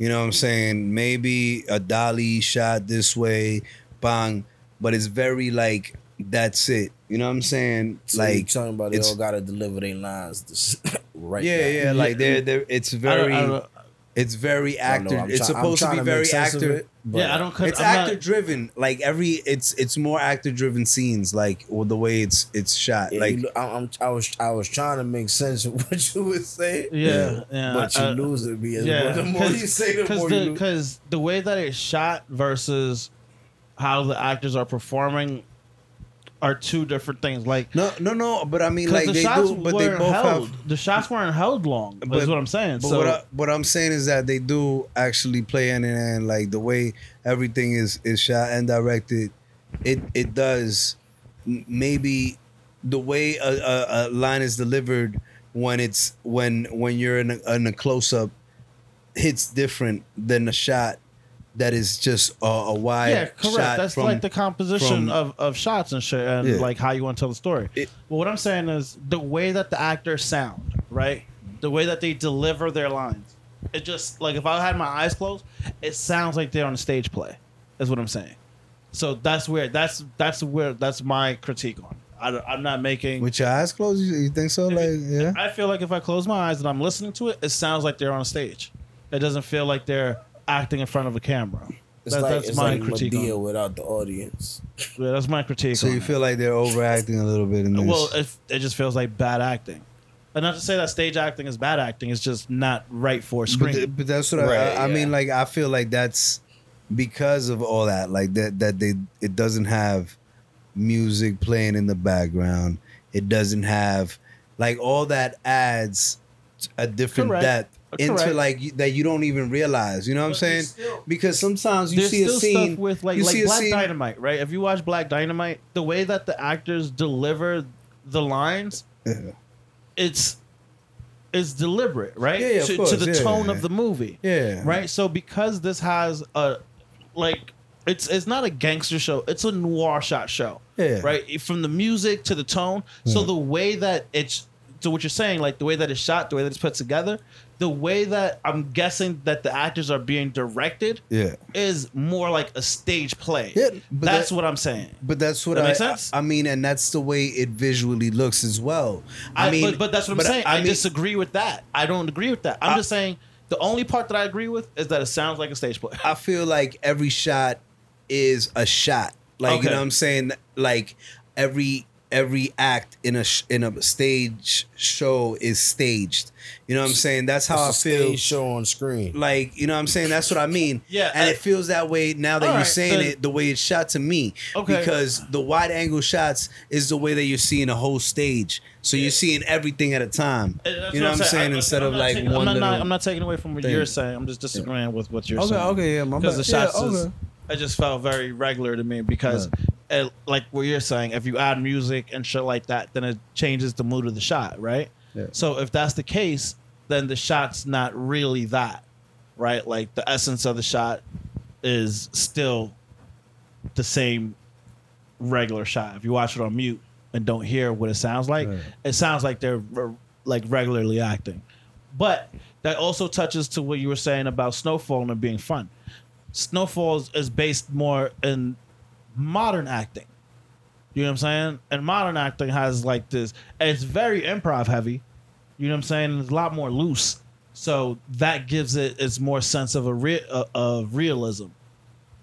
You know what I'm saying? Maybe a dolly shot this way, bang. But it's very like that's it. You know what I'm saying? So you like talking about they all gotta deliver their lines this, right. yeah, now. yeah. Like they're they it's I don't- very. I don't- it's very I know, actor. It's try- supposed to be to very make actor. it, Yeah, I don't. Cut, It's I'm not- actor driven. Like every, it's it's more actor driven scenes. Like with the way it's it's shot. Yeah, like you, I, I'm, I was I was trying to make sense of what you were saying. Yeah, yeah. but you uh, I- lose it because Yeah, the more you say, the more the, you lose. Because the way that it's shot versus how the actors are performing are two different things. Like no, no, no. But I mean, like the they shots do, but they both held. have. the shots weren't held long. That's what I'm saying. But so what, I, what I'm saying is that they do actually play in and like the way everything is is shot and directed, it it does maybe the way a, a, a line is delivered when it's when when you're in a, in a close up hits different than a shot that is just a, a wide yeah, correct. That's from- like the composition from- of, of shots and shit, and Yeah. like how you want to tell the story. well, what I'm saying is the way that the actors sound, right? The way that they deliver their lines. It just like if I had my eyes closed, it sounds like they're on a stage play. Is what I'm saying. So that's where that's that's where that's my critique on. I, I'm not making. with your eyes closed. You, you think so? Like yeah. I feel like if I close my eyes and I'm listening to it, it sounds like they're on a stage. It doesn't feel like they're acting in front of a camera. It's That- like that's it's my like critique. on Medea without the audience. Yeah, that's my critique. So on you it. feel like they're overacting a little bit in this? Well, it, it just feels like bad acting. And not to say that stage acting is bad acting, it's just not right for screen. th- but that's what I, I, I mean. Like I feel like that's because of all that, like that that they it doesn't have music playing in the background. It doesn't have like all that adds a different Correct. depth into Correct. like that you don't even realize. You know what I'm saying? because sometimes you There's see a still scene stuff with like you like see a Black scene- Dynamite, right? If you watch Black Dynamite, the way that the actors deliver the lines, it's it's deliberate, right? Yeah, yeah, to, course, to the yeah, tone yeah. of the movie. Yeah. Right? So because this has a like it's it's not a gangster show, it's a noir shot show. Yeah. Right? From the music to the tone. So the way that it's to what you're saying, like the way that it's shot, the way that it's put together, the way that I'm guessing that the actors are being directed Yeah. is more like a stage play. Yeah, but That's that- what I'm saying. But that's what That I, make sense? I mean, and that's the way it visually looks as well. I, I, mean, but, but that's what I'm saying. I, mean, disagree with that. I don't agree with that. I'm just saying the only part that I agree with is that it sounds like a stage play. I feel like every shot is a shot. Like you Okay. know what I'm saying? Like every every act in a sh- in a stage show is staged. You know what I'm saying? That's how It's I a feel. stage show on screen. Like you know what I'm saying? That's what I mean. Yeah, and I- it feels that way now that you're right, saying then- it. The way it's shot to me, Okay. because the wide angle shots is the way that you're seeing a whole stage. So you're seeing everything at a time. That's You know what I'm saying? I- Instead I'm of like taking- one I'm not, not- I'm not taking away from what thing. you're saying. I'm just disagreeing with what you're Okay, saying. okay, okay, yeah, Because the shots Yeah, is, okay. it just felt very regular to me because, it, like what you're saying, if you add music and shit like that, then it changes the mood of the shot, right? Yeah. So if that's the case, then the shot's not really that, right? Like the essence of the shot is still the same regular shot. If you watch it on mute and don't hear what it sounds like, Right. it sounds like they're re- like regularly acting. But that also touches to what you were saying about Snowfall and being fun. Snowfall is based more in modern acting. You know what I'm saying? And modern acting has like this, it's very improv heavy. You know what I'm saying? It's a lot more loose. So that gives it its more sense of a re- uh, of realism.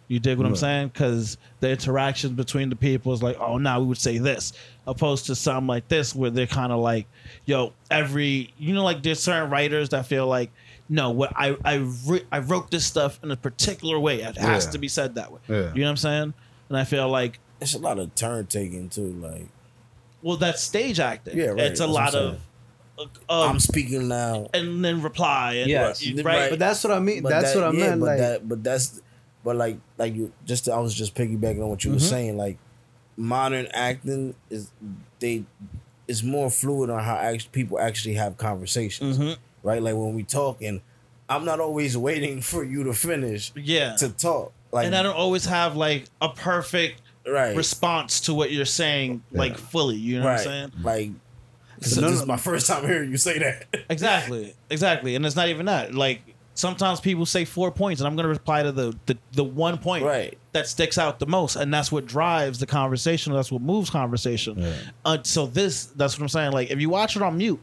You dig what I'm saying? Because the interactions between the people is like, oh, now we would say this, opposed to something like this where they're kind of like, yo, every you know, like there's certain writers that feel like, no, what I I re- I wrote this stuff in a particular way. It has Yeah. to be said that way. Yeah. You know what I'm saying? And I feel like It's a lot of turn taking too. Like well, that's stage acting. Yeah, right, It's a that's lot of, of I'm speaking now. and then reply and Yes, right. But that's what I mean. But that's that- what I yeah, meant. But Like, that, but that's, but like, like you just, I was just piggybacking on what you were Mhm. saying. Like, modern acting is they is more fluid on how act, people actually have conversations, Mhm. right? Like when we talk, and I'm not always waiting for you to finish, Yeah. to talk. Like, and I don't always have like a perfect Right. response to what you're saying, like fully. You know right? what I'm saying? Like, So so this is my first time hearing you say that. Exactly, exactly. And it's not even that. Like sometimes people say four points, and I'm gonna reply to the the, the one point Right. that sticks out the most, and that's what drives the conversation. That's what moves conversation. Uh, so this, that's what I'm saying. Like if you watch it on mute,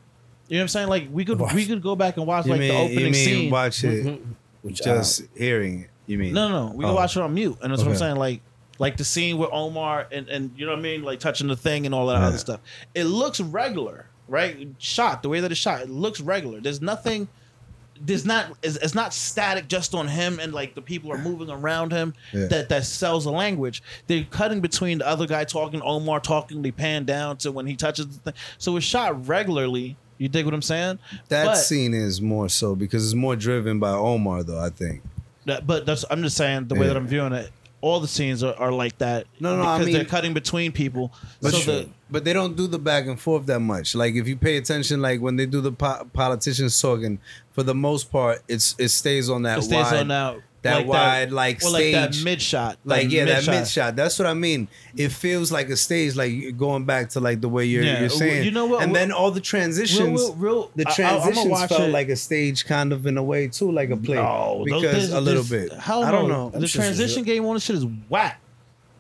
you know what I'm saying. Like we could we could go back and watch you like mean, the opening you mean scene. watch it Mm-hmm. Which just hearing it? You mean? No, no, no. We Oh. can watch it on mute, and that's what I'm Okay. saying. Like, like the scene with Omar and and you know what I mean, like touching the thing and all that Yeah. other stuff. It looks regular, right? Shot the way that it's shot, it looks regular. There's nothing. There's not. It's, it's not static just on him, and like the people are moving around him. Yeah. That that sells a language. They're cutting between the other guy talking, Omar talking. They pan down to when he touches the thing. So it's shot regularly. You dig what I'm saying? That But- scene is more so because it's more driven by Omar, though. I think. That, but that's I'm just saying the way Yeah. that I'm viewing it. All the scenes are, are like that. No, no, because I mean- they're cutting between people. But, so the but they don't do the back and forth that much. Like if you pay attention, like when they do the po- politicians talking, for the most part, it's it stays on that it stays wide, on that that like wide like well, stage, like that mid shot, like yeah, that mid shot. That's what I mean. It feels like a stage, like going back to like the way you're Yeah, you're saying. you know what- And what- then all the transitions, real- real- the I- I- I'ma transitions felt it. like a stage, kind of in a way too, like a play. No, because there's- a little there's- bit. Hell I don't no. know. The transition game on the shit is whack.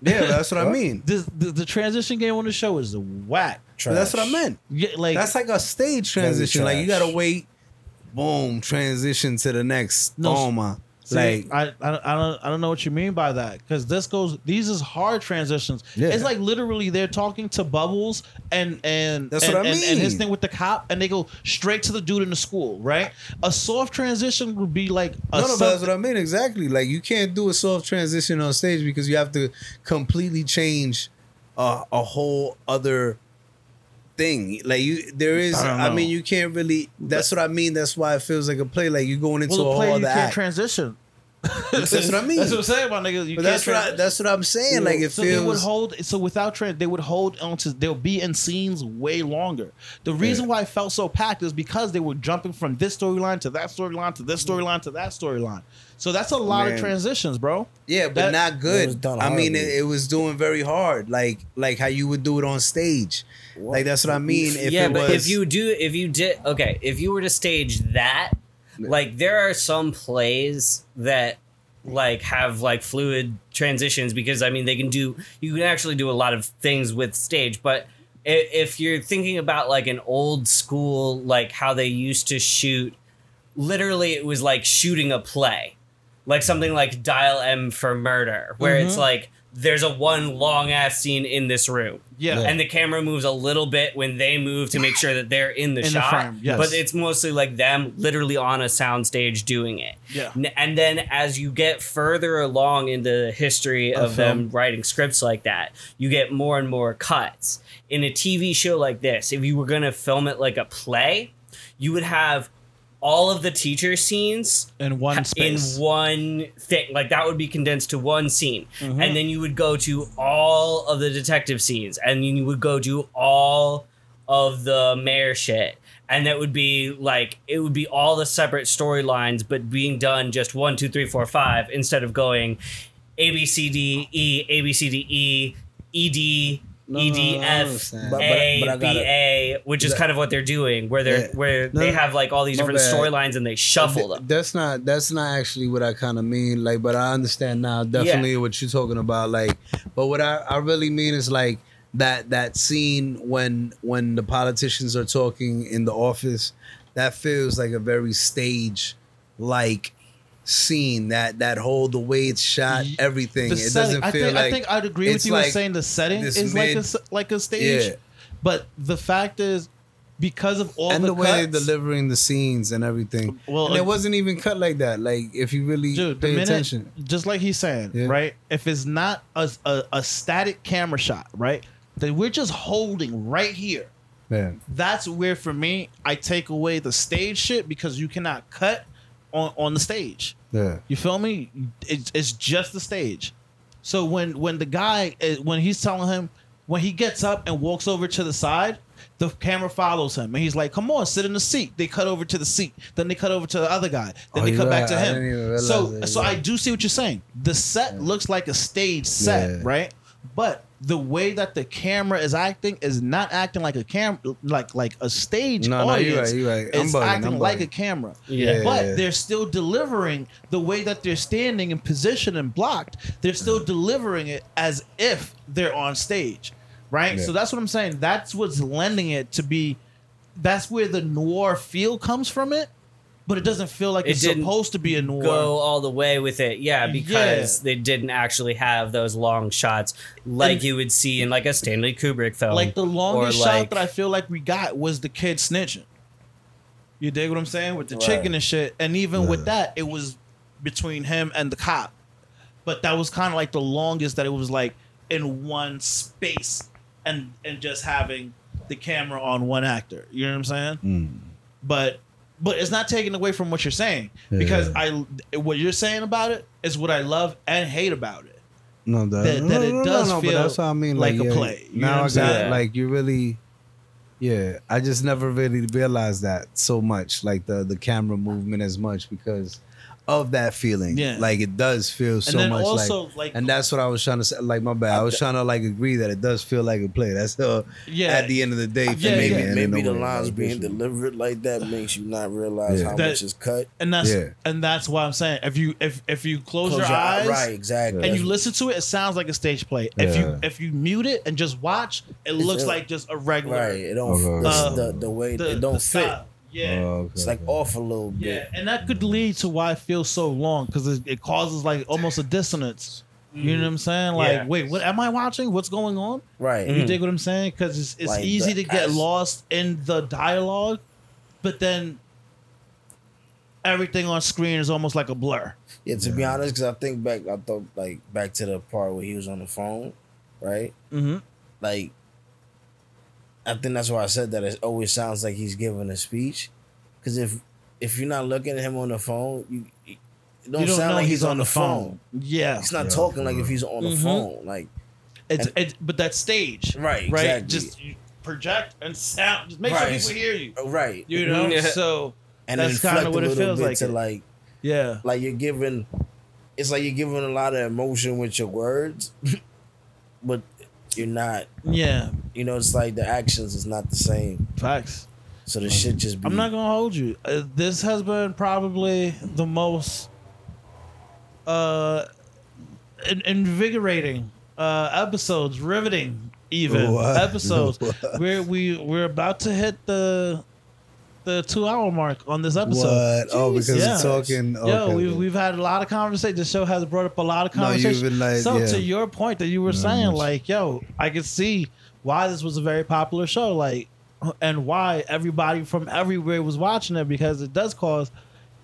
Yeah, that's what I mean. This, the, the transition game on the show is whack. That's what I meant. Yeah, like that's like a stage transition. Like you gotta wait, boom, transition to the next. No, oh my. See, like I, I, don't- I don't I don't know what you mean by that because this goes these is hard transitions. Yeah. It's like literally they're talking to Bubbles and and That's and, what I and, and his thing with the cop and they go straight to the dude in the school, right? A soft transition would be like a no, no, but that's what I mean. Exactly. Like you can't do a soft transition on stage because you have to completely change a, a whole other thing. Like you, there is. I I, mean, you can't really. That's what I mean. That's why it feels like a play. Like you're going into well, the a play whole you can't act. transition. that's what I mean. That's what I'm saying, my nigga. You But can't that's what I, that's what I'm saying. Like it so they would feels. hold so without trans they would hold onto they'll be in scenes way longer. The reason why it felt so packed is because they were jumping from this storyline to that storyline to this mm. storyline to that storyline. So that's a lot Man. of transitions, bro. Yeah, but That- not good. I mean, it, it was doing very hard, like like how you would do it on stage. Like that's what I mean. If yeah, it but was, if you do, if you did, okay, if you were to stage that, like there are some plays that like have like fluid transitions because I mean they can do you can actually do a lot of things with stage, but if you're thinking about like an old school like how they used to shoot, literally it was like shooting a play, like something like Dial M for Murder, where it's Mhm. like there's a one long ass scene in this room. Yeah. And the camera moves a little bit when they move to make sure that they're in the In the shot. frame, yes. But it's mostly like them literally on a soundstage doing it. Yeah. And then as you get further along in the history Of of them writing scripts like that, you get more and more cuts. In a TV show like this, if you were going to film it like a play, you would have all of the teacher scenes in one in one thing. Like that would be condensed to one scene. Mhm. And then you would go to all of the detective scenes and then you would go to all of the mayor shit. And that would be like it would be all the separate storylines, but being done just one, two, three, four, five, instead of going A B C D E A B C D E E D No, E D F understand. But- but- A B A, which is That- kind of what they're doing, where they're Yeah. where No, they have like all these different storylines and they shuffle them. That's not that's not actually what I kind of mean. Like, but I understand now definitely what you're talking about. Like, but what I, I really mean is like that that scene when when the politicians are talking in the office, that feels like a very stage like scene. That that whole the way it's shot, everything. The it setting, doesn't I feel think, like I think I'd agree with you in like saying the setting is like a like a stage. Yeah. But the fact is, because of all and the, the, way they're cuts, delivering the scenes and everything. Well, and uh, it wasn't even cut like that. Like if you really dude, pay minute, attention. just like he's saying, Yeah. right? If it's not a, a a static camera shot, right? Then we're just holding right here. Yeah. That's where for me I take away the stage shit because you cannot cut on on the stage. Yeah. You feel me? It's, it's just the stage. So when when the guy eh, when he's telling him when he gets up and walks over to the side, the camera follows him and he's like, "Come on, sit in the seat." They cut over to the seat, then they cut over to the other guy, then Oh, they cut back right. to didn't even him. So so yeah. I do see what you're saying. The set looks like a stage set, Yeah. right? But the way that the camera is acting is not acting like a cam like like a stage No, no, audience. you're right, you're right. I'm It's bugging, acting I'm like bugging. a camera. Yeah. But Yeah. they're still delivering the way that they're standing in position and blocked. They're still delivering it as if they're on stage, right? Yeah. So that's what I'm saying. That's what's lending it to be. That's where the noir feel comes from it, but it doesn't feel like It it's supposed to be a noir. go all the way with it. Yeah, because they didn't actually have those long shots like And- you would see in like a Stanley Kubrick film. like the longest or shot that I feel like we got was the kid snitching. You dig what I'm saying with the Right. chicken and shit, and even with that, it was between him and the cop. But that was kind of like the longest that it was like in one space, and and just having the camera on one actor. You know what I'm saying? Mm. But but it's not taken away from what you're saying because I what you're saying about it is what I love and hate about it. No, that, That- no, that no, it no, does no, but feel that's what I mean. like Like, a yeah, play. You know now I got like you really, yeah. I just never really realized that so much, like the the camera movement as much because of that feeling. Yeah. like it does feel so then much also, like, like- and that's what I was trying to say. Like my bad, I was trying to like agree that it does feel like a play. That's uh, Yeah. At the end of the day, for Yeah, me, maybe man, maybe the lines being visually. delivered like that makes you not realize Yeah. how That- much is cut. and that's Yeah. and that's why I'm saying if you if if you close, Close your, your eyes, right, exactly. and you listen to it, it sounds like a stage play. If Yeah. you if you mute it and just watch, it looks a- like just a regular. Right, it don't Okay. the, Uh, the the way the- it don't the fit. style. Yeah. Oh, okay, It's like okay. off a little bit. Yeah, and that could lead to why it feels so long because it, it causes like almost a dissonance. You know what I'm saying? Like, Yeah. wait, what am I watching? What's going on? Right. You dig what I'm saying? Because it's, it's Like easy the to get as- lost in the dialogue, but then everything on screen is almost like a blur. Yeah, to be honest, because I think back, I thought like back to the part where he was on the phone, right? Mm-hmm. Like, I think that's why I said that. It always sounds like he's giving a speech, because if if you're not looking at him on the phone, you it don't, You don't sound like he's he's, on on the the phone. Yeah. he's not Yeah, talking like if he's on the Mhm. phone. Like, It's, And- it's but that stage, Right, Right. exactly. Just project and sound. Just make Right. sure people hear you. right, You know. Yeah. So and that's kinda what it feels like. to like yeah. like you're giving it's like you're giving a lot of emotion with your words but you're not Yeah. you know it's like the actions is not the same Facts. so the shit just be I'm not gonna hold you. Uh, this has been probably the most uh in- invigorating uh episodes, riveting even What? episodes. What? we're we we're about to hit the the two hour mark on this episode. What? Oh, because Yeah. we're talking. Yo, okay. we've we've had a lot of conversation. The show has brought up a lot of No, conversation. been like, so yeah. to your point that you were Very saying, like, yo, I could see why this was a very popular show, like, and why everybody from everywhere was watching it because it does cause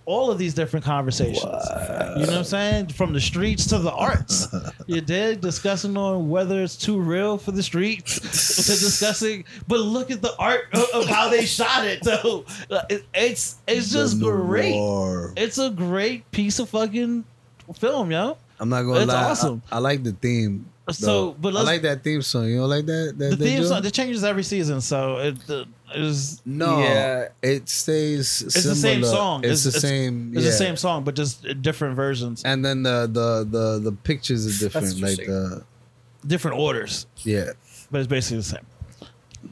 all of these different conversations. You know what I'm saying? From the streets to the arts. you did discussing on whether it's too real for the streets to discussing, but look at the art of, of how they shot it. So uh, it, it's it's just The great. noir. It's a great piece of fucking film, yo. I'm not gonna It's lie. I- awesome. I, like the theme. So, though. but I like that theme song. You don't like that? that The that theme joint? song it changes every season, so it uh, is No, Yeah. it stays. it's the same song. It's, the same. It's yeah. the same song, but just different versions, And then the the the the pictures are different. Like the different orders, yeah. but it's basically the same.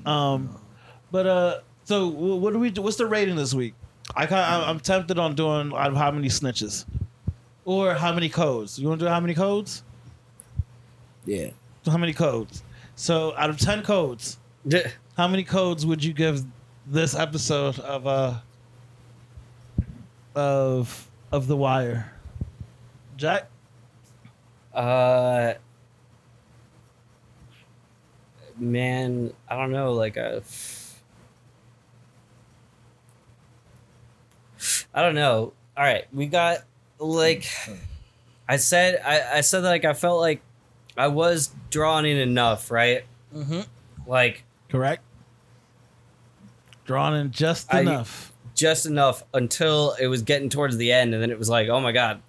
Um, but uh, so what do we? do? What's the rating this week? I kind I'm tempted on doing out of how many snitches, or how many codes. You want to do how many codes? yeah So how many codes? So out of ten codes, how many codes would you give this episode of uh of of The Wire? Jack? Uh, man, I don't know. Like a, I don't know. All right, we got like, I said, I, I said that like I felt like I was drawn in enough, right? Mm-hmm. Like Correct. Drawn in just I- enough. just enough until it was getting towards the end, and then it was like, oh my god,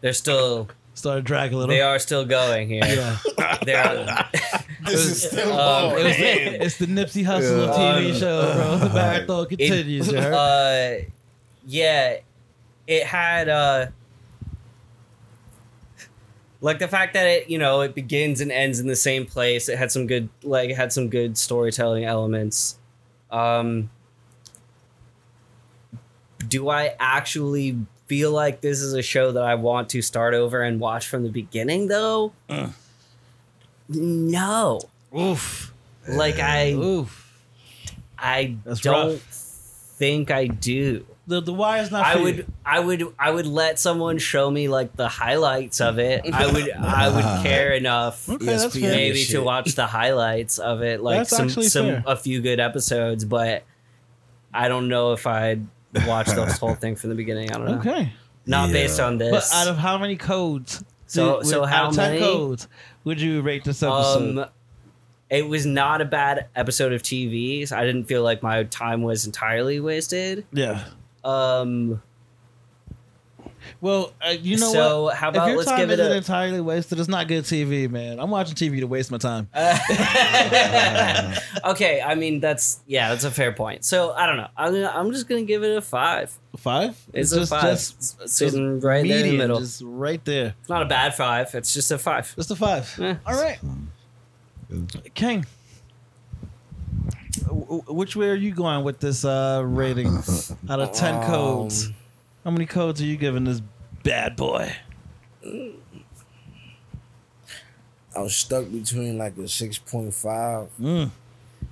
they're still. Started dragging a little. They are still going here. Yeah. They're. this is still um, It was it's the Nipsey Hussle of TV Um, show, bro. The marathon continues. you heard? uh, yeah, it had uh, like the fact that it you know it begins and ends in the same place. It had some good like it had some good storytelling elements. Um, do I actually feel like this is a show that I want to start over and watch from the beginning though? Mm. No. Oof. Like I Oof. I That's don't rough. think I do. The the wire's not. I would you. I would I would let someone show me like the highlights of it. I would I would care enough Okay, ESPN maybe to watch the highlights of it, like That's some some fair. a few good episodes, but I don't know if I'd watch this whole thing from the beginning. I don't know. Okay. Not Yeah. based on this. But out of how many codes? So- would- so would- how out of 10 many? codes would you rate this episode? um it was not a bad episode of TV. So I didn't feel like my time was entirely wasted. yeah. Um Well, uh, you know So, what? how if about your let's time give it isn't a- entirely wasted, it's not good TV, man. I'm watching TV to waste my time. okay, I mean that's yeah, that's a fair point. So I don't know. I'm gonna, I'm just gonna give it a five. Five? It's, just, a five. Just, It's sitting right there in the middle. just right there. It's not a bad five. It's just a five. Just a five. Eh. All right, King. Which way are you going with this uh, rating out of ten codes? How many codes are you giving this bad boy? I was stuck between like a 6.5 Mm,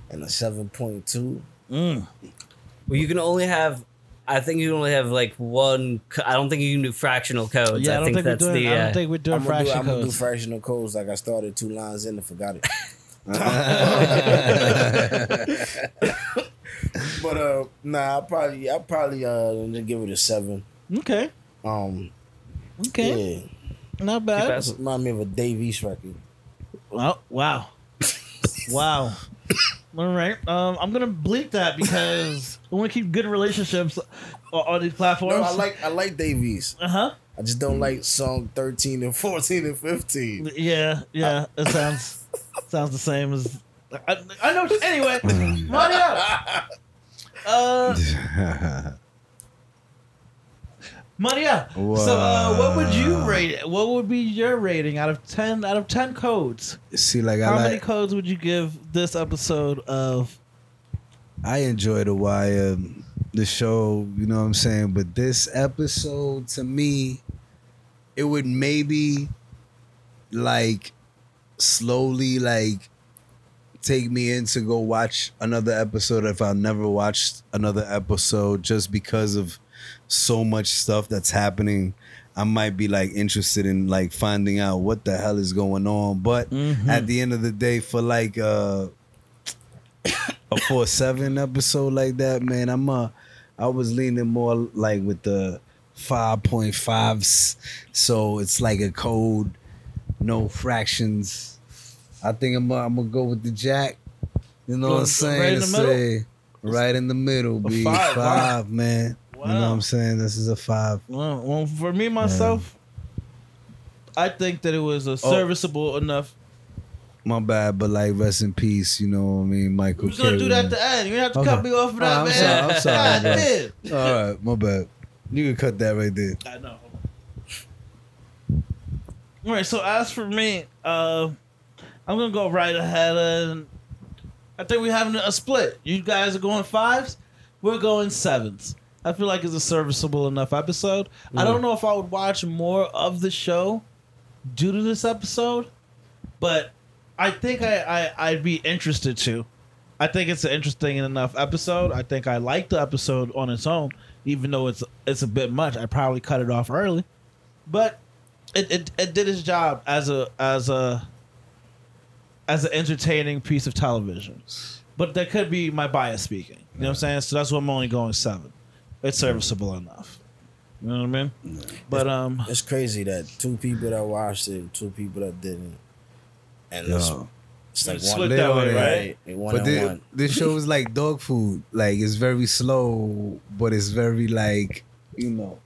and a 7.2. mm. Well, you can only have. I think you can only have like one. co- I don't think you can do fractional codes. Yeah, I I, don't think think we're that's doing- the. I don't uh, think we're doing I'm gonna do, fraction I'm gonna do fractional codes like I started two lines in and forgot it. but uh, nah, I probably I probably uh give it a seven. Okay. Um. Okay. Yeah. Not bad. Remind me of a Dave East record. Well, wow. wow. All right. Um, I'm gonna bleep that because I want to keep good relationships on, on these platforms. No, I like I like Dave East. Uh huh. I just don't like song thirteen and fourteen and fifteen. Yeah, yeah. It sounds sounds the same as. I, I know. Anyway, Mm. Maria. Uh, Maria. So, uh, what would you rate? What would be your rating out of ten? Out of ten codes, See, like how I many like, codes would you give this episode of? I enjoy The Wire, the show, you know what I'm saying? But this episode, to me, it would maybe like slowly like take me in to go watch another episode if I've never watched another episode just because of so much stuff that's happening. I might be like interested in like finding out what the hell is going on. But at the end of the day, for like uh a four seven episode like that, man, I'm uh I was leaning more like with the five point fives. So it's like a code, no fractions. I think I'm I'm gonna go with the jack. You know what I'm Right saying? in the middle? say, Right in the middle, B. five, Five, wow. man. You know what I'm saying? This is a five. Well, well for me myself, I think that it was a serviceable enough. My bad, but like rest in peace, you know what I mean, Michael. Was gonna do that at the end. You have to Okay. cut me off for that, Oh, I'm man. sorry, I'm sorry. All right, my bad. You can cut that right there. I know. All right. So as for me, uh, I'm gonna go right ahead, and I think we're having a split. You guys are going fives. We're going sevens. I feel like it's a serviceable enough episode. I don't know if I would watch more of the show due to this episode, but I think I, I I'd be interested to. I think it's an interesting enough episode. I think I like the episode on its own, even though it's it's a bit much. I probably cut it off early, but it, it, it did its job as a as a as an entertaining piece of television. But that could be my bias speaking. You know what I'm saying? So that's why I'm only going seven. It's serviceable enough. You know what I mean? But um, It's crazy that two people that watched it, two people that didn't, and it's, Yo. it's like Split one that Little, way, right? right? One But and this, one. this show is like dog food. Like it's very slow, but it's very like you know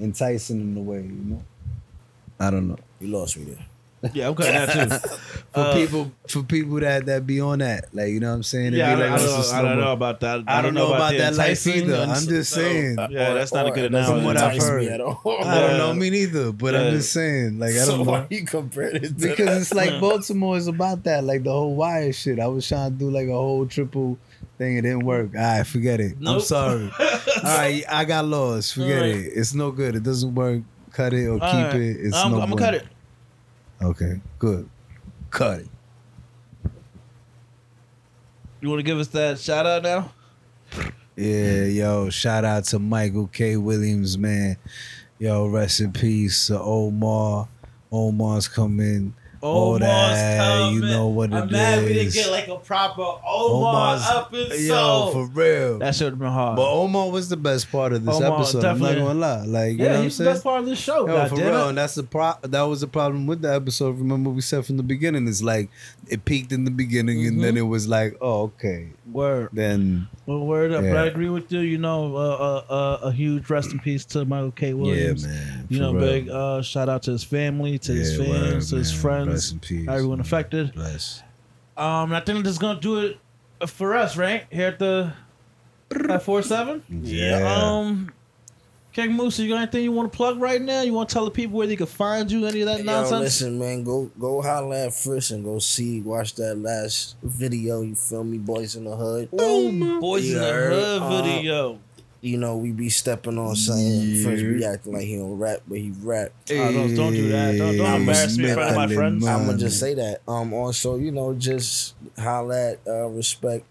enticing in a way. You know. I don't know. You lost me there. Yeah, I'm cutting that too. For Uh, people, for people that that be on that, like you know what I'm saying. It'd Yeah, I be don't, like, I don't, is I don't know about that. I don't know about the that life either. I'm just so- saying. Yeah, that's not a good it doesn't From analogy. what I've entice me heard. at all. I don't know me neither, but Yeah. I'm just saying. Like I don't why know. you compared it to Because that? it's like Baltimore is about that, like the whole wire shit. I was trying to do like a whole triple thing, it didn't work. All right, forget it. I'm sorry. All right, I got lost. Forget All right. it. It's no good. It doesn't work. Cut it or All keep right. it. It's I'm, no I'm gonna cut it. Okay, good. Cut it. You want to give us that shout out now? Yeah, yo, shout out to Michael K. Williams, man. Yo, rest in peace to Omar. Omar's coming. Omar's that, you know what I'm it mad we didn't get like a proper Omar Omar's- episode. Yo, for real. that should have been hard. But Omar was the best part of this Omar, episode. I'm not definitely. gonna lie. Like, you know yeah, what I'm he's the saying? best part of this show. Yo, God for real, it. and that's the pro- that was the problem with the episode. Remember we said from the beginning, it's like it peaked in the beginning, and then Mhm. it was like, oh, okay. Word. Then Well, word up. Yeah. But I agree with you. You know, uh, uh, uh, a huge rest in peace to Michael K. Williams. yeah, man. You know, real. big uh, shout out to his family, to his fans, word, to his friends, Rest in peace. everyone affected. Bless. Um, I think this is gonna do it for us, right? Here at the at four seven. Yeah. Um, King Moose, you got anything you want to plug right now? You want to tell the people where they can find you? Any of that Yo, nonsense? listen, man, go go holla at Frisch and go see, watch that last video. You feel me, boys in the hood. Oh, boys in the hood uh, video. You know, we be stepping on something. Frisch be acting like he don't rap, but he rap. Oh, don't, don't do that. Don't, don't I'ma embarrass me in front of my friends. Man. I'm gonna just say that. Um, also, you know, just holla at uh, respect.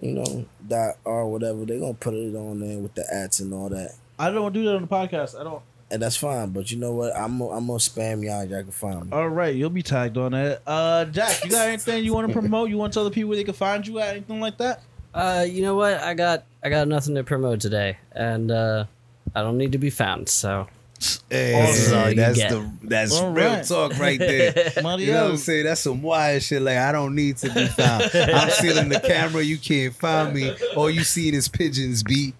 you know, dot or whatever, they're gonna put it on there with the ads and all that. I don't do that on the podcast. I don't. And that's fine, but you know what? I'm gonna- I'm gonna spam y'all. Y'all can find me. All right, you'll be tagged on that. Uh, Jack, you got anything you want to promote? You want to tell the people where they can find you at? Anything like that? Uh, you know what? I got I got nothing to promote today, and uh, I don't need to be found. So Hey, this is all you that's get. the that's All real right. talk right there. You know what. I'm saying? That's some wild shit. Like I don't need to be found. I'm stealing the camera. You can't find me. All you see is pigeons beat,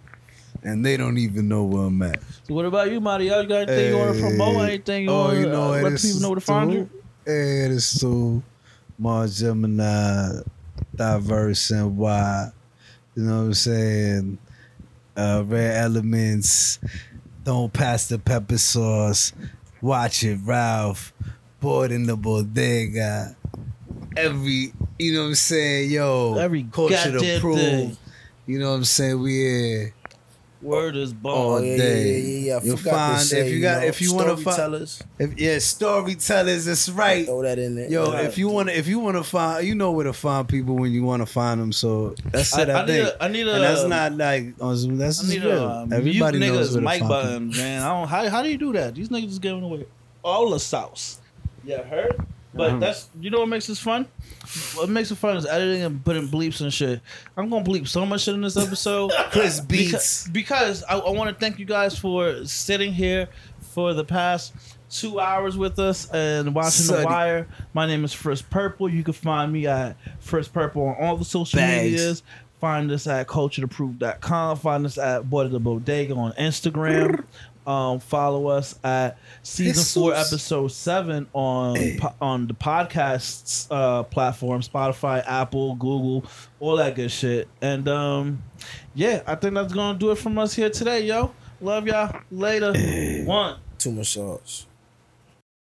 and they don't even know where I'm at. So what about you, Mario? You got anything you want to promote? Anything you oh, want you to know uh, let people know where to find you? It is too more Gemini, diverse and wide. You know what I'm saying? Uh, rare elements. Don't pass the pepper sauce. Watch it, Ralph. Board in the bodega. Every, you know what I'm saying? Yo, Every culture to prove. thing. You know what I'm saying? We here Word is all bond. yeah, day. yeah, yeah, yeah. I You'll find say, if you you got know, if you want to find storytellers. if yeah storytellers. That's right. Throw that in there. Yo, Yeah. if you want to, if you want to find, you know where to find people when you want to find them. So that's it. I, I- I need think. a- I need a- and that's not like on Zoom. That's I need a um, Everybody mute knows niggas mic find button, man. I don't. How, how do you do that? These niggas is giving away all the sauce. Yeah, heard. But Uh-huh. that's you know what makes this fun. What makes it fun is editing and putting bleeps and shit. I'm gonna bleep so much shit in this episode. Chris Beats. because, I, I want to thank you guys for sitting here for the past two hours with us and watching Sonny. The Wire. My name is First Purple. You can find me at First Purple on all the social Bags. medias. Find us at cultureapproved.com. Find us at Boy to the Bodega on Instagram. Um, follow us at season four, episode seven on po- on the podcasts uh, platform, Spotify, Apple, Google, all that good shit. And um, yeah, I think that's gonna do it from us here today, yo. Love y'all. Later. One. Too much sauce.